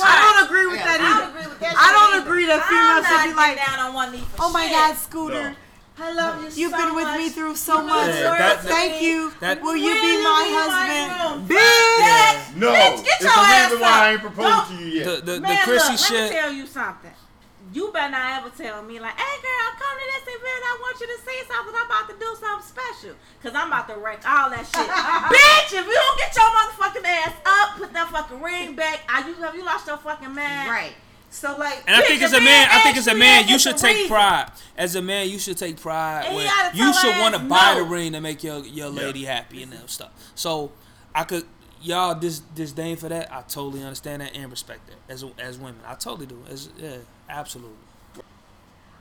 I don't either. agree that females should be like, down on one knee for Oh my shit. God, Scooter. No. I love you You've so been with much. me through so You much. Yeah, that- good. Thank you. that- Will you be my be husband? room? Bitch. no. Bitch, get it's your the ass reason why. I ain't proposed Don't- to you yet. The the, the Man, Chrissy look, shit. let me tell you something. You better not ever tell me like, hey girl, come to this event. I want you to see something. I'm about to do something special. Cause I'm about to wreck all that shit. Bitch, if you don't get your motherfucking ass up, put that fucking ring back. I you have you lost your fucking mind? Right. So like, And I think as a a man, man I think as a man, you should take reason. pride. As a man, you should take pride And you when gotta you tell should want to buy no. the ring to make your your lady happy and that stuff. So I could y'all dis disdain for that. I totally understand that and respect that as as women. I totally do. As yeah, absolutely.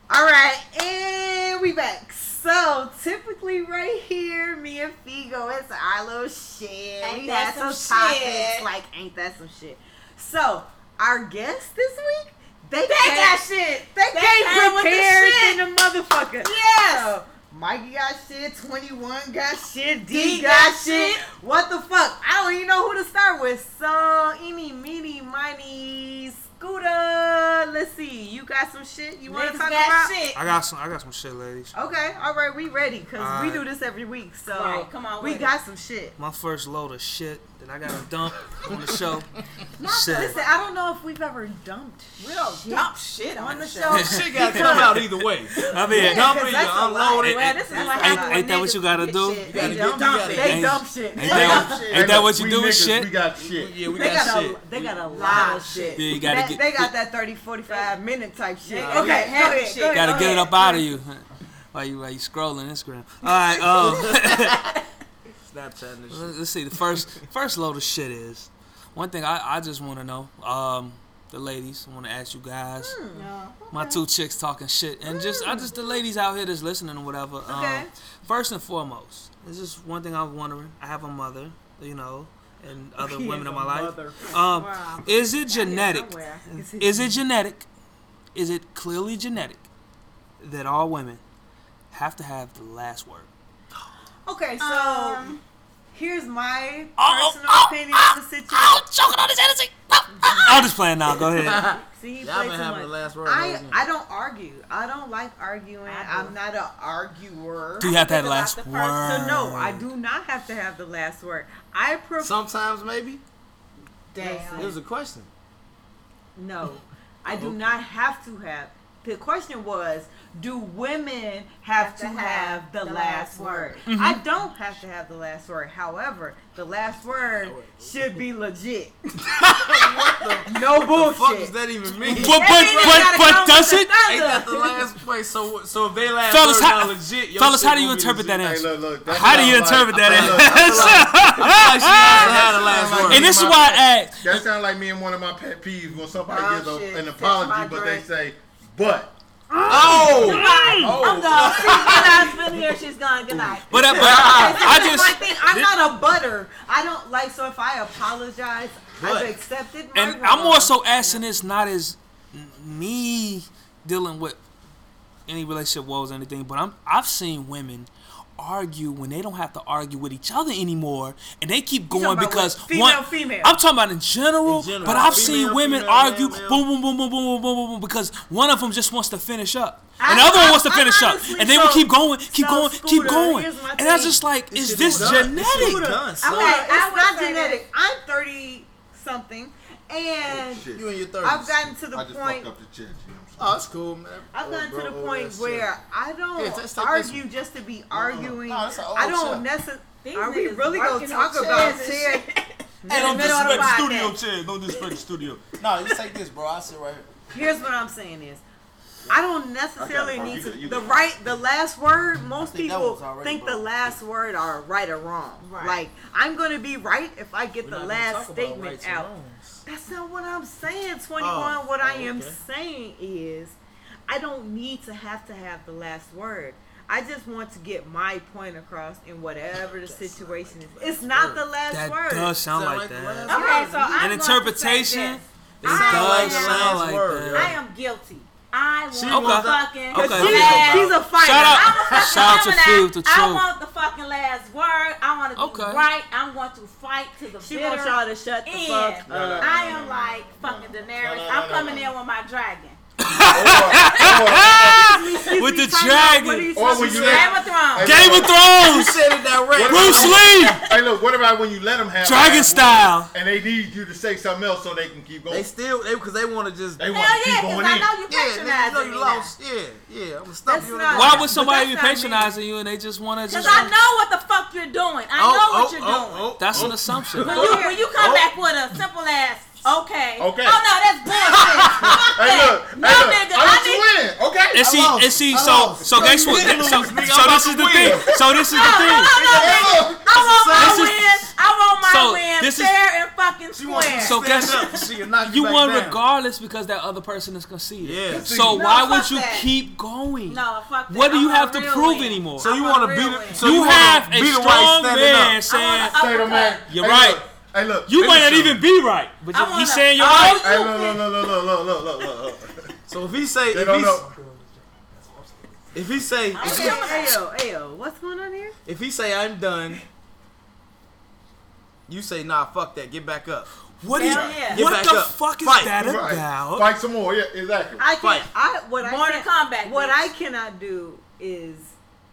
all right, and we back. So typically, right here, me and Figo, it's our little shit. Ain't we that had some, some topics shit? like, ain't that some shit? So our guests this week, they, They came, got shit. they, They came came with the prepared shit. in the motherfucker. Yes. So, Mikey got shit, 21 got shit, D, D got, got shit. shit. What the fuck? I don't even know who to start with. So, eeny, meeny, miny, Scooter. Let's see. You got some shit you want to talk got about? shit. I got some I got some shit, ladies. Okay, all right, we ready because we Alright. do this every week. So Right, come on we with got some shit. My first load of shit that I got to dump on the show. Not, Shit. listen, I don't know if we've ever dumped. We don't shit dump shit on, on the the show. show. Shit gotta come out either way. I mean, Yeah, dump 'cause it, you unload it. Well, this is what Ain't- ain't that what niggas you gotta do? shit. You gotta They get- dump gotta- They Ain't- dump shit. ain't They that- dump shit. ain't that what you do with shit? We got shit. Yeah, we They got, got, shit. a they got a lot Lot of of shit. Yeah, you gotta they, get- they got that 30, 45 minute type shit. They Okay, got go that ahead. heavy Go shit. ahead, Gotta get it up out of you. While you while you scrolling Instagram. All right, um, Snapchat and shit. let's see. The first first load of shit is one thing I, I just want to know. Um, the ladies, I want to ask you guys. No. My two chicks talking shit, and just I just the ladies out here that's listening or whatever. Okay. Um, first and foremost, this is one thing I'm wondering. I have a mother, you know, and other He women in a my life. mother. Um, Wow. is it genetic? Somewhere. Is it genetic? Is it clearly genetic that all women have to have the last word? Okay, so Um, here's my Oh, personal oh, opinion of the situation. Oh, choking on his energy. I'm just playing now. Go ahead. See, he Y'all been too having much. the last word. I. I don't argue. I don't like arguing. I do. I'm not an arguer. Do you have to have the last the word? So no, I do not have to have the last word. I prefer Sometimes maybe. Damn. It was a question. no. I do Okay. not have to have. The question was, do women have, to have, the, last word? Mm-hmm. I don't have to have the last word. However, the last word should be legit. no bullshit. What bullshit. does that even mean? But but but, but does it? another. Ain't that the last place? So so if they last Fellas, word how- legit, your fellas, how do you gonna interpret that answer? Hey, look, look. How do you sound interpret like- that answer? I like she has to have the last word. And this is why I asked. That sounds like me and one of my pet peeves when somebody Oh, gives an apology, but they say, but. Oh, I'm gone. When I've been here, she's gone. Good night. But, uh, but I, I That's just thing. I'm thi- not a butter. I don't like. So if I apologize, But- I've accepted my and I'm wrong. more so asking this not as me dealing with any relationship woes or anything, but I'm I've seen women argue when they don't have to argue with each other anymore, and they keep going because? Female, one. female. I'm talking about in general, In general. but I've Female, seen women female, argue male, male. boom, boom, boom, boom, boom, boom, boom, boom, boom, because one of them just wants to finish up. I- And the other one wants to I finish up, and they will keep going, keep so, going, keep going, and I was just like, This is this is done. This genetic? done, son. Okay, I it's would not say genetic. I'm 30 something, and oh, Shit. You in your 30s. I've oh, gotten to the I just point. fucked up the chest. You know what I'm Oh, that's cool, man. I've gotten Oh, to the point that's where I don't Yeah, let's argue this just to be no, no. arguing. No, that's I don't necessarily. These Are we really gonna talk on about chairs and Ted? shit. Hey, don't In the middle of the disrespect the studio, podcast. Chad. Don't disrespect the studio. No, just take this, bro. I sit right here. Here's what I'm saying is, I don't necessarily bro. need oh, to. good, you the right, the last word. Most think people was already think the last word are right or wrong. Right. Like I'm gonna be right if I get We're the last statement rights out. That's not what I'm saying. Twenty one. Oh, what I oh, am okay. saying is, I don't need to have to have the last word. I just want to get my point across in whatever the situation is. It's not the last That word. That does sound Sound like like that. Okay, so I'm An going to interpretation. say It this. It I does the sound like that. I am guilty. I want She the fucking Okay. She's, last. she's a fighter. Shout out- I'm a fucking Shout out to Gemini. Fuse the I want the fucking last word. I want to be Okay. right. I'm going to fight to the She bitter wants y'all to shut the end. fuck No, no, up. no. I am like fucking Daenerys. no, no, I'm no, coming no. in with my dragon. Excuse With the time out. What are dragon. Or when you? Game of Thrones. Game of You Thrones. said it direct. Bruce Lee. Hey, look, what about when you let them have Dragon style. And they need you to say something else so they can keep going. They still they because they want to just They want to yeah, keep going I in. know you yeah, you patronizing know you lost. Yeah, yeah. I'm gonna stop you. Why would somebody be that's not me. patronizing you and they just want to Because? I know what the fuck you're doing. I Oh, know what oh, you're oh, doing. Oh, that's oh. an assumption. When you, come oh. back with a simple ass, Okay. Okay. Oh no, that's bullshit. hey, look, hey, look. nigga, I'm winning. Okay. And see, lost. and see, so, so guess what? So, so, so this is the thing. So this is the thing. No, no, no, no. I want my win. I want my so win. This fair is, and fucking square. So guess what? you won regardless because that other person is gonna see it. Yeah. So no, why would you that. keep going? No, fuck that. What do I'm you have to prove win. anymore? So you want to be? So you have a strong man saying, "You're right." Look, hey, look. you might not listen. even be right, but I you- wanna- he's saying you're Oh, right. Hey, look, look, look, look, look, look, look, look, look, look. So if he say, They if don't he, know. if he say, I'm if he, Gemini. Ayo, ayo, what's going on here? if he say I'm done, you say nah, fuck that, get back up. What is? Hell yeah. Get What back the up. fuck is Fight. that Right. about? Fight some more. Yeah, exactly. I Fight. can I what I Mortal can, Kombat, What bitch. I cannot do is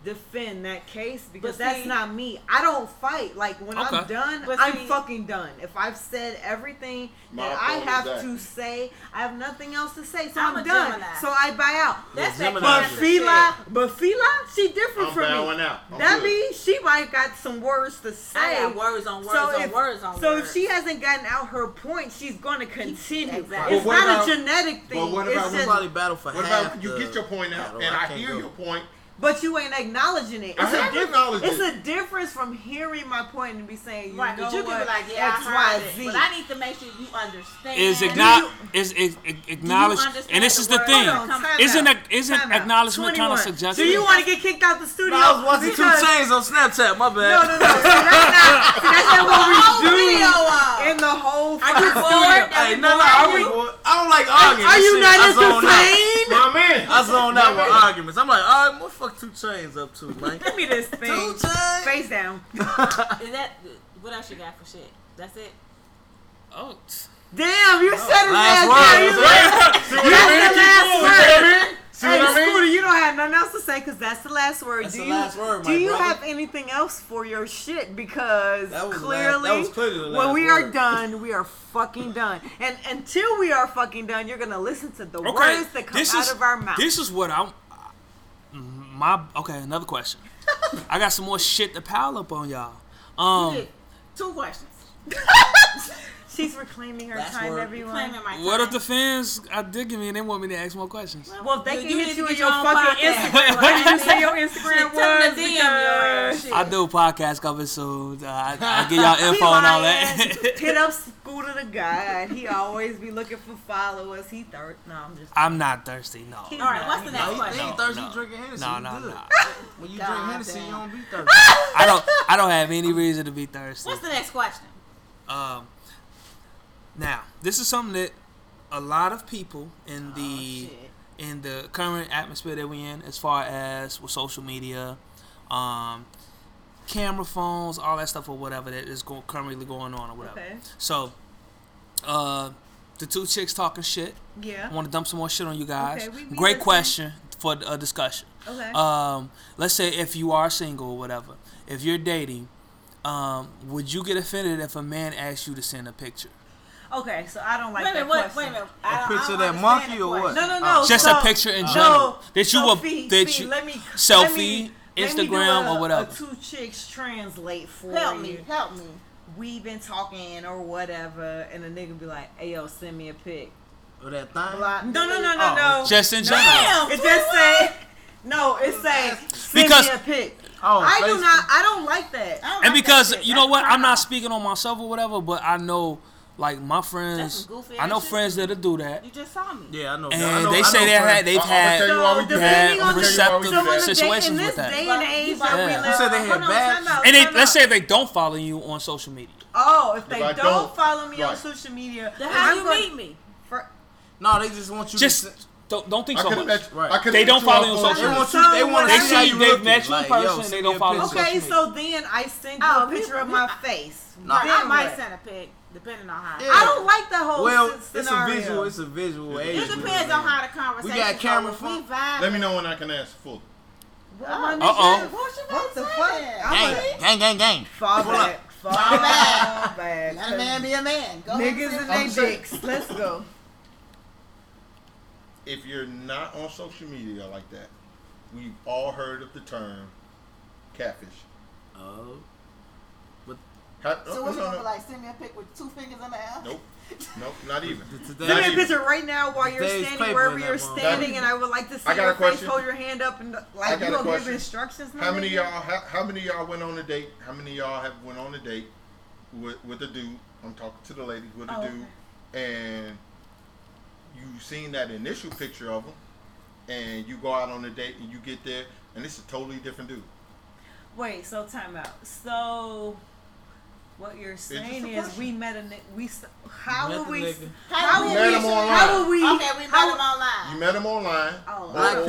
defend that case because But that's not me. I don't fight. Like when I'm done, But I'm see- fucking done. If I've said everything that I have exactly. to say, I have nothing else to say, so I'm I'm, done. Gemini. So I buy out. That's Yeah, that Gemini. But cancer Fila, but Fila, she different I'm from me. out. That means she might got some words to say. I got words on words so on if, words on so words. if she hasn't gotten out her point, she's going to continue. Exactly. It's not about- a genetic thing. but what it's about just, Somebody battle for What half about when you get your point out and I can't hear your point? But you ain't acknowledging it. I It's a have difference. acknowledged It's it. a difference from hearing my point and be saying, you Right, know but you what? can be like, yeah, X, I Y, heard it. But I need to make sure you understand. Is Do acknow- is, is, is acknowledge, and this the is the word? thing. On, Isn't out. ac- isn't Time out. acknowledgement kind of 21. suggestive? Do you want to get kicked out the studio? No, I was watching Because- 2 Chainz on Snapchat. My bad. No, no, no. See, that's not, see, that's not what whole we do video in the whole Are you fucking bored? studio. Hey, no, no, I, don't like arguing. Are you not entertained? My man, I zone out with arguments. I'm like, all right, what the fuck 2 Chainz up to, man? Give me this thing. two thing. chains. Face down. Is that what else you got for shit? That's it. Oh, Damn, you oh, said his Last ass word. down. You See what That's I the last See what I mean? See Hey, what I mean? Scooter, you don't have nothing else to say because that's the last word. That's do the you, last word, do my you brother. have anything else for your shit? Because That was clearly, last- that was clearly when last we are done, we are fucking done. And until we are fucking done, you're gonna listen to the okay. words that come out is of our mouth. this is what I'm. My okay. Another question. I got some more shit to pile up on y'all. Um, Two questions. She's reclaiming her Last time, word. everyone. Claiming my what if the fans are digging me and they want me to ask more questions? Well, if they You- can you hit need you to in get your your fucking podcast. Instagram. What did you say your Instagram Shit, tell them was? to DM your Because- I do podcast coming soon. Uh, I, I get y'all info and all that. Hit up Scooter the guy. He always be looking for followers. He third. No, I'm just. I'm not thirsty. No. He's All right, not. what's the He's next No, you question? ain't thirsty no. drinking Hennessy. No, no, no. When you God drink Hennessy, damn. you don't be thirsty. I don't. I don't have any reason to be thirsty. What's the next question? Um, now, this is something that a lot of people in the shit. in the current atmosphere that we're in, as far as with social media, um, camera phones, all that stuff or whatever that is go- currently going on or whatever. Okay. So, uh, the two chicks talking shit. Yeah. I want to dump some more shit on you guys. Okay, Great listening. question for a discussion. Okay. Um, let's say if you are single or whatever, if you're dating, um, would you get offended if a man asks you to send a picture? Okay. So I don't like wait that minute, wait, question. wait a minute. I don't- I picture don't of that understand monkey the or what? question. No, no, no. Just so, a picture in no, general that you so will that Fee, you let me, selfie, let me, let me do Instagram a- or whatever. A two chicks translate for Help you. me, help me. We been talking or whatever, and a nigga be like, "Hey yo, send me a pic." Or that thing. Block. No, no, no, no, Oh, no. Just in general. Damn. It just say no. It say send Because- me a pic. Oh, I do Facebook. not. I don't like that. I don't And like because that shit. you know That's what, I'm not speaking on myself or whatever, but I know like my That's friends, some goofy I know shit. friends that'll do that, You just saw me. Yeah, I know. and I know, they I say know they friends. had they've I'll- I'll had tell you why we do that. depending had receptive So in, the day, situations with that. day But and you age might- that we live, said they had hold on, badges? time out, And they let's out. say they don't follow you on social media. Oh, if they I don't, don't- follow me on social media, Then how I'm you meet me? for- No, they just want you Just to. don't don't think so could much. met. Right. I They don't follow you on phone. They social want So. They want to They see see you, you they've met you in Like, person, yo, they don't follow you on picture. Okay, so then I send you Oh, a picture of my face. No. I might send a pic, depending on how. Yeah. I don't like the whole Well, s- it's a visual. It's a visual age. It we depends on how the conversation got camera. We phone? vibe. Let me know when I can answer fully. What, Oh. my nigga? Uh-oh. What the fuck? Gang, gang, gang, gang. fall back. Fall back. back. Let a man be a man. Go Niggas and and they dicks. Let's go. If you're not on social media like that, we've all heard of the term catfish. Oh. How, So oh, what you no, gonna be like? Send me a pic with two fingers in the air. Nope. Nope. Not even. Today- Send me a even. picture right now while you're standing paper wherever you're that motherfucker. standing, and I would like to see I got your a face. question. Hold your hand up and like you a gonna give instructions. How many of y'all? How, how many of y'all went on a date? How many of y'all have went on a date with with a dude? I'm talking to the ladies with a Oh, dude, and you seen that initial picture of him, and you go out on a date and you get there, and it's a totally different dude. Wait, so time out. So what you're saying a is we met a ni- we s- how Met would the we nigga. how You would met we him online. how would we Okay, we met how- him online. You met him online, Oh. or,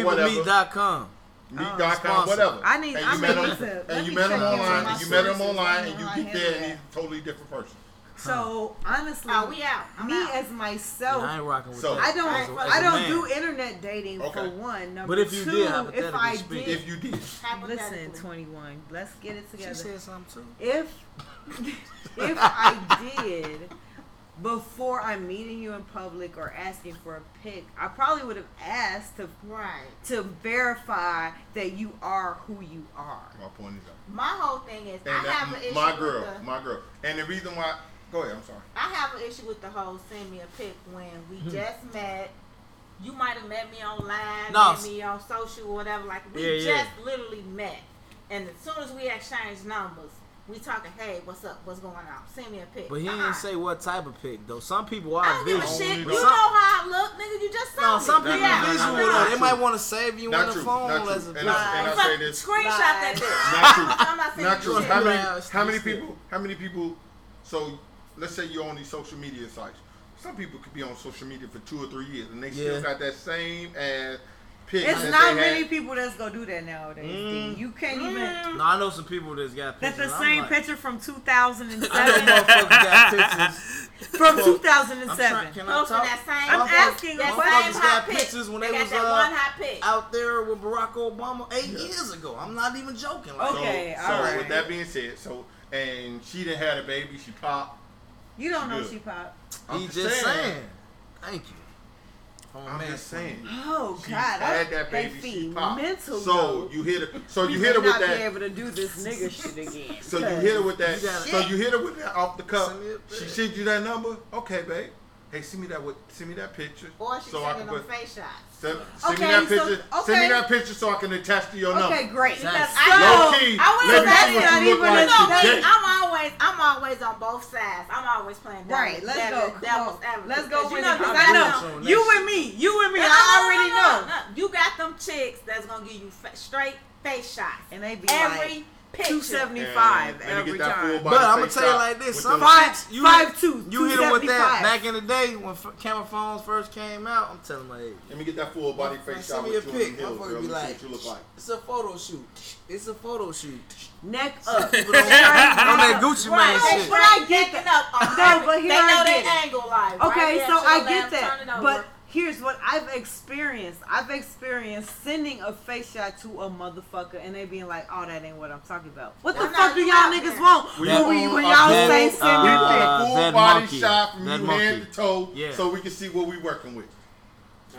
or whatever, Blackpeoplemeet.com. meet.com, oh. sponsor. whatever. I need- And I you met need him, to- let and you me met him check into online, my and you met him sources. online, I and you how get to there, and he's a totally different person. So honestly, Oh, we out. I'm me out. as myself, I ain't rocking with So- that. I don't As a- as I a don't do internet dating Okay. for one. Number But if you two, did, if I speaking. did, If you did, listen, 21. Let's get it She together. said something too. if if I did before I'm meeting you in public or asking for a pic, I probably would have asked to Right. to verify that you are who you are. my point is out. My whole thing is, And I that, have an issue my with girl, the. my girl, and the reason why. Go ahead. I'm sorry. I have an issue with the whole send me a pic when we Hmm. just met. You might have met me online, No, met me on social, or whatever. Like we Yeah, yeah. just literally met, and as soon as we exchange numbers, we talking. Hey, what's up? What's going on? Send me a pic. But he Uh-uh. didn't say what type of pic though. Some people are I don't give a visual. shit. You but know how I look, nigga. You just saw No, me. some people yeah. no, no, visual no, not They true. might want to save you Not on the true, phone not true. as a And I- and I Fuck, say this- Screenshot that Lies. bitch. Not true. I'm not saying Not true. How many? How many people? How many people? So, let's say you're on these social media sites. Some people could be on social media for two or three years, and they still got that same ass pic. It's not many had. people that's gonna do that nowadays. Mm. You can't even. No, I know some people that's got pictures. That's pictures. the same like, picture from I know 2007. motherfuckers got pictures. from I'm trying, 2007. can I Posting talk? that same. I'm Motherfuckers- asking that a same question. Hot got pic. pictures when they got was that uh, one hot pic. out there with Barack Obama eight years ago. I'm not even joking. Like, So, Okay, so alright. with that being said, so and she didn't had a baby, she popped. You don't know Good. she pop. I'm he just just saying. saying. Thank you. From a I'm man's just saying. Oh She I had I, that they baby, she popped. mental. So though. you hit her. So you hit her with not be that. able to do this nigga shit again. So you hit her with that. You gotta- So you hit her with that off the cup. Send me a She sent you that number. Okay, babe. Hey, send me that. With, send me that picture. Or she so I sending can them face shots. Send, send Okay, me that so- picture. Send me that picture so I can attach to your number. Okay, great. Because That's- I, Low key. I let me see what you look like today. I'm always, I'm always on both sides. I'm always playing devil's, Right, let's devil's, go. Devil's advocate. Let's go with you know, it. 'cause I know them- you and me. You and me. No, no, I no, already no, know. no, no. You got them chicks that's gonna give you fa- straight face shots. And they be every like picture. two seventy five And every get that full time. But I'm gonna tell you like this: with some the- Five- chicks, you five hit, two, you hit 'em with that back in the day when f- camera phones first came out. I'm telling my age. Let me get that full body face send shot me a with you on pic. the hills, Motherfucker girl. be Let me see like, what you look like. it's a photo shoot. It's a photo shoot. Neck up. On that Gucci Right, man shit. But I get necking up No, but here they I know get they it. angle live. Okay, so I get that. But here's what I've experienced. I've experienced sending a face shot to a motherfucker and they being like, "Oh, that ain't what I'm talking about." What the Well, fuck no, do you y'all niggas there. want We when, we, when y'all full- say send we me want a full body monkey. shot from you head to toe, Yeah. so we can see what we working with.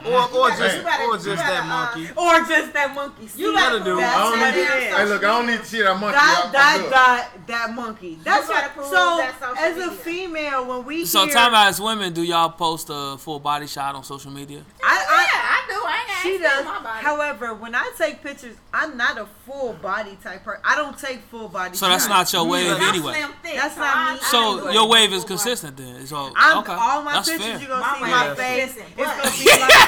Or or just better- or just better, that uh, monkey. Or just that monkey. You See, better gotta do. prove That's I don't that it need, is. hey, look, I don't need to see that monkey. Dot, I'm dot, dot, that monkey. That's gotta what. prove So, that social as a media. female, when we So hear, time out as women, do y'all post a full body shot on social media? I, Yeah, I, I do. I ain't she does. my body. However, when I take pictures, I'm not a full body type person. I don't take full body. So that's not your wave I'm anyway. slim thick, That's so not I- me. So your wave is Full body. consistent then. So okay, all my that's pictures. fair. You gonna My see my face. consistent, It's gonna be like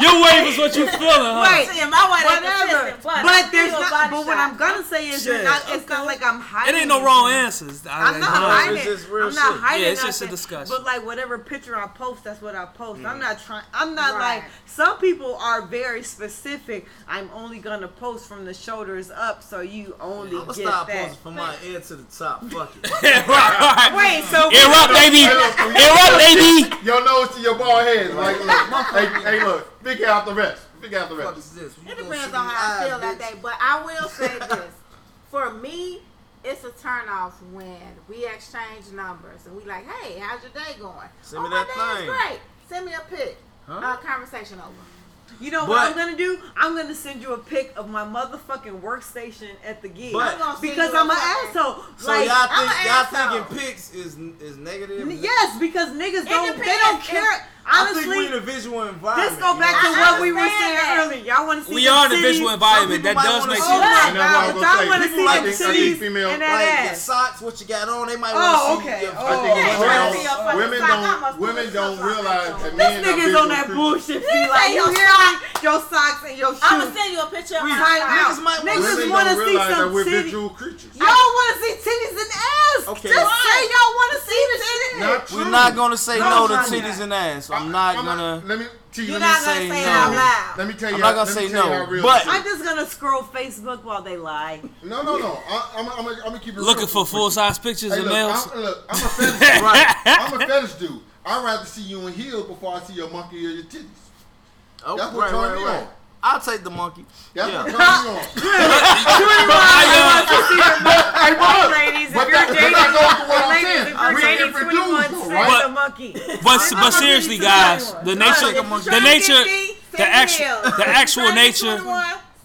Your wave is what you feeling, huh? Right. See, my way whatever. but, But there's not. body But what. I'm gonna say is, Shit, it's not. It's not like I'm hiding. It ain't no wrong answers. I- I'm not I- hiding. it's just real I'm not shit. hiding. Yeah, it's just a nothing. discussion. But like whatever picture I post, that's what I post. I'm mm. not trying. I'm not Right. like some people are very specific. I'm only gonna post from the shoulders up, so you only I'm get stop that. posting from my ear to the top. Fuck it. right, right. Wait, so Erupt, baby. Erupt, baby. Your nose to your bald head. Like, look, hey, hey, look, figure out the rest. Figure out the rest. is this? You It depends on how I eyes, feel that day. But I will say this. For me, it's a turn off when we exchange numbers and we like, hey, how's your day going? Send me oh, that my thing. day's great. Send me a pic. Huh? Uh, conversation over. You know But- what I'm gonna do? I'm gonna send you a pic of my motherfucking workstation at the gig But- I'm because you a I'm an asshole. So like, y'all think y'all asshole. thinking pics is is negative? yes, because niggas don't. They don't care. I think we Honestly, in a visual environment. This go back to know what we were saying that. earlier. Y'all want to see We them are in a visual environment. That does make see Oh sense. my And that's what I god, but y'all want to see I them think- I think titties female- and Like your that ass. socks, what you got on, they might Oh, want to see. okay. Your, Oh, I think Yeah, women don't, see your fucking women don't, must women put don't some realize that men This niggas on that bullshit. Be say like, you your hear me? Your socks and your shoes. I'm gonna send you a picture of We- my Time sock. out. Niggas might wanna Niggas Women wanna don't see realize some that we're visual creatures. Y'all want to see titties and ass. Just say y'all want to see the shit. Not. We're not gonna say No, no, to I'm titties and ass. I'm not I'm gonna. Let me. T, You're let not me gonna say say it no. out loud. Let me tell you. I'm not gonna say no, but- I'm just gonna scroll Facebook while they lie. No, no, no. I, I'm, I'm, I'm gonna keep it Looking real for with full size pictures Hey, and look, nails. I'm, look, I'm a fetish. right. I'm a fetish dude. I'd rather see you in heels before I see your monkey or your titties. Oh, That's what turned me on. I'll take the monkey. That's Yeah. what turns me on. Hey, but- ladies, if you're dating, that goes to what I'm ladies, if you're dating 21, dudes, the monkey. But but seriously, guys, the nature, the nature, the actual, the actual nature,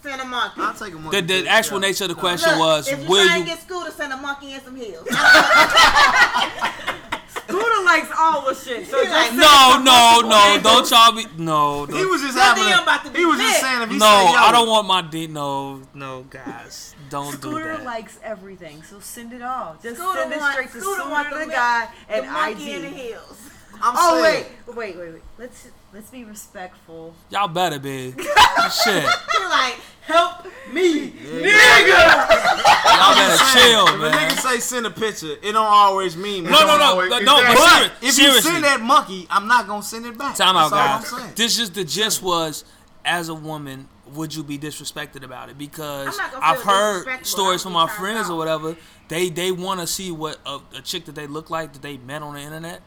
Send a monkey. I'll take a monkey. the, the actual nature of the question Look, was, if you will trying you? to get Scooter, send a monkey and some heels. Scooter likes all the shit. So just like, No, no, no! Don't y'all be no. He don't- was just Your having. A, about to be he was just lit. saying if he No, say, yo, I don't want my D. No, no, guys, don't do Scooter that. likes everything, so send it all. Just Scooter send it want- straight to Scooter Scooter, want the, the guy the and monkey in the IG. heels. I'm Oh saying. wait, wait, wait, wait. Let's let's be respectful. Y'all better be. Shit, He like, help me. y'all better chill, If a man. nigga say send a picture, it don't always mean. No, no, no, no, no. But But seri- if you send that monkey, I'm not gonna send it back. time out, That's guys. This just the gist was, as a woman, would you be disrespected about it? Because I'm not gonna I've heard stories from my turned friends or whatever. They they want to see what a, a chick that they look like that they met on the internet,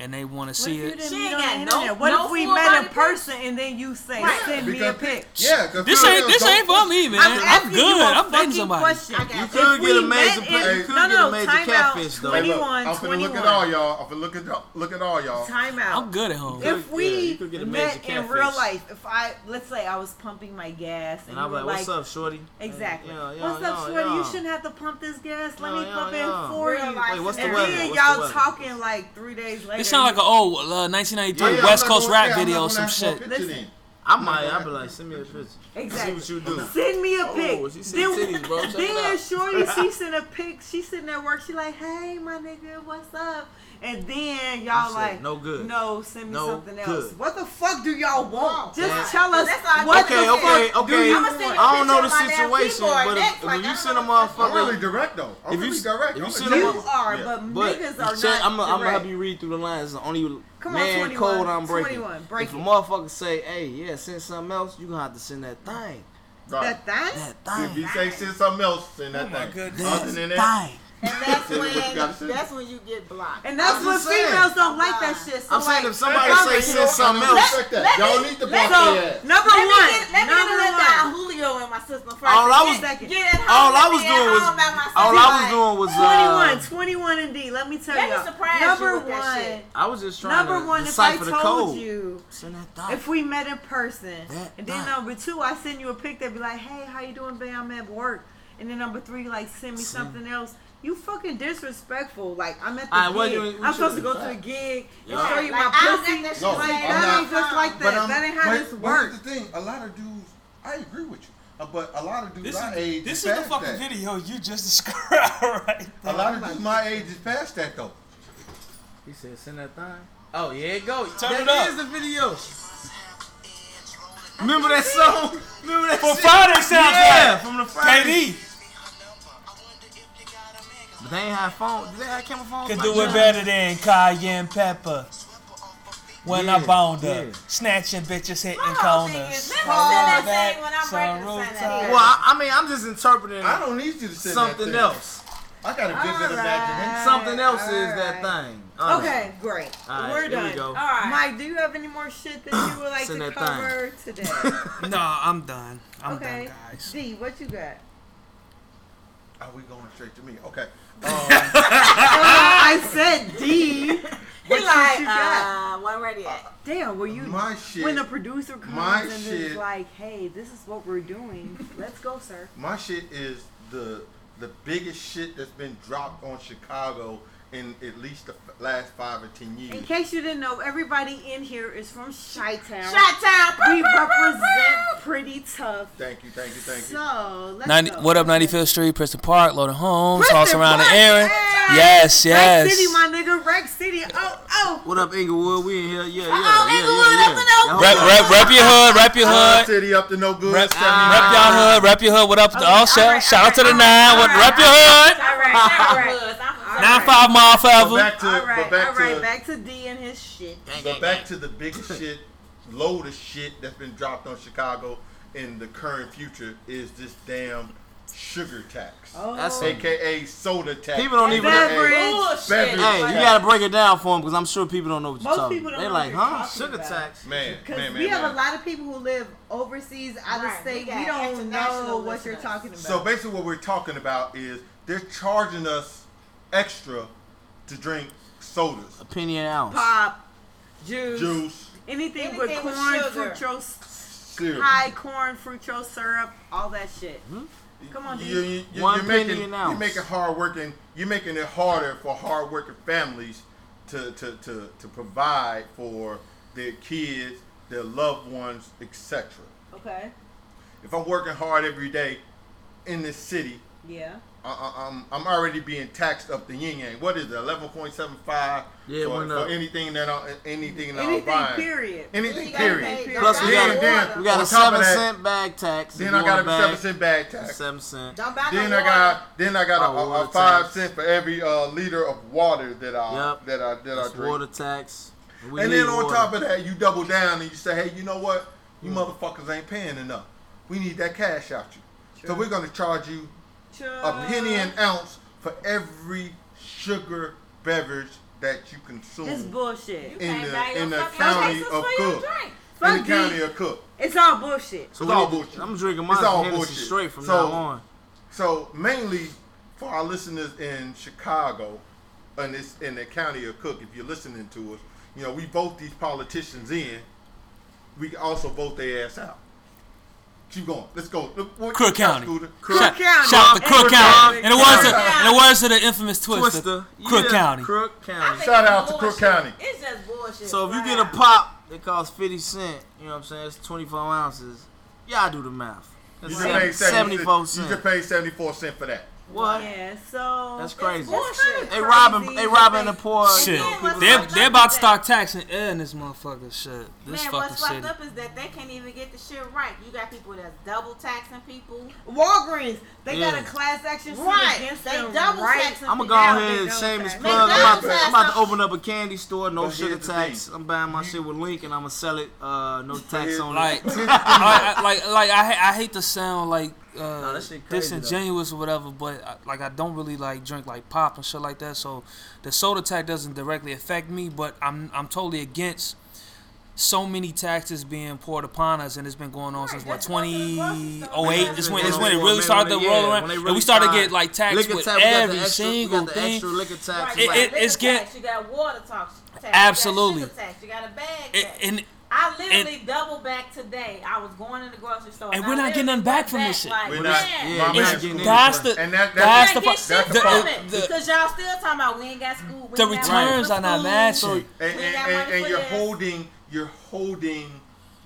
and they want to see it. She ain't got no- What no if we met body in person and then you say, Right. send me a pic? Yeah, because This ain't this ain't for me, man. I'm, asking you good. I'm dating fucking somebody. Question. You you. could If get a major, in- you could no, get no, a major time out. catfish though. Twenty- Hey, look, 21, I'm finna look at all y'all. I'm finna look at y'all- look at all y'all. Time out. I'm good at home. If- If we you could get a major met in real life, if I let's say I was pumping my gas and, And you I'm were like, like, "What's up, shorty?" exactly, Yeah, yeah, what's up, shorty? You shouldn't have to pump this gas. Let me pump it for you. life Wait, what's the and weather? then y'all talking like three days later. This sound like an old uh, 1993 Yeah, yeah, West Coast gonna- rap yeah, video or some ask for a shit. Listen. I might. I'd be like, send me a picture. exactly. See what you do. Send me a pic. Oh, she then titties, bro. Check then. Shorty, she sent a pic. She sitting at work. She like, hey, my nigga, what's up? And then y'all said, like, "No good." No, send me No something else. good. What the fuck do y'all want? Just Yeah. tell us That's all I what. Okay, the okay, fuck do okay. you I'ma want? I don't know the picture of my damn situation, but next, if, like, if you send a know what the I'm motherfucker, really direct though. I'm If you- really direct. if you send a a You are, Yeah. but, but niggas are check, not. I'm gonna I'm gonna help you read through the lines. The only Come on, man 21, code I'm breaking. break if a motherfucker say, "Hey, yeah, send something else," you gonna have to send that thing. Right. That thing? That thing. If you say send something else, send that Oh my thing. goodness. Other than that, Thing. And that's Tell you what you gotta say. when that's when you get blocked. And that's I'm what just saying. females don't like that shit. So I'm saying if somebody if I'm- say send something else, Respect that. Y'all need to block let- their So ass. number let me one, get, let me number get a little one. Julio in my my system first. All I was- get, get at home all I was doing was- home by my All. I was doing was uh, 21, 21 and D. Let me tell Let me you. surprise you Number with that one. shit. I was just trying Number to one, if I decipher the told code. you, Send that thought. if we met in person, and then number two, I send you a pic that be like, hey, how you doing, babe? I'm at work. And then number three, like, send me Send- something else. You fucking disrespectful. Like, I'm at the Alright, what gig. you- what I'm supposed to you- go to the gig and Yeah. show you Like, my pussy. think that No, like, that not- ain't just like that. I'm, That ain't how but, this but works. here's the thing. A lot of dudes, I agree with you. Uh, but a lot of dudes This our is, age this is is the fucking that. video you just described right A lot of dudes my age is past that though. He said, send that thing. Oh, yeah, it go. Turn that it up. is the video. Remember that song? Remember that For shit? Friday soundtrack. Yeah, from the Friday. KD But they ain't have phone. Did they have camera phones? could back do it then? better than cayenne pepper. When I Yeah, boned her, yeah. snatching bitches, hitting My whole thing corners. is, let me send that thing when I'm some ready to send that. Well, I, I mean, I'm just interpreting I don't need you to send something that else. I got a vivid Alright. imagination. Something else is Alright. that thing. Honestly. Okay, great. All right, We're here done. we go. All right. Mike, do you have any more shit that you would like Send to that thing. cover today? No, I'm done. I'm okay. done, guys. D, what you got? Are we going straight to me? Okay. Um, I said D. He What like, you got? uh, one ready yet. Damn, were you my shit. when the producer comes my and shit- is like, "Hey, this is what we're doing. Let's go, sir." My shit is the the biggest shit that's been dropped on Chicago in at least the last five or ten years. In case you didn't know, everybody in here is from Chi-Town. Shot town. we represent pretty tough. Thank you, thank you, thank you. So let's 90, go. what up, 95th Street, Princeton Park, Lowden Homes, Preston all surrounding Park, area. yeah. Yes, yes. Rack City, my nigga. Rack City. Oh, oh. What up, Englewood? We in here. Yeah, yeah, Uh-oh, yeah, Englewood yeah, up to no yeah. Rep, rep, rep your hood, rep your Broad hood. City up to no good. Rep, 79. rep y'all hood, rep your hood. What up? Okay, also, all right, shout all out to the right, nine. all What, right, rep your hood. All right, all right. All Nine right. five mile But forever. back to, All right, but back all right. to, Back to D and his shit. but back to the biggest shit, load of shit that's been dropped on Chicago in the current future is this damn sugar tax, Oh, That's aka soda tax. People don't even. Beverage. Bullshit. Beverage. Hey, you gotta break it down for them because I'm sure people don't know what you're Most talking people about. don't They're like, huh? Sugar about. tax. man, Because man, man, we have man. a lot of people who live overseas, out Right, of state. we We, don't know international what you're talking about. So basically, what we're talking about is they're charging us extra to drink sodas, A penny an ounce. pop, juice, juice, anything, with Anything with corn, sugar. fructose, cereal. high corn, fructose syrup, all that shit. Hmm? Come on, you, D. you, you, One you're penny making an you're making hard working. You're making it harder for hard working families to, to, to, to provide for their kids, their loved ones, etc. Okay. If I'm working hard every day in this city, Yeah. I, I, I'm I'm already being taxed up the yin yang. What is it? Eleven point seven five Yeah, for, for anything that I, anything that I'm Anything, buying. period. Anything You gotta period. Plus, we got, then, we got a seven that, cent bag tax. Then I got a bag, seven cent bag tax. Seven cent. Don't buy Then no I water. got then I got a, Oh, a, a water five tax. cent for every uh, liter of water that I Yep. that I that I drink. water tax. We and then on water. top of that, you double down and you say, hey, you know what? You motherfuckers ain't paying enough. We need that cash out you. So we're gonna charge you a penny an ounce for every sugar beverage that you consume It's bullshit. You in the- in the county of Cook. drink. in the county of Cook. It's all bullshit. So It's all bullshit. I'm drinking It's my all bullshit. straight from So- now on. So mainly for our listeners in Chicago, and this in the county of Cook, if you're listening to us, you know we vote these politicians in. We also vote their ass out. Keep going. Let's go. Look, what- Crook County. Scooter. Crook County. Shout out to Crook Crook County. County. In the words of, Crook in the words of the infamous Twista, Twista. Crook Yeah, County. Crook County. Shout out to Crook. County. It's just bullshit. So if you get a pop, it costs 50 cent. You know what I'm saying? It's 24 ounces. Y'all do the math. You That's just paid 74 You cent. just paid 74 cent for that. What? Yeah, so That's crazy. bullshit. They robbing, they robbing the poor. Shit, they're, they're about to start taxing air in this motherfucker shit. This Man, fucking what's fucked up is that they can't even get the shit right. You got people that's double taxing people. Walgreens, they got a class action suit Right. against They them double right taxing I'm gonna go ahead they and don't shameless plug. I'm about, to, I'm about to open up a candy store, no But sugar tax. I'm buying my shit with Link and I'm gonna sell it, uh, no tax on it. I, I- like, like I, I hate to sound like uh, that shit crazy, though. disingenuous or whatever, but I, like I don't really like drink like pop and shit like that. So the soda tax doesn't directly affect me, but I'm I'm totally against so many taxes being poured upon us, and it's been going on since what that's going to the grocery 2008. store. This when it's when it really started to when roll yeah, around, when they and we started to get like taxed with tax, we got the every extra- single thing. tax. Right, It- you got it- liquor it's get- tax, you got water tax, tax Absolutely. You got, sugar tax, you got a bag It- and I literally doubled back today. I was going in the grocery store, And I we're not getting literally nothing back went from this shit. Like, We're man, not- Yeah, my we're not getting that's the And that- that's that's the can't get fu- shit the- from the- the- because y'all still talking about we ain't got school. We The ain't got money returns are not matching. and, and, and, and you're holding you're holding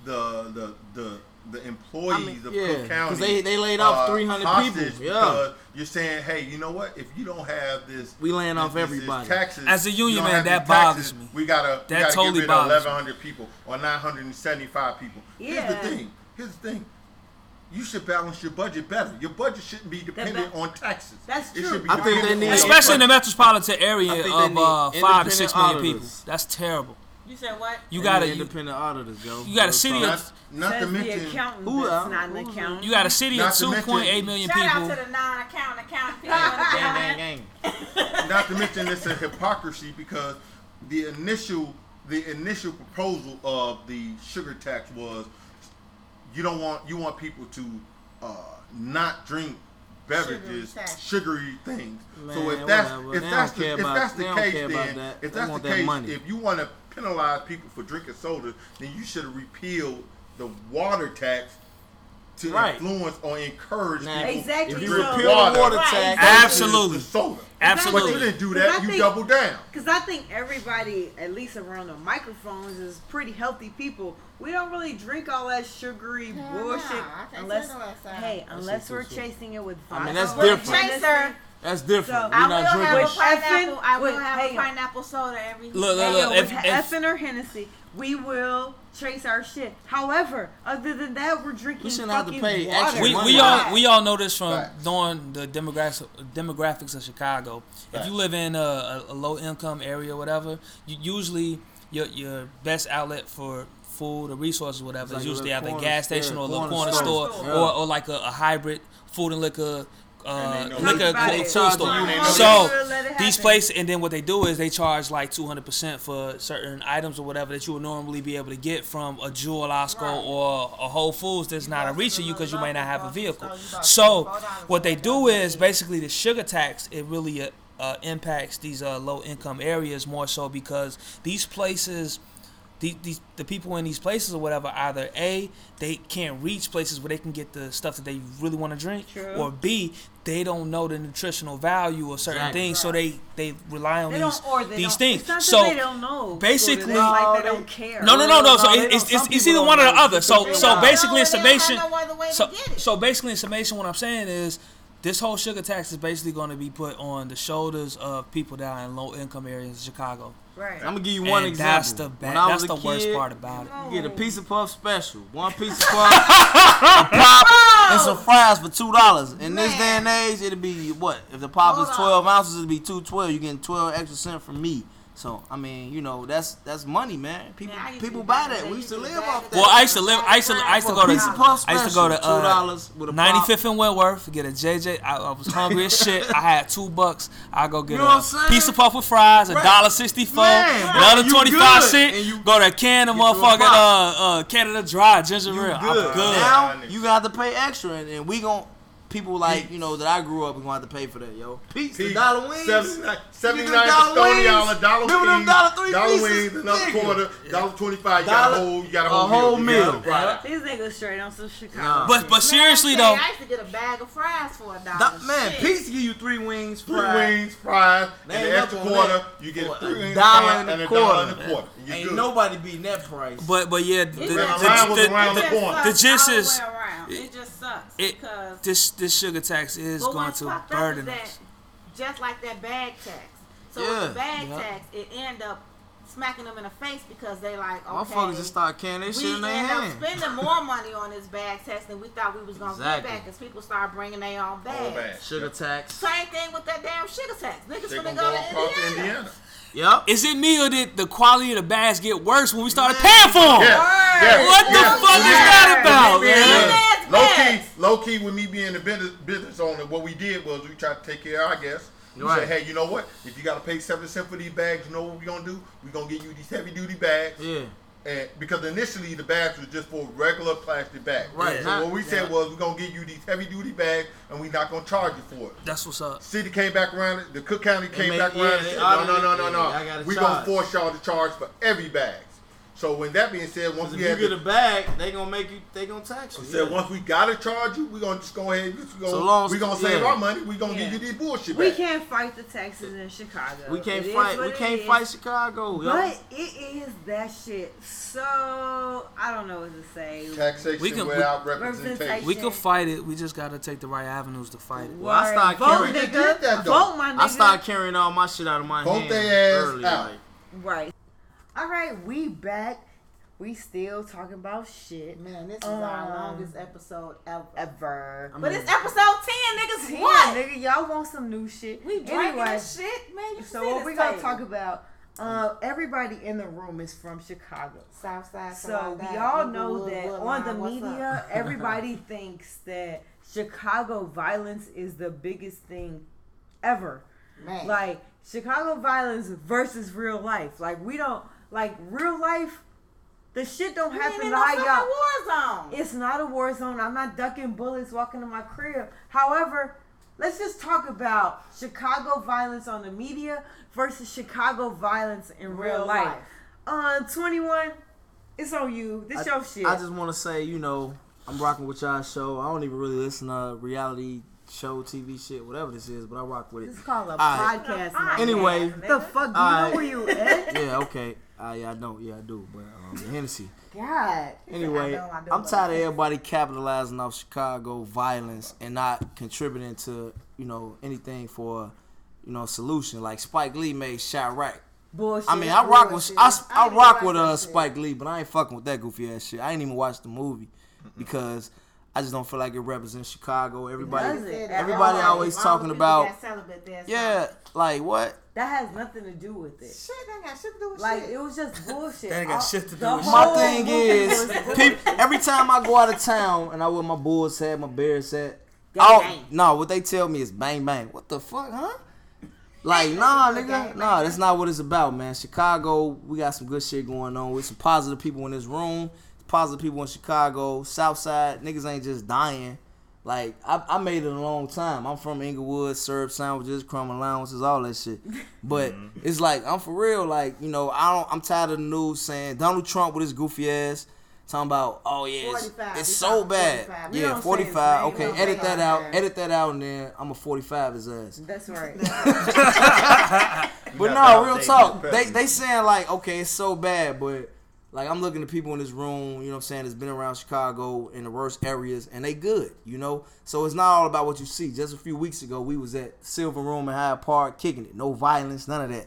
the the the the employees I mean, of yeah, Cook 'cause County. they- they laid off uh, 300 people, yeah. because You're saying, hey, you know what? If you don't have this, We laying off this- this everybody. Taxes, As a union man, that bothers taxes, me. We gotta, That we gotta totally get rid of bothers me. 1,100 people or 975 people. Here's the thing. Here's the thing. You should balance your budget better. Your budget shouldn't be dependent ba- on taxes. That's It true. should be I think they need- especially in the metropolitan area of uh, five to six million independent people. That's terrible. You said what? You got need independent auditors, yo. you got a city of not to Says the mention, accountant Who, that's not an accountant. you got a city of Not to two mention- point eight million Shout out people. to the non-accountant accountant people. gang, gang, gang. not to mention it's a hypocrisy because the initial the initial proposal of the sugar tax was you don't want you want people to uh, not drink beverages, Sugary tax. sugary things. so if that's whatever. if They that's don't the, care if about- that's they the don't case, care about then that. if They that's want the that case, money. if you want to penalize people for drinking soda, then you should have repealed the water tax to Right. influence or encourage Now, people Exactly, to If you drink repeal water the water Right. tax, versus Absolutely. the soda. Absolutely. But you didn't do that. You think- doubled down. Because I think everybody, at least around the microphones, is pretty healthy people. We don't really drink all that sugary Hell bullshit nah, unless, say no last time. hey, unless we're so- chasing it with. I mean, vodka that's or different. Chaser. That's different. So- We're I not will have a drinking. Pineapple. I will have a pineapple soda every. Look, look, look, yo, if- with if- effing or Hennessy, we will chase our shit. However, other than that, we're drinking We shouldn't have to fucking pay water. extra we, money. we all we all know this from Facts. knowing the demographics demographics of Chicago. If you live in a, a, a low income area, or whatever, you usually your your best outlet for food or resources, or whatever, It's is usually little at the corner- gas station yeah, or a little corner corner store. store, Yeah. or, or like a, a hybrid food and liquor. Uh, And they know liquor about co- store. And So that. Let it these places, and then what they do is they charge like two hundred percent for certain items or whatever that you would normally be able to get from a Jewel Osco Right. or a Whole Foods that's not a reach of you because you local may not have a vehicle. store, you about So what they do is basically the sugar tax. It really uh, uh, impacts these uh, low income areas more so because these places. The, these, the people in these places or whatever either a they can't reach places where they can get the stuff that they really want to drink True. or b they don't know the nutritional value of certain Exactly. things so they they rely on They these don't, or they these don't, things It's not so that they don't know. basically- it's like No, they they- don't care. no, no, no, no. So No, it- it's, it's, it's either one or the other. So so basically in know, and summation, have no other way to so get it. so basically in summation, what I'm saying is this whole sugar tax is basically going to be put on the shoulders of people that are in low income areas in Chicago. Right. I'm gonna give you one and example. that's the bad, When I that's was the a worst part about it. You get a piece of puff special, one piece of puff, a pop, and some fries for two dollars. In this day and age, it'd be what? If the pop is Hold twelve ounces, it'd be two twelve. You getting twelve extra cent from me. So I mean, you know, that's that's money, man. People Man, I used to people buy that. that. We used to live off that. Well, I used to live. I used to. I used to go to. piece I used to go to two uh, dollars with a pop. 95th and Wentworth. Get a JJ. I, I was hungry as shit. I had two bucks. I go get You know a piece of puff with fries, a dollar sixty four, another twenty five cent. And you- go to a can of Get a motherfucking uh, uh, Canada Dry ginger You ale. good. I'm good. Now you got to pay extra, and, and we gon' people like you know that I grew up, we gonna have to pay for that, yo. Pizza, Pete, dollar wings, 79 79 dollar custodial, wings? a dollar Remember them wings, dollar three dollar pieces? wings, another Nigga. quarter, dollar twenty-five. You got a whole, you got a a whole, whole meal. Meal. it. Right. These niggas straight on some Chicago. Nah. But but seriously Man, though, I used to get a bag of fries for a dollar. Do- man, Shit. pizza give you three wings, Three wings, fries, They and ain't the extra quarter. You get For three wings, dollar fries, and a and a quarter. dollar and a quarter. You Ain't good. nobody beating that price. but but yeah, the, the, the, the- the- the just. The gist is- it- It just sucks it- because this this sugar tax is going to burden us. that just like that bag tax. So Yeah. with the bag Yeah. tax, it end up smacking them in the face because they like, okay, Motherfuckers just start carrying their shit in their end hand. up spending more money on this bag tax than we thought we was gonna Exactly. get back because people start bringing their own bags. bad. Sugar tax. Same thing with that damn sugar tax. Niggas They finna gonna go, go to across to Indiana. Indiana. Yep. Is it me or did the quality of the bags get worse when we started paying for them? Yeah, yeah, What the yeah, fuck is that about, Me man? Yes, Low key, low key, with me being a business business owner, what we did was we tried to take care of our guests. We Right. said, hey, you know what? If you gotta pay seven cents for these bags, you know what we're gonna do? We're gonna get you these heavy duty bags. Yeah. And because initially the bags was just for regular plastic bags. Right. So what we said was we're gonna give you these heavy duty bags and we're not gonna charge you for it. That's what's up. City came back around. It, the Cook County came made- back yeah, around. said, no, no, no, it. no, no. We're gonna force y'all to charge for every bag. So when that being said, once If we you get the, a bag, they gonna make you. They gonna tax you. said yeah. once we gotta charge you, we gonna just go ahead. We gonna, So long as- we gonna save yeah. our money. We gonna Yeah. give you these bullshit We bags. can't fight the taxes in Chicago. We can't It is fight. what We can't is. fight Chicago. yo. But it is that shit. So I don't know what to say. Taxation We can- without Representation. representation. We can fight it. We just gotta take the right avenues to fight it. Well, I started vote, carrying- We nigga. that, vote, my nigga. I started carrying all my shit out of my Vote hand they ass early. out. Like, Right. All right, we back. We still talking about shit. Man, this is our Um, longest episode ever. Ever. but it's episode 10, niggas. Yeah, What? nigga, y'all want some new shit? We drinking anyway, this shit, man. You so what this we gonna talk about? Uh, everybody in the room is from Chicago. Southside. So we Salada, all know Englewood, that Woodlawn, on the media, everybody thinks that Chicago violence is the biggest thing ever. Man. Like Chicago violence versus real life. Like we don't like real life. The shit don't We happen ain't in no how fucking y'all. war zone. It's not a war zone. I'm not ducking bullets walking to my crib. However, let's just talk about Chicago violence on the media versus Chicago violence in real, Real life. life. Uh, 21, it's on you. This I, your shit. I just want to say, you know, I'm rocking with y'all show. I don't even really listen to reality show, TV shit, whatever this is, but I rock with it. this is called a Alright. podcast. Alright. man. Anyway, the fuck? Do you Alright. know where you at? yeah, okay. Yeah, I know. Yeah, I do. But um, Hennessy. God. Anyway, I know, I know, I'm tired of everybody capitalizing off Chicago violence and not contributing to, you know, anything for, you know, a solution. Like Spike Lee made Chi-Raq. Bullshit. I mean, I rock with. I, I I rock with watch uh. Spike Lee, but I ain't fucking with that goofy ass shit. I ain't even watched the movie because I just don't feel like it represents Chicago. Everybody, does it? everybody Alright. always All talking about got celibate, that's yeah, like what? That has nothing to do with it. Shit, that got shit to do with Like shit. it was just bullshit. That ain't got All- shit to do with whole shit. My thing is, was bullshit. peop every time I go out of town and I wear my Bulls hat, my Bears hat, Gang, oh no, what they tell me is bang bang. What the fuck, huh? Like nah, nigga, nah, that's not what it's about, man. Chicago, we got some good shit going on. With some positive people in this room, positive people in Chicago, South Side. Niggas ain't just dying. Like I, I made it a long time. I'm from Englewood, serve sandwiches, crumb allowances, all that shit. But it's like I'm for real. Like you know, I don't. I'm tired of the news saying Donald Trump with his goofy ass talking about, oh yeah, it's, it's so bad. 45. Yeah, 45. Okay, edit that out. name. Edit that out, and then I'm a 45 his ass. That's right. But no, real talk. They they saying like, okay, it's so bad, but like I'm looking at people in this room, you know what I'm saying, that's been around Chicago in the worst areas and they good, you know? So it's not all about what you see. Just a few weeks ago we was at Silver Room in Hyde Park kicking it. No violence, none of that.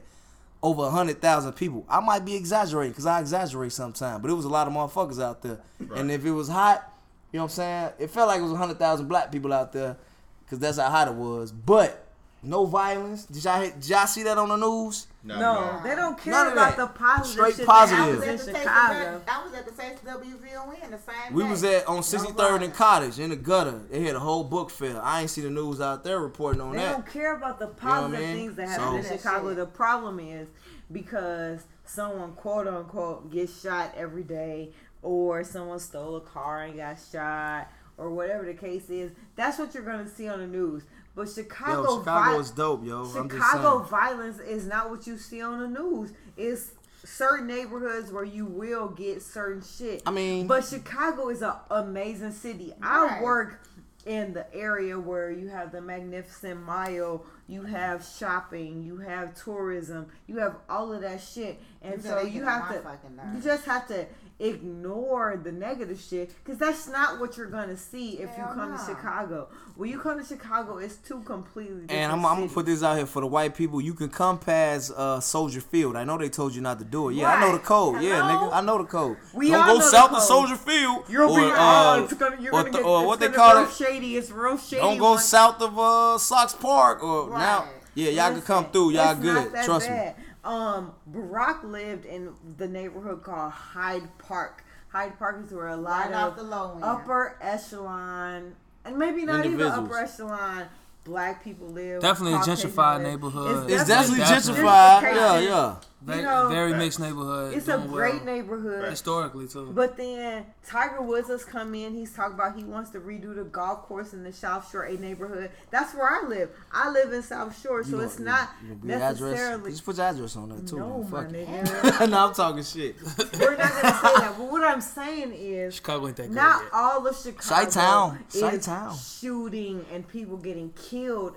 Over a hundred thousand people. I might be exaggerating because I exaggerate sometimes, but it was a lot of motherfuckers out there. And if it was hot, you know what I'm saying? It felt like it was a hundred thousand black people out there because that's how hot it was. But no violence. Did y'all, did y'all see that on the news? No, they don't care None about the positive Straight shit positive. I was that at the in Taste Chicago. I was at the Taste WVON the same We day. was at on No 63rd and. Cottage in the gutter. They had a whole book fair. I ain't see the news out there reporting on They that. They don't care about the what I positive mean? things that So- happen in Chicago. The problem is because someone quote unquote gets shot every day, or someone stole a car and got shot, or whatever the case is. That's what you're gonna see on the news. But Chicago, Yo, Chicago vi- is dope, yo. Chicago violence is not what you see on the news. It's certain neighborhoods where you will get certain shit. I mean- but Chicago is an amazing city. I work in the area where you have the magnificent mile, you have shopping, you have tourism, you have all of that shit, and You so you have to, you just have to ignore the negative shit because that's not what you're gonna see if Hell you come nah. to Chicago. When you come to Chicago, it's two completely different. And I'm, I'm gonna put this out here for the white people. You can come past uh, Soldier Field. I know they told you not to do it. Yeah, I know the Right. code. Yeah, nigga, I know the code. We Don't all go know the south of. Soldier Field. You'll or, be uh, oh, it's gonna, you're or gonna th- get or it's what they gonna call real it. shady. It's real shady. Don't go one- south of uh, Sox Park or now. Yeah, y'all can come through. Y'all good. not that Trust me. Bad. Um, Barack lived in the neighborhood called Hyde Park. Hyde Park is where a lot Right of the low upper echelon, and maybe not even upper echelon, black people live. Definitely a gentrified live. neighborhood. It's definitely Definitely. gentrified. Yeah, yeah. Very, know, very mixed neighborhood. It's a great well. neighborhood. historically too. But then Tiger Woods has come in. He's talking about he wants to redo the golf course in the South Shore A neighborhood. That's where I live. I live in South Shore, so You it's gonna- not you gonna be address- necessarily. Just put your address on there too. No, man. my Fuck nigga. no, I'm talking shit. We're not gonna say that. But what I'm saying is, Chicago ain't that good not yet. all of Chicago Chi-town. is Chi-town. shooting and people getting killed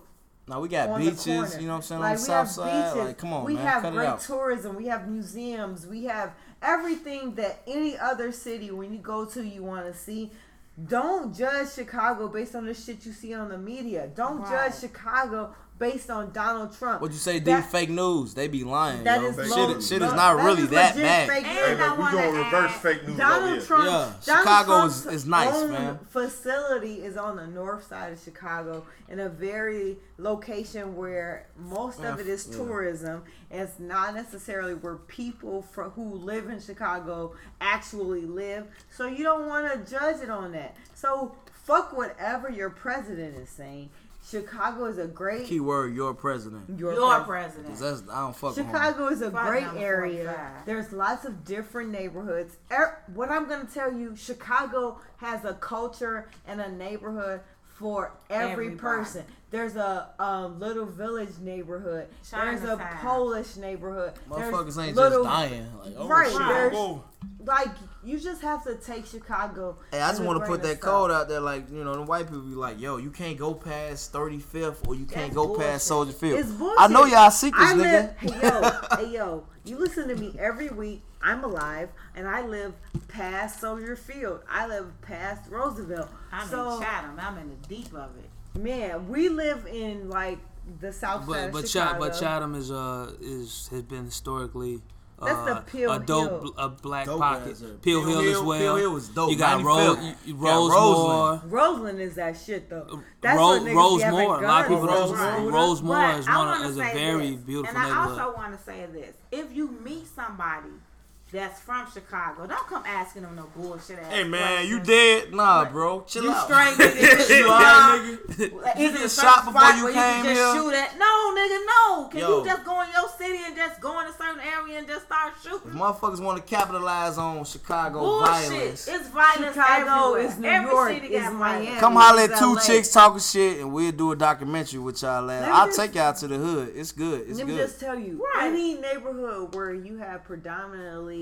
Now we got beaches. You know what I'm saying? Like on the we south have side. beaches. Like, come on, we man. have Cut it great out. tourism. We have museums. We have everything that any other city when you go to you want to see. Don't judge Chicago based on the shit you see on the media. Don't Right. judge Chicago based on Donald Trump. What you say? That- These fake news. They be lying. That yo. is Fake shit, low- news. shit low- is not that really is that bad. fake news. Hey, man, we wanna gonna reverse add- fake news Donald here. Trump. Yeah, Donald Chicago Trump's is- is nice, own man. Facility is on the north side of Chicago in a very location where most Yeah, of it is yeah. tourism. And it's not necessarily where people for, who live in Chicago actually live. So you don't want to judge it on that. So fuck whatever your president is saying. Chicago is a great. Keyword: Your president. your Your president. President. that's I don't fuck with him. Chicago is a Fuck great area. 45. There's lots of different neighborhoods. Er, what I'm going to tell you, Chicago has a culture and a neighborhood for every Everybody. person. There's a um, little village neighborhood. There's a Chinatown. Polish neighborhood. There's Motherfuckers ain't little- just dying. Like, oh Right, shit. there's- Like you just have to take Chicago. Hey, I just want to put that of code out there. Like, you know, the white people be like, yo, you can't go past 35th or you can't go bullshit. past Soldier Field. It's bullshit. I know y'all secrets, I nigga. hey yo, hey yo, you listen to me every week. I'm alive, and I live past Soldier Field. I live past Roosevelt. I'm so in Chatham. I'm in the deep of it. man, we live in like the south side But of but Chicago. Chatham, but Chatham is uh is has been historically. That's uh, the Pill a dope, Hill. bl- a black Dope pocket. ass area. Pill, Hill, as well. Pill Hill was dope. You got 95th. Ro- You you- got Rosemoor. Roseland is that shit though. That's Ro- what niggas be having Rosemoor. A lot of people guns don't. on. Rosemoor But is I one wanna of, is a say very this, beautiful And I also want to say this: if you meet somebody that's from Chicago, don't come asking them no bullshit ass. Hey, man, you dead? Nah, bro. Chill out. You out. straight nigga. you alright, nigga? Is it a shot before you where came can here? shoot at? No, nigga, no. Can Yo. you just go in your city and just go in a certain area and just start shooting? If motherfuckers want to capitalize on Chicago Bullshit. violence, It's violence Chicago everywhere. is New Every York, city is Miami. come holler at two LA. chicks talking shit and we'll do a documentary with y'all ass. Let me I'll just- take y'all to the hood. It's good. It's Let me just tell you, Right. any neighborhood where you have predominantly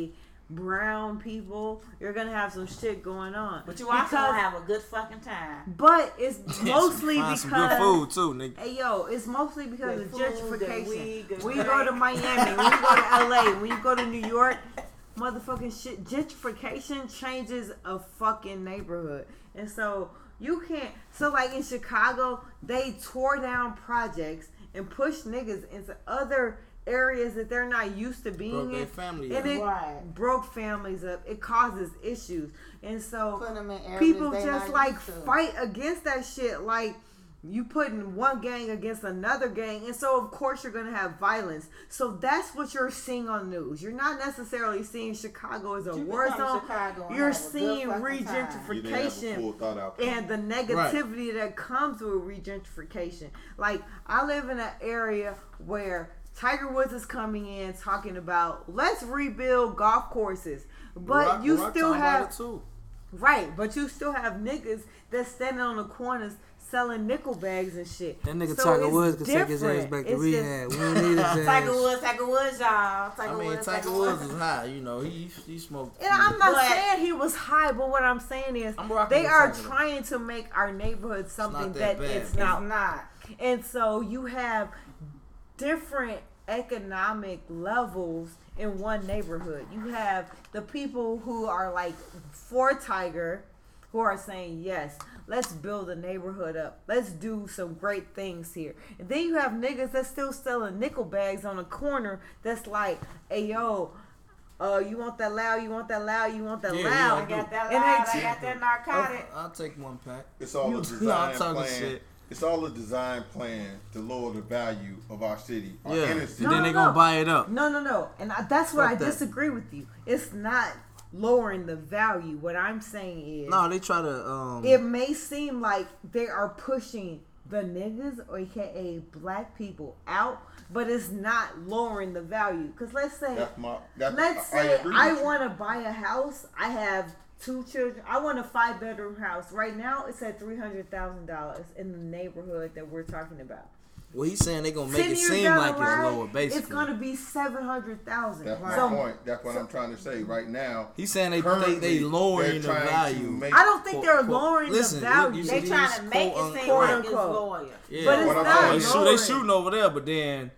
brown people, you're gonna have some shit going on. But you also Because- gonna have a good fucking time. But it's mostly because some good food too, nigga. Hey yo, it's mostly because Good of gentrification. weed, good when you go to. Miami, when you go to LA, when you go to New York, motherfucking shit, gentrification changes a fucking neighborhood. And so you can't so like in Chicago, they tore down projects and pushed niggas into other areas that they're not used to being Broke in. family and up. it Right. broke families up. It causes issues. And so Put 'em in areas people just like fight against that shit like you putting one gang against another gang and so of course you're gonna have violence so that's what you're seeing on news you're not necessarily seeing chicago as a You war can come to zone Chicago you're have a good seeing fucking. You didn't have a regentrification full thought out. and the negativity that comes with regentrification. Like I live in an area where Tiger Woods is coming in talking about let's rebuild golf courses, but Barack- you Barack still have too. right, but you still have niggas that's standing on the corners selling nickel bags and shit. That nigga So Tiger Woods could take his ass back to It's rehab. just- we don't need his ass. Tiger Woods, Tiger Woods, y'all. Tiger I mean, Woods, Tiger Woods was high. You know, he he smoked. And I'm not But- saying he was high, but what I'm saying is I'm they are Tiger. trying to make our neighborhood something that that, it's It's not. It's not. And so you have different economic levels in one neighborhood. You have the people who are like for Tiger, who are saying, yes, let's build a neighborhood up. Let's do some great things here. And then you have niggas that's still selling nickel bags on a corner that's like, hey, yo, uh, you want that loud, you want that loud, you want that Yeah, loud. I got that And loud. they- I got that narcotic. I'll take one pack. It's all You- a no, I'm design talking plan. shit. It's all a design plan to lower the value of our city, our Yeah. inner And city. No, then no, they gonna buy it up. No, no, no. And I, that's what Fuck I that. disagree with you. It's not lowering the value. What I'm saying is, No, they try to um. it may seem like they are pushing the niggas, or aka black people, out, but it's not lowering the value. Cause let's say, That's my. That's, let's I, I say agree I, want to buy a house. I have two children. I want a five bedroom house. Right now, it's at three hundred thousand dollars in the neighborhood that we're talking about. Well, he's saying they're gonna make it seem like the it's lower, basically. It's gonna be seven hundred thousand. That's my So point. That's what I'm trying to say. Right now, He's saying they they, they lowering the they're trying to value. make- I don't think Quote, they're quote. lowering Listen, the value. you- you They see trying to make it quote, seem unquote, like it's unquote. loyal. Yeah. But it's What not they, is- shoot, they shooting over there, but then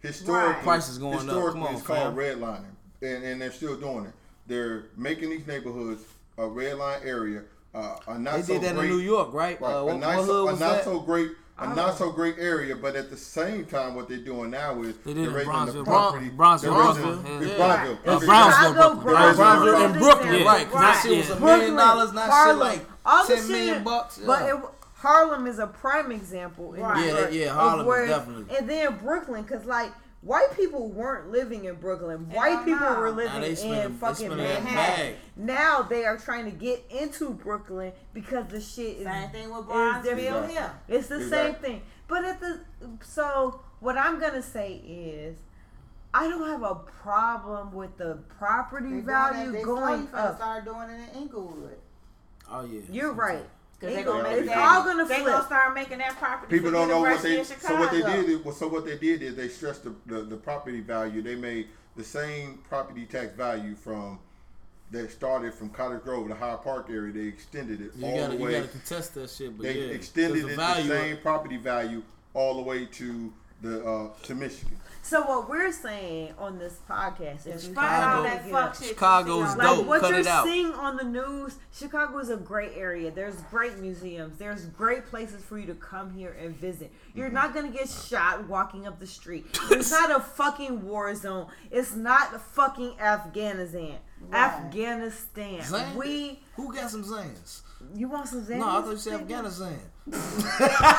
historically, Right. Prices going up. Come on, it's called fam. redlining, and and they're still doing it. They're making these neighborhoods a red line area. Uh, a not they so did that great, in New York, right? Right, Uh, a what, nice, what hood a not that? so great, a not so great area, but at the same time, what they're doing now is They did they're raising Bronzeville. the Bron- property. Bronzeville, they're raising- Bronzeville, it's yeah. Bronzeville. It's- Brownsville, Chicago, Brooklyn. Brownsville, Bronzeville and Brooklyn, Yeah. right? Because that shit was a million dollars, not shit like all the ten million shit- bucks. But yeah. it, Harlem is a prime example. In Right. New Yeah, York yeah, of Harlem is where- definitely- And then Brooklyn, because like white people weren't living in Brooklyn. White Hell people no. were living they in fucking Manhattan. Now they are trying to get into Brooklyn because the shit is Same thing with Bronzeville here. It's the Exactly. same thing. But at the so what I'm gonna say is I don't have a problem with the property They doing value that, going slowly finna up. Start doing it in Englewood. oh yeah, You're right. Cause they It gonna go- make it's that. all gonna they flip. gonna start making that property. People don't know what they. So what they did. Is, well, so what they did is they stressed the, the the property value. They made the same property tax value from that started from Cottage Grove, the Hyde Park area. They extended it you all gotta the you gotta contest that shit. But they yeah, extended 'cause it the value. the same property value all the way to the uh, to Michigan. So what we're saying on this podcast is Despite all Chicago- that fuck shit, you Chicago's see on- Like what Cut you're it out. seeing on the news, Chicago is a great area. There's great museums. There's great places for you to come here and visit. You're Mm-hmm. not gonna get shot walking up the street. It's not a fucking war zone. It's not fucking Afghanistan. Afghanistan. Zan? We. Who got some Zans? You want some Xanax? No, I thought you said Afghanistan.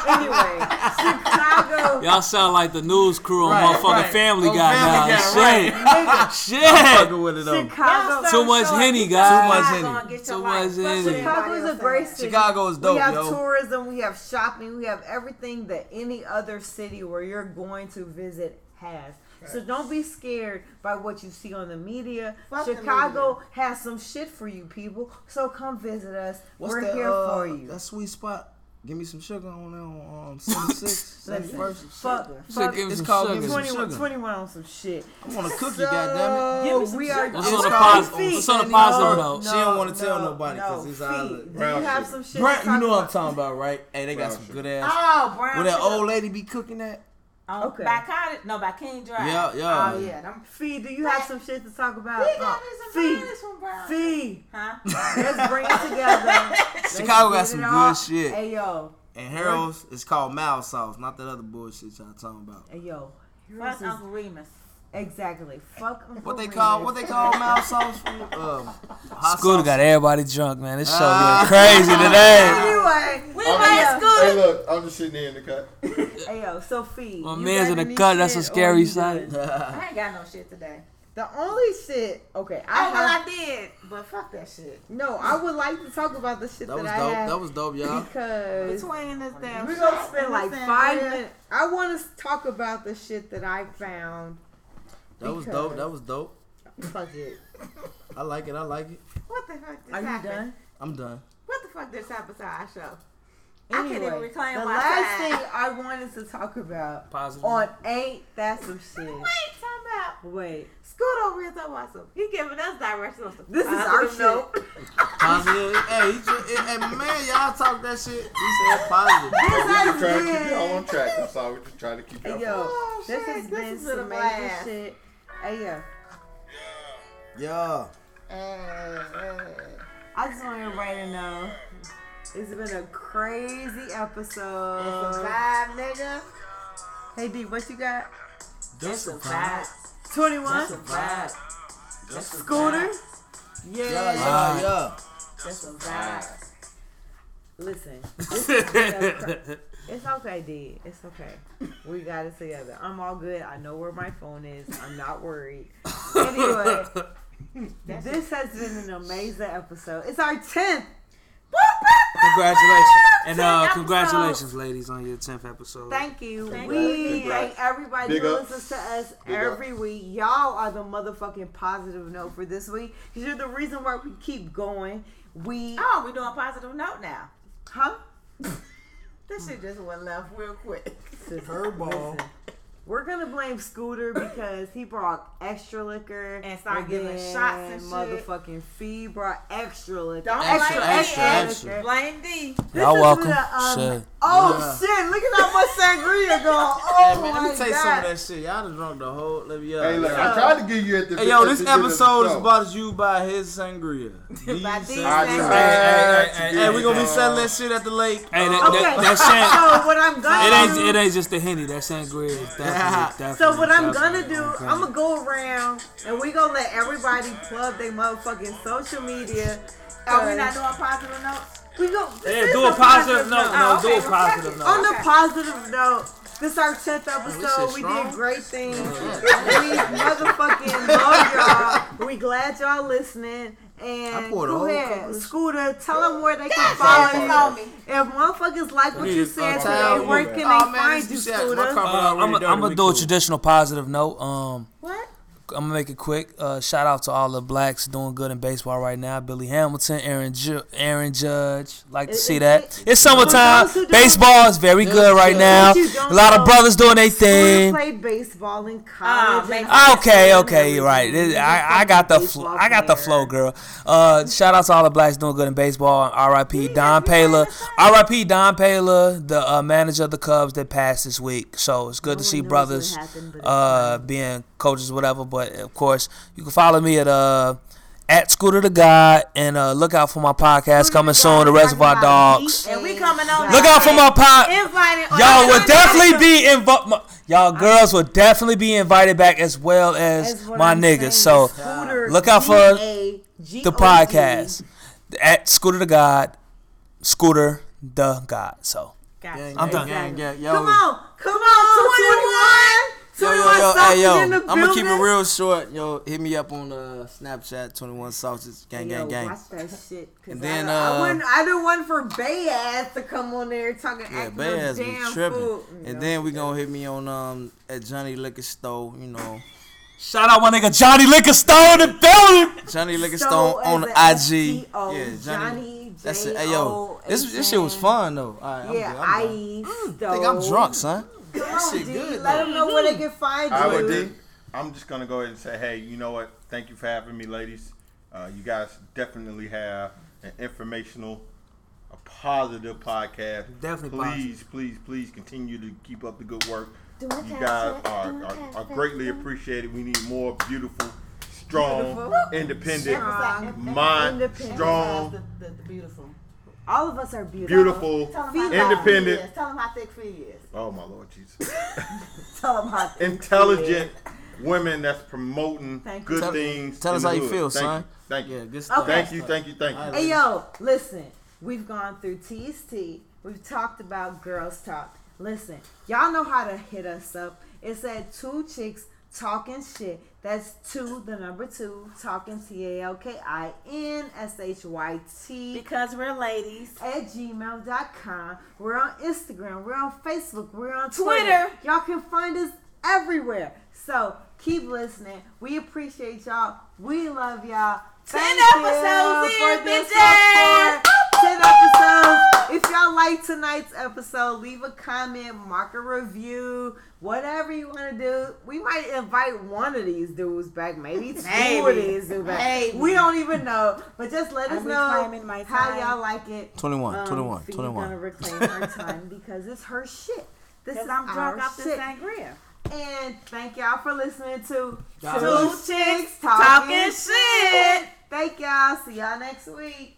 Anyway, Chicago. Y'all sound like the news crew on Right, motherfucking right. Family oh, Guy Family now. Guy, Nigga, Shit. Fucking Shit. with it though. Chicago. Too much short Henny, guys. Too much y'all Henny. gonna get your Too much Fuck Henny. what Chicago is a great city. Chicago is dope, we have yo. tourism, we have shopping, we have everything that any other city where you're going to visit has. So don't be scared by what you see on the media. Fuck the Chicago has some shit for you people. So come visit us. What's We're that, here uh, for you. That sweet spot. Give me some sugar on there on um, 76, Listen, 71st. fuck, Said fuck give me It's some called sugar. give me some 21, sugar. 21 on some shit. I want a cookie, So, goddammit. Give me some we are sugar. What's It's on the called- positive? Feet. What's on the No, positive no. note? She don't wanna tell nobody 'cause it's feet. our- Do you Brown have sugar. some shit? Brent, you know what I'm talking about, right? Hey, they got some sugar. good ass. Oh, brown Where that old lady be cooking that? On, Okay. By Cottage, no, by King Drive. Yeah, yeah. Oh yeah, them. Fee, do you have some shit to talk about? We got Uh, me some Fee, from Brown. Fee, Huh? let's bring it together. Chicago got some good all. shit. Hey yo, And Harold's is called mild sauce, not that other bullshit y'all talking about. hey yo. Fuck Here's this- Uncle Remus. Exactly. Fuck. Uncle What they call what they call mild sauce? From, um, hot Scooter sauce. got everybody drunk, man. This show Ah. getting crazy today. Anyway, We I'm might just- Scooter. Hey, look, I'm just sitting there in the cut. hey yo, Sophie. My you man's got in the any cut. That's a shit or scary you sight. good? I ain't got no shit today. The only shit. Okay, Oh, I well, have. I did, but fuck that shit. No, I would like to talk about the shit That that, was I dope. have That was dope, y'all. because Between this damn we're gonna shit spend and like this five damn- minutes. I want to talk about the shit that I found. That was dope. That was dope. Fuck it. I like it. I like it. What the fuck just Are you happened? done? I'm done. What the fuck just happened to our show? I can't Anyway, even reclaim the my last time. thing I wanted to talk about Positive. on ain't that some shit. Wait, time out. Wait, Scoot over here talking about something. He giving us directions. this is Positive our shit. note. Positive. hey, he just, hey, man, y'all talk that shit. He said positive. This We're has trying to keep y'all on track. I'm sorry. We're just trying to keep y'all. Hey yo, Oh, this shit, has this been has been a some major blast. shit. Hey yo, Yeah. Yeah. I just want everybody to know it's been a crazy episode. It's a vibe, nigga. Hey D, what you got? It's a vibe. Twenty one. It's a vibe. Scooter. Yeah, Yeah. yeah, yeah. It's a vibe. Listen, this has been a cra- it's okay, D. It's okay. We got it together. I'm all good. I know where my phone is. I'm not worried. Anyway, this has been an amazing episode. It's our tenth. Congratulations. And uh, congratulations, ladies, on your 10th episode. Thank you. Thank we you. thank everybody Big who ups. listens to us Big every week. Y'all are the motherfucking positive note for this week. Because you're the reason why we keep going. We, Oh, we're doing positive note now. huh? This shit just went left real quick. Her Listen, We're gonna blame Scooter because he brought extra liquor And started giving shots and. Motherfucking Fee brought extra liquor. Don't extra, blame me. extra, extra. Blame D. This Y'all is welcome. the, um, Shit. Oh shit! Look at how much sangria going. Oh Hey, man, my let me tell you god! some of that shit. Y'all done drunk the whole. Let me, uh, Hey, look, So- I tried to give you at the. Hey, yo, this the beginning of the episode is show. brought to you by his sangria. These By these sangria. Hey, tried hey, to hey, give Hey, we gonna be selling that shit at the lake. Hey, that, Okay, that, that shit. so what I'm gonna It ain't it ain't just the henny. That sangria is definitely, definitely. so what I'm gonna do, okay. I'm gonna go around and we gonna let everybody plug their motherfucking social media. Oh, we not doing a positive notes? We go. Yeah, do a positive note. Oh, No, okay, do a positive note. On the positive note, this is our tenth oh, episode. shit We strong. did great things. we motherfucking love y'all. We glad y'all listening. I And poured a go ahead, couple Scooter, tell them where they can Yes, follow you. on me. If motherfuckers like what need you a- said a today, towel. where can they Oh, find this you, shit- Scooter? carpet Uh, already I'm gonna do a traditional positive note. Um, What? I'm gonna make it quick. Uh, shout out to all the blacks doing good in baseball right now. Billy Hamilton, Aaron, Ju- Aaron Judge. Like to It- see it- that. it- It's summertime. those who don't- Baseball is very good right now. What you don't A lot of brothers doing their Scooter thing. played baseball in Ah, college. make and sense. high Okay, okay, you're right. everything. It- He's a I, I got the fl- I got the flow, girl. Uh, shout out to all the blacks doing good in baseball. R.I.P. Don Baylor. R.I.P. Don Baylor, the uh, manager of the Cubs that passed this week. So it's good No to see brothers happened, uh, being coaches, whatever. But of course, you can follow me at uh at Scooter the God and uh, look out for my podcast coming soon. The Reservoir Dogs. And we coming on. Look out for my pod. Y'all would definitely be invited. Y'all girls will definitely be invited back as well as That's my I'm niggas. saying, So Scooter, look out for G-A-G-O-G. the podcast at Scooter the God, Scooter the God. So Gang, I'm gang, done. gang, gang. Yo, Come on, come on, 21. Yo, yo, 21 yo, hey, yo, in the I'm gonna keep it real short. Yo, hit me up on uh, Snapchat, 21 Sauces, gang, Yo, gang, gang. Watch that shit. 'cause And then, I, I, uh, wouldn't, I didn't want for Bay ass to come on there talking Yeah, acting Bay up ass be damn tripping. food. And No. then we gonna hit me on um at Johnny Liquor Store, you know. shout out my nigga Johnny Liquor Store in the building. Johnny Liquor So Store on the IG. Yeah, Johnny. Johnny, That's it. Hey yo, this this shit was fun though. All right, I'm Yeah, good, I'm done. I I think I'm drunk, son. That shit good Let though. them know where they can find you. I you. would just, I'm just gonna go ahead and say, hey, you know what? Thank you for having me, ladies. Uh, you guys definitely have an informational, a positive podcast. Definitely Please, please, please continue to keep up the good work. You guys are, are, are greatly appreciated. We need more beautiful, strong, Beautiful. independent, Strong. mind, Independent. strong, The, the, the beautiful. All of us are beautiful. beautiful, Tell them Fee- how thick independent. Tell them how thick Fee is. Oh my Lord Jesus. Tell them how thick Intelligent women that's promoting Thank good Tell- things. tell in us the how you feel, Thank son. You. Thank you. Yeah, good Okay. Thank you, thank you, thank you. Hey yo, listen. We've gone through TST. We've talked about girls talk. Listen, y'all know how to hit us up. It's at two chicks talking shit. That's two, the number two, talking T A L K I N S H Y T Because we're ladies. at gmail.com. We're on Instagram. We're on Facebook. We're on Twitter. Twitter. Y'all can find us everywhere. So keep listening. We appreciate y'all. We love y'all. Ten Thank you episodes in, this bitches. Ten episodes. If y'all like tonight's episode, leave a comment, mark a review, whatever you want to do. We might invite one of these dudes back, maybe two of these dudes back. Maybe. We don't even know, but just let us I'm know my how y'all like it. 21, Um, 21, Fee's 21. gonna reclaim her time because it's her shit. This Because is I'm drunk our off this shit. sangria. And thank y'all for listening to God Two. Chicks Talking Talking shit. Thank y'all. See y'all next week.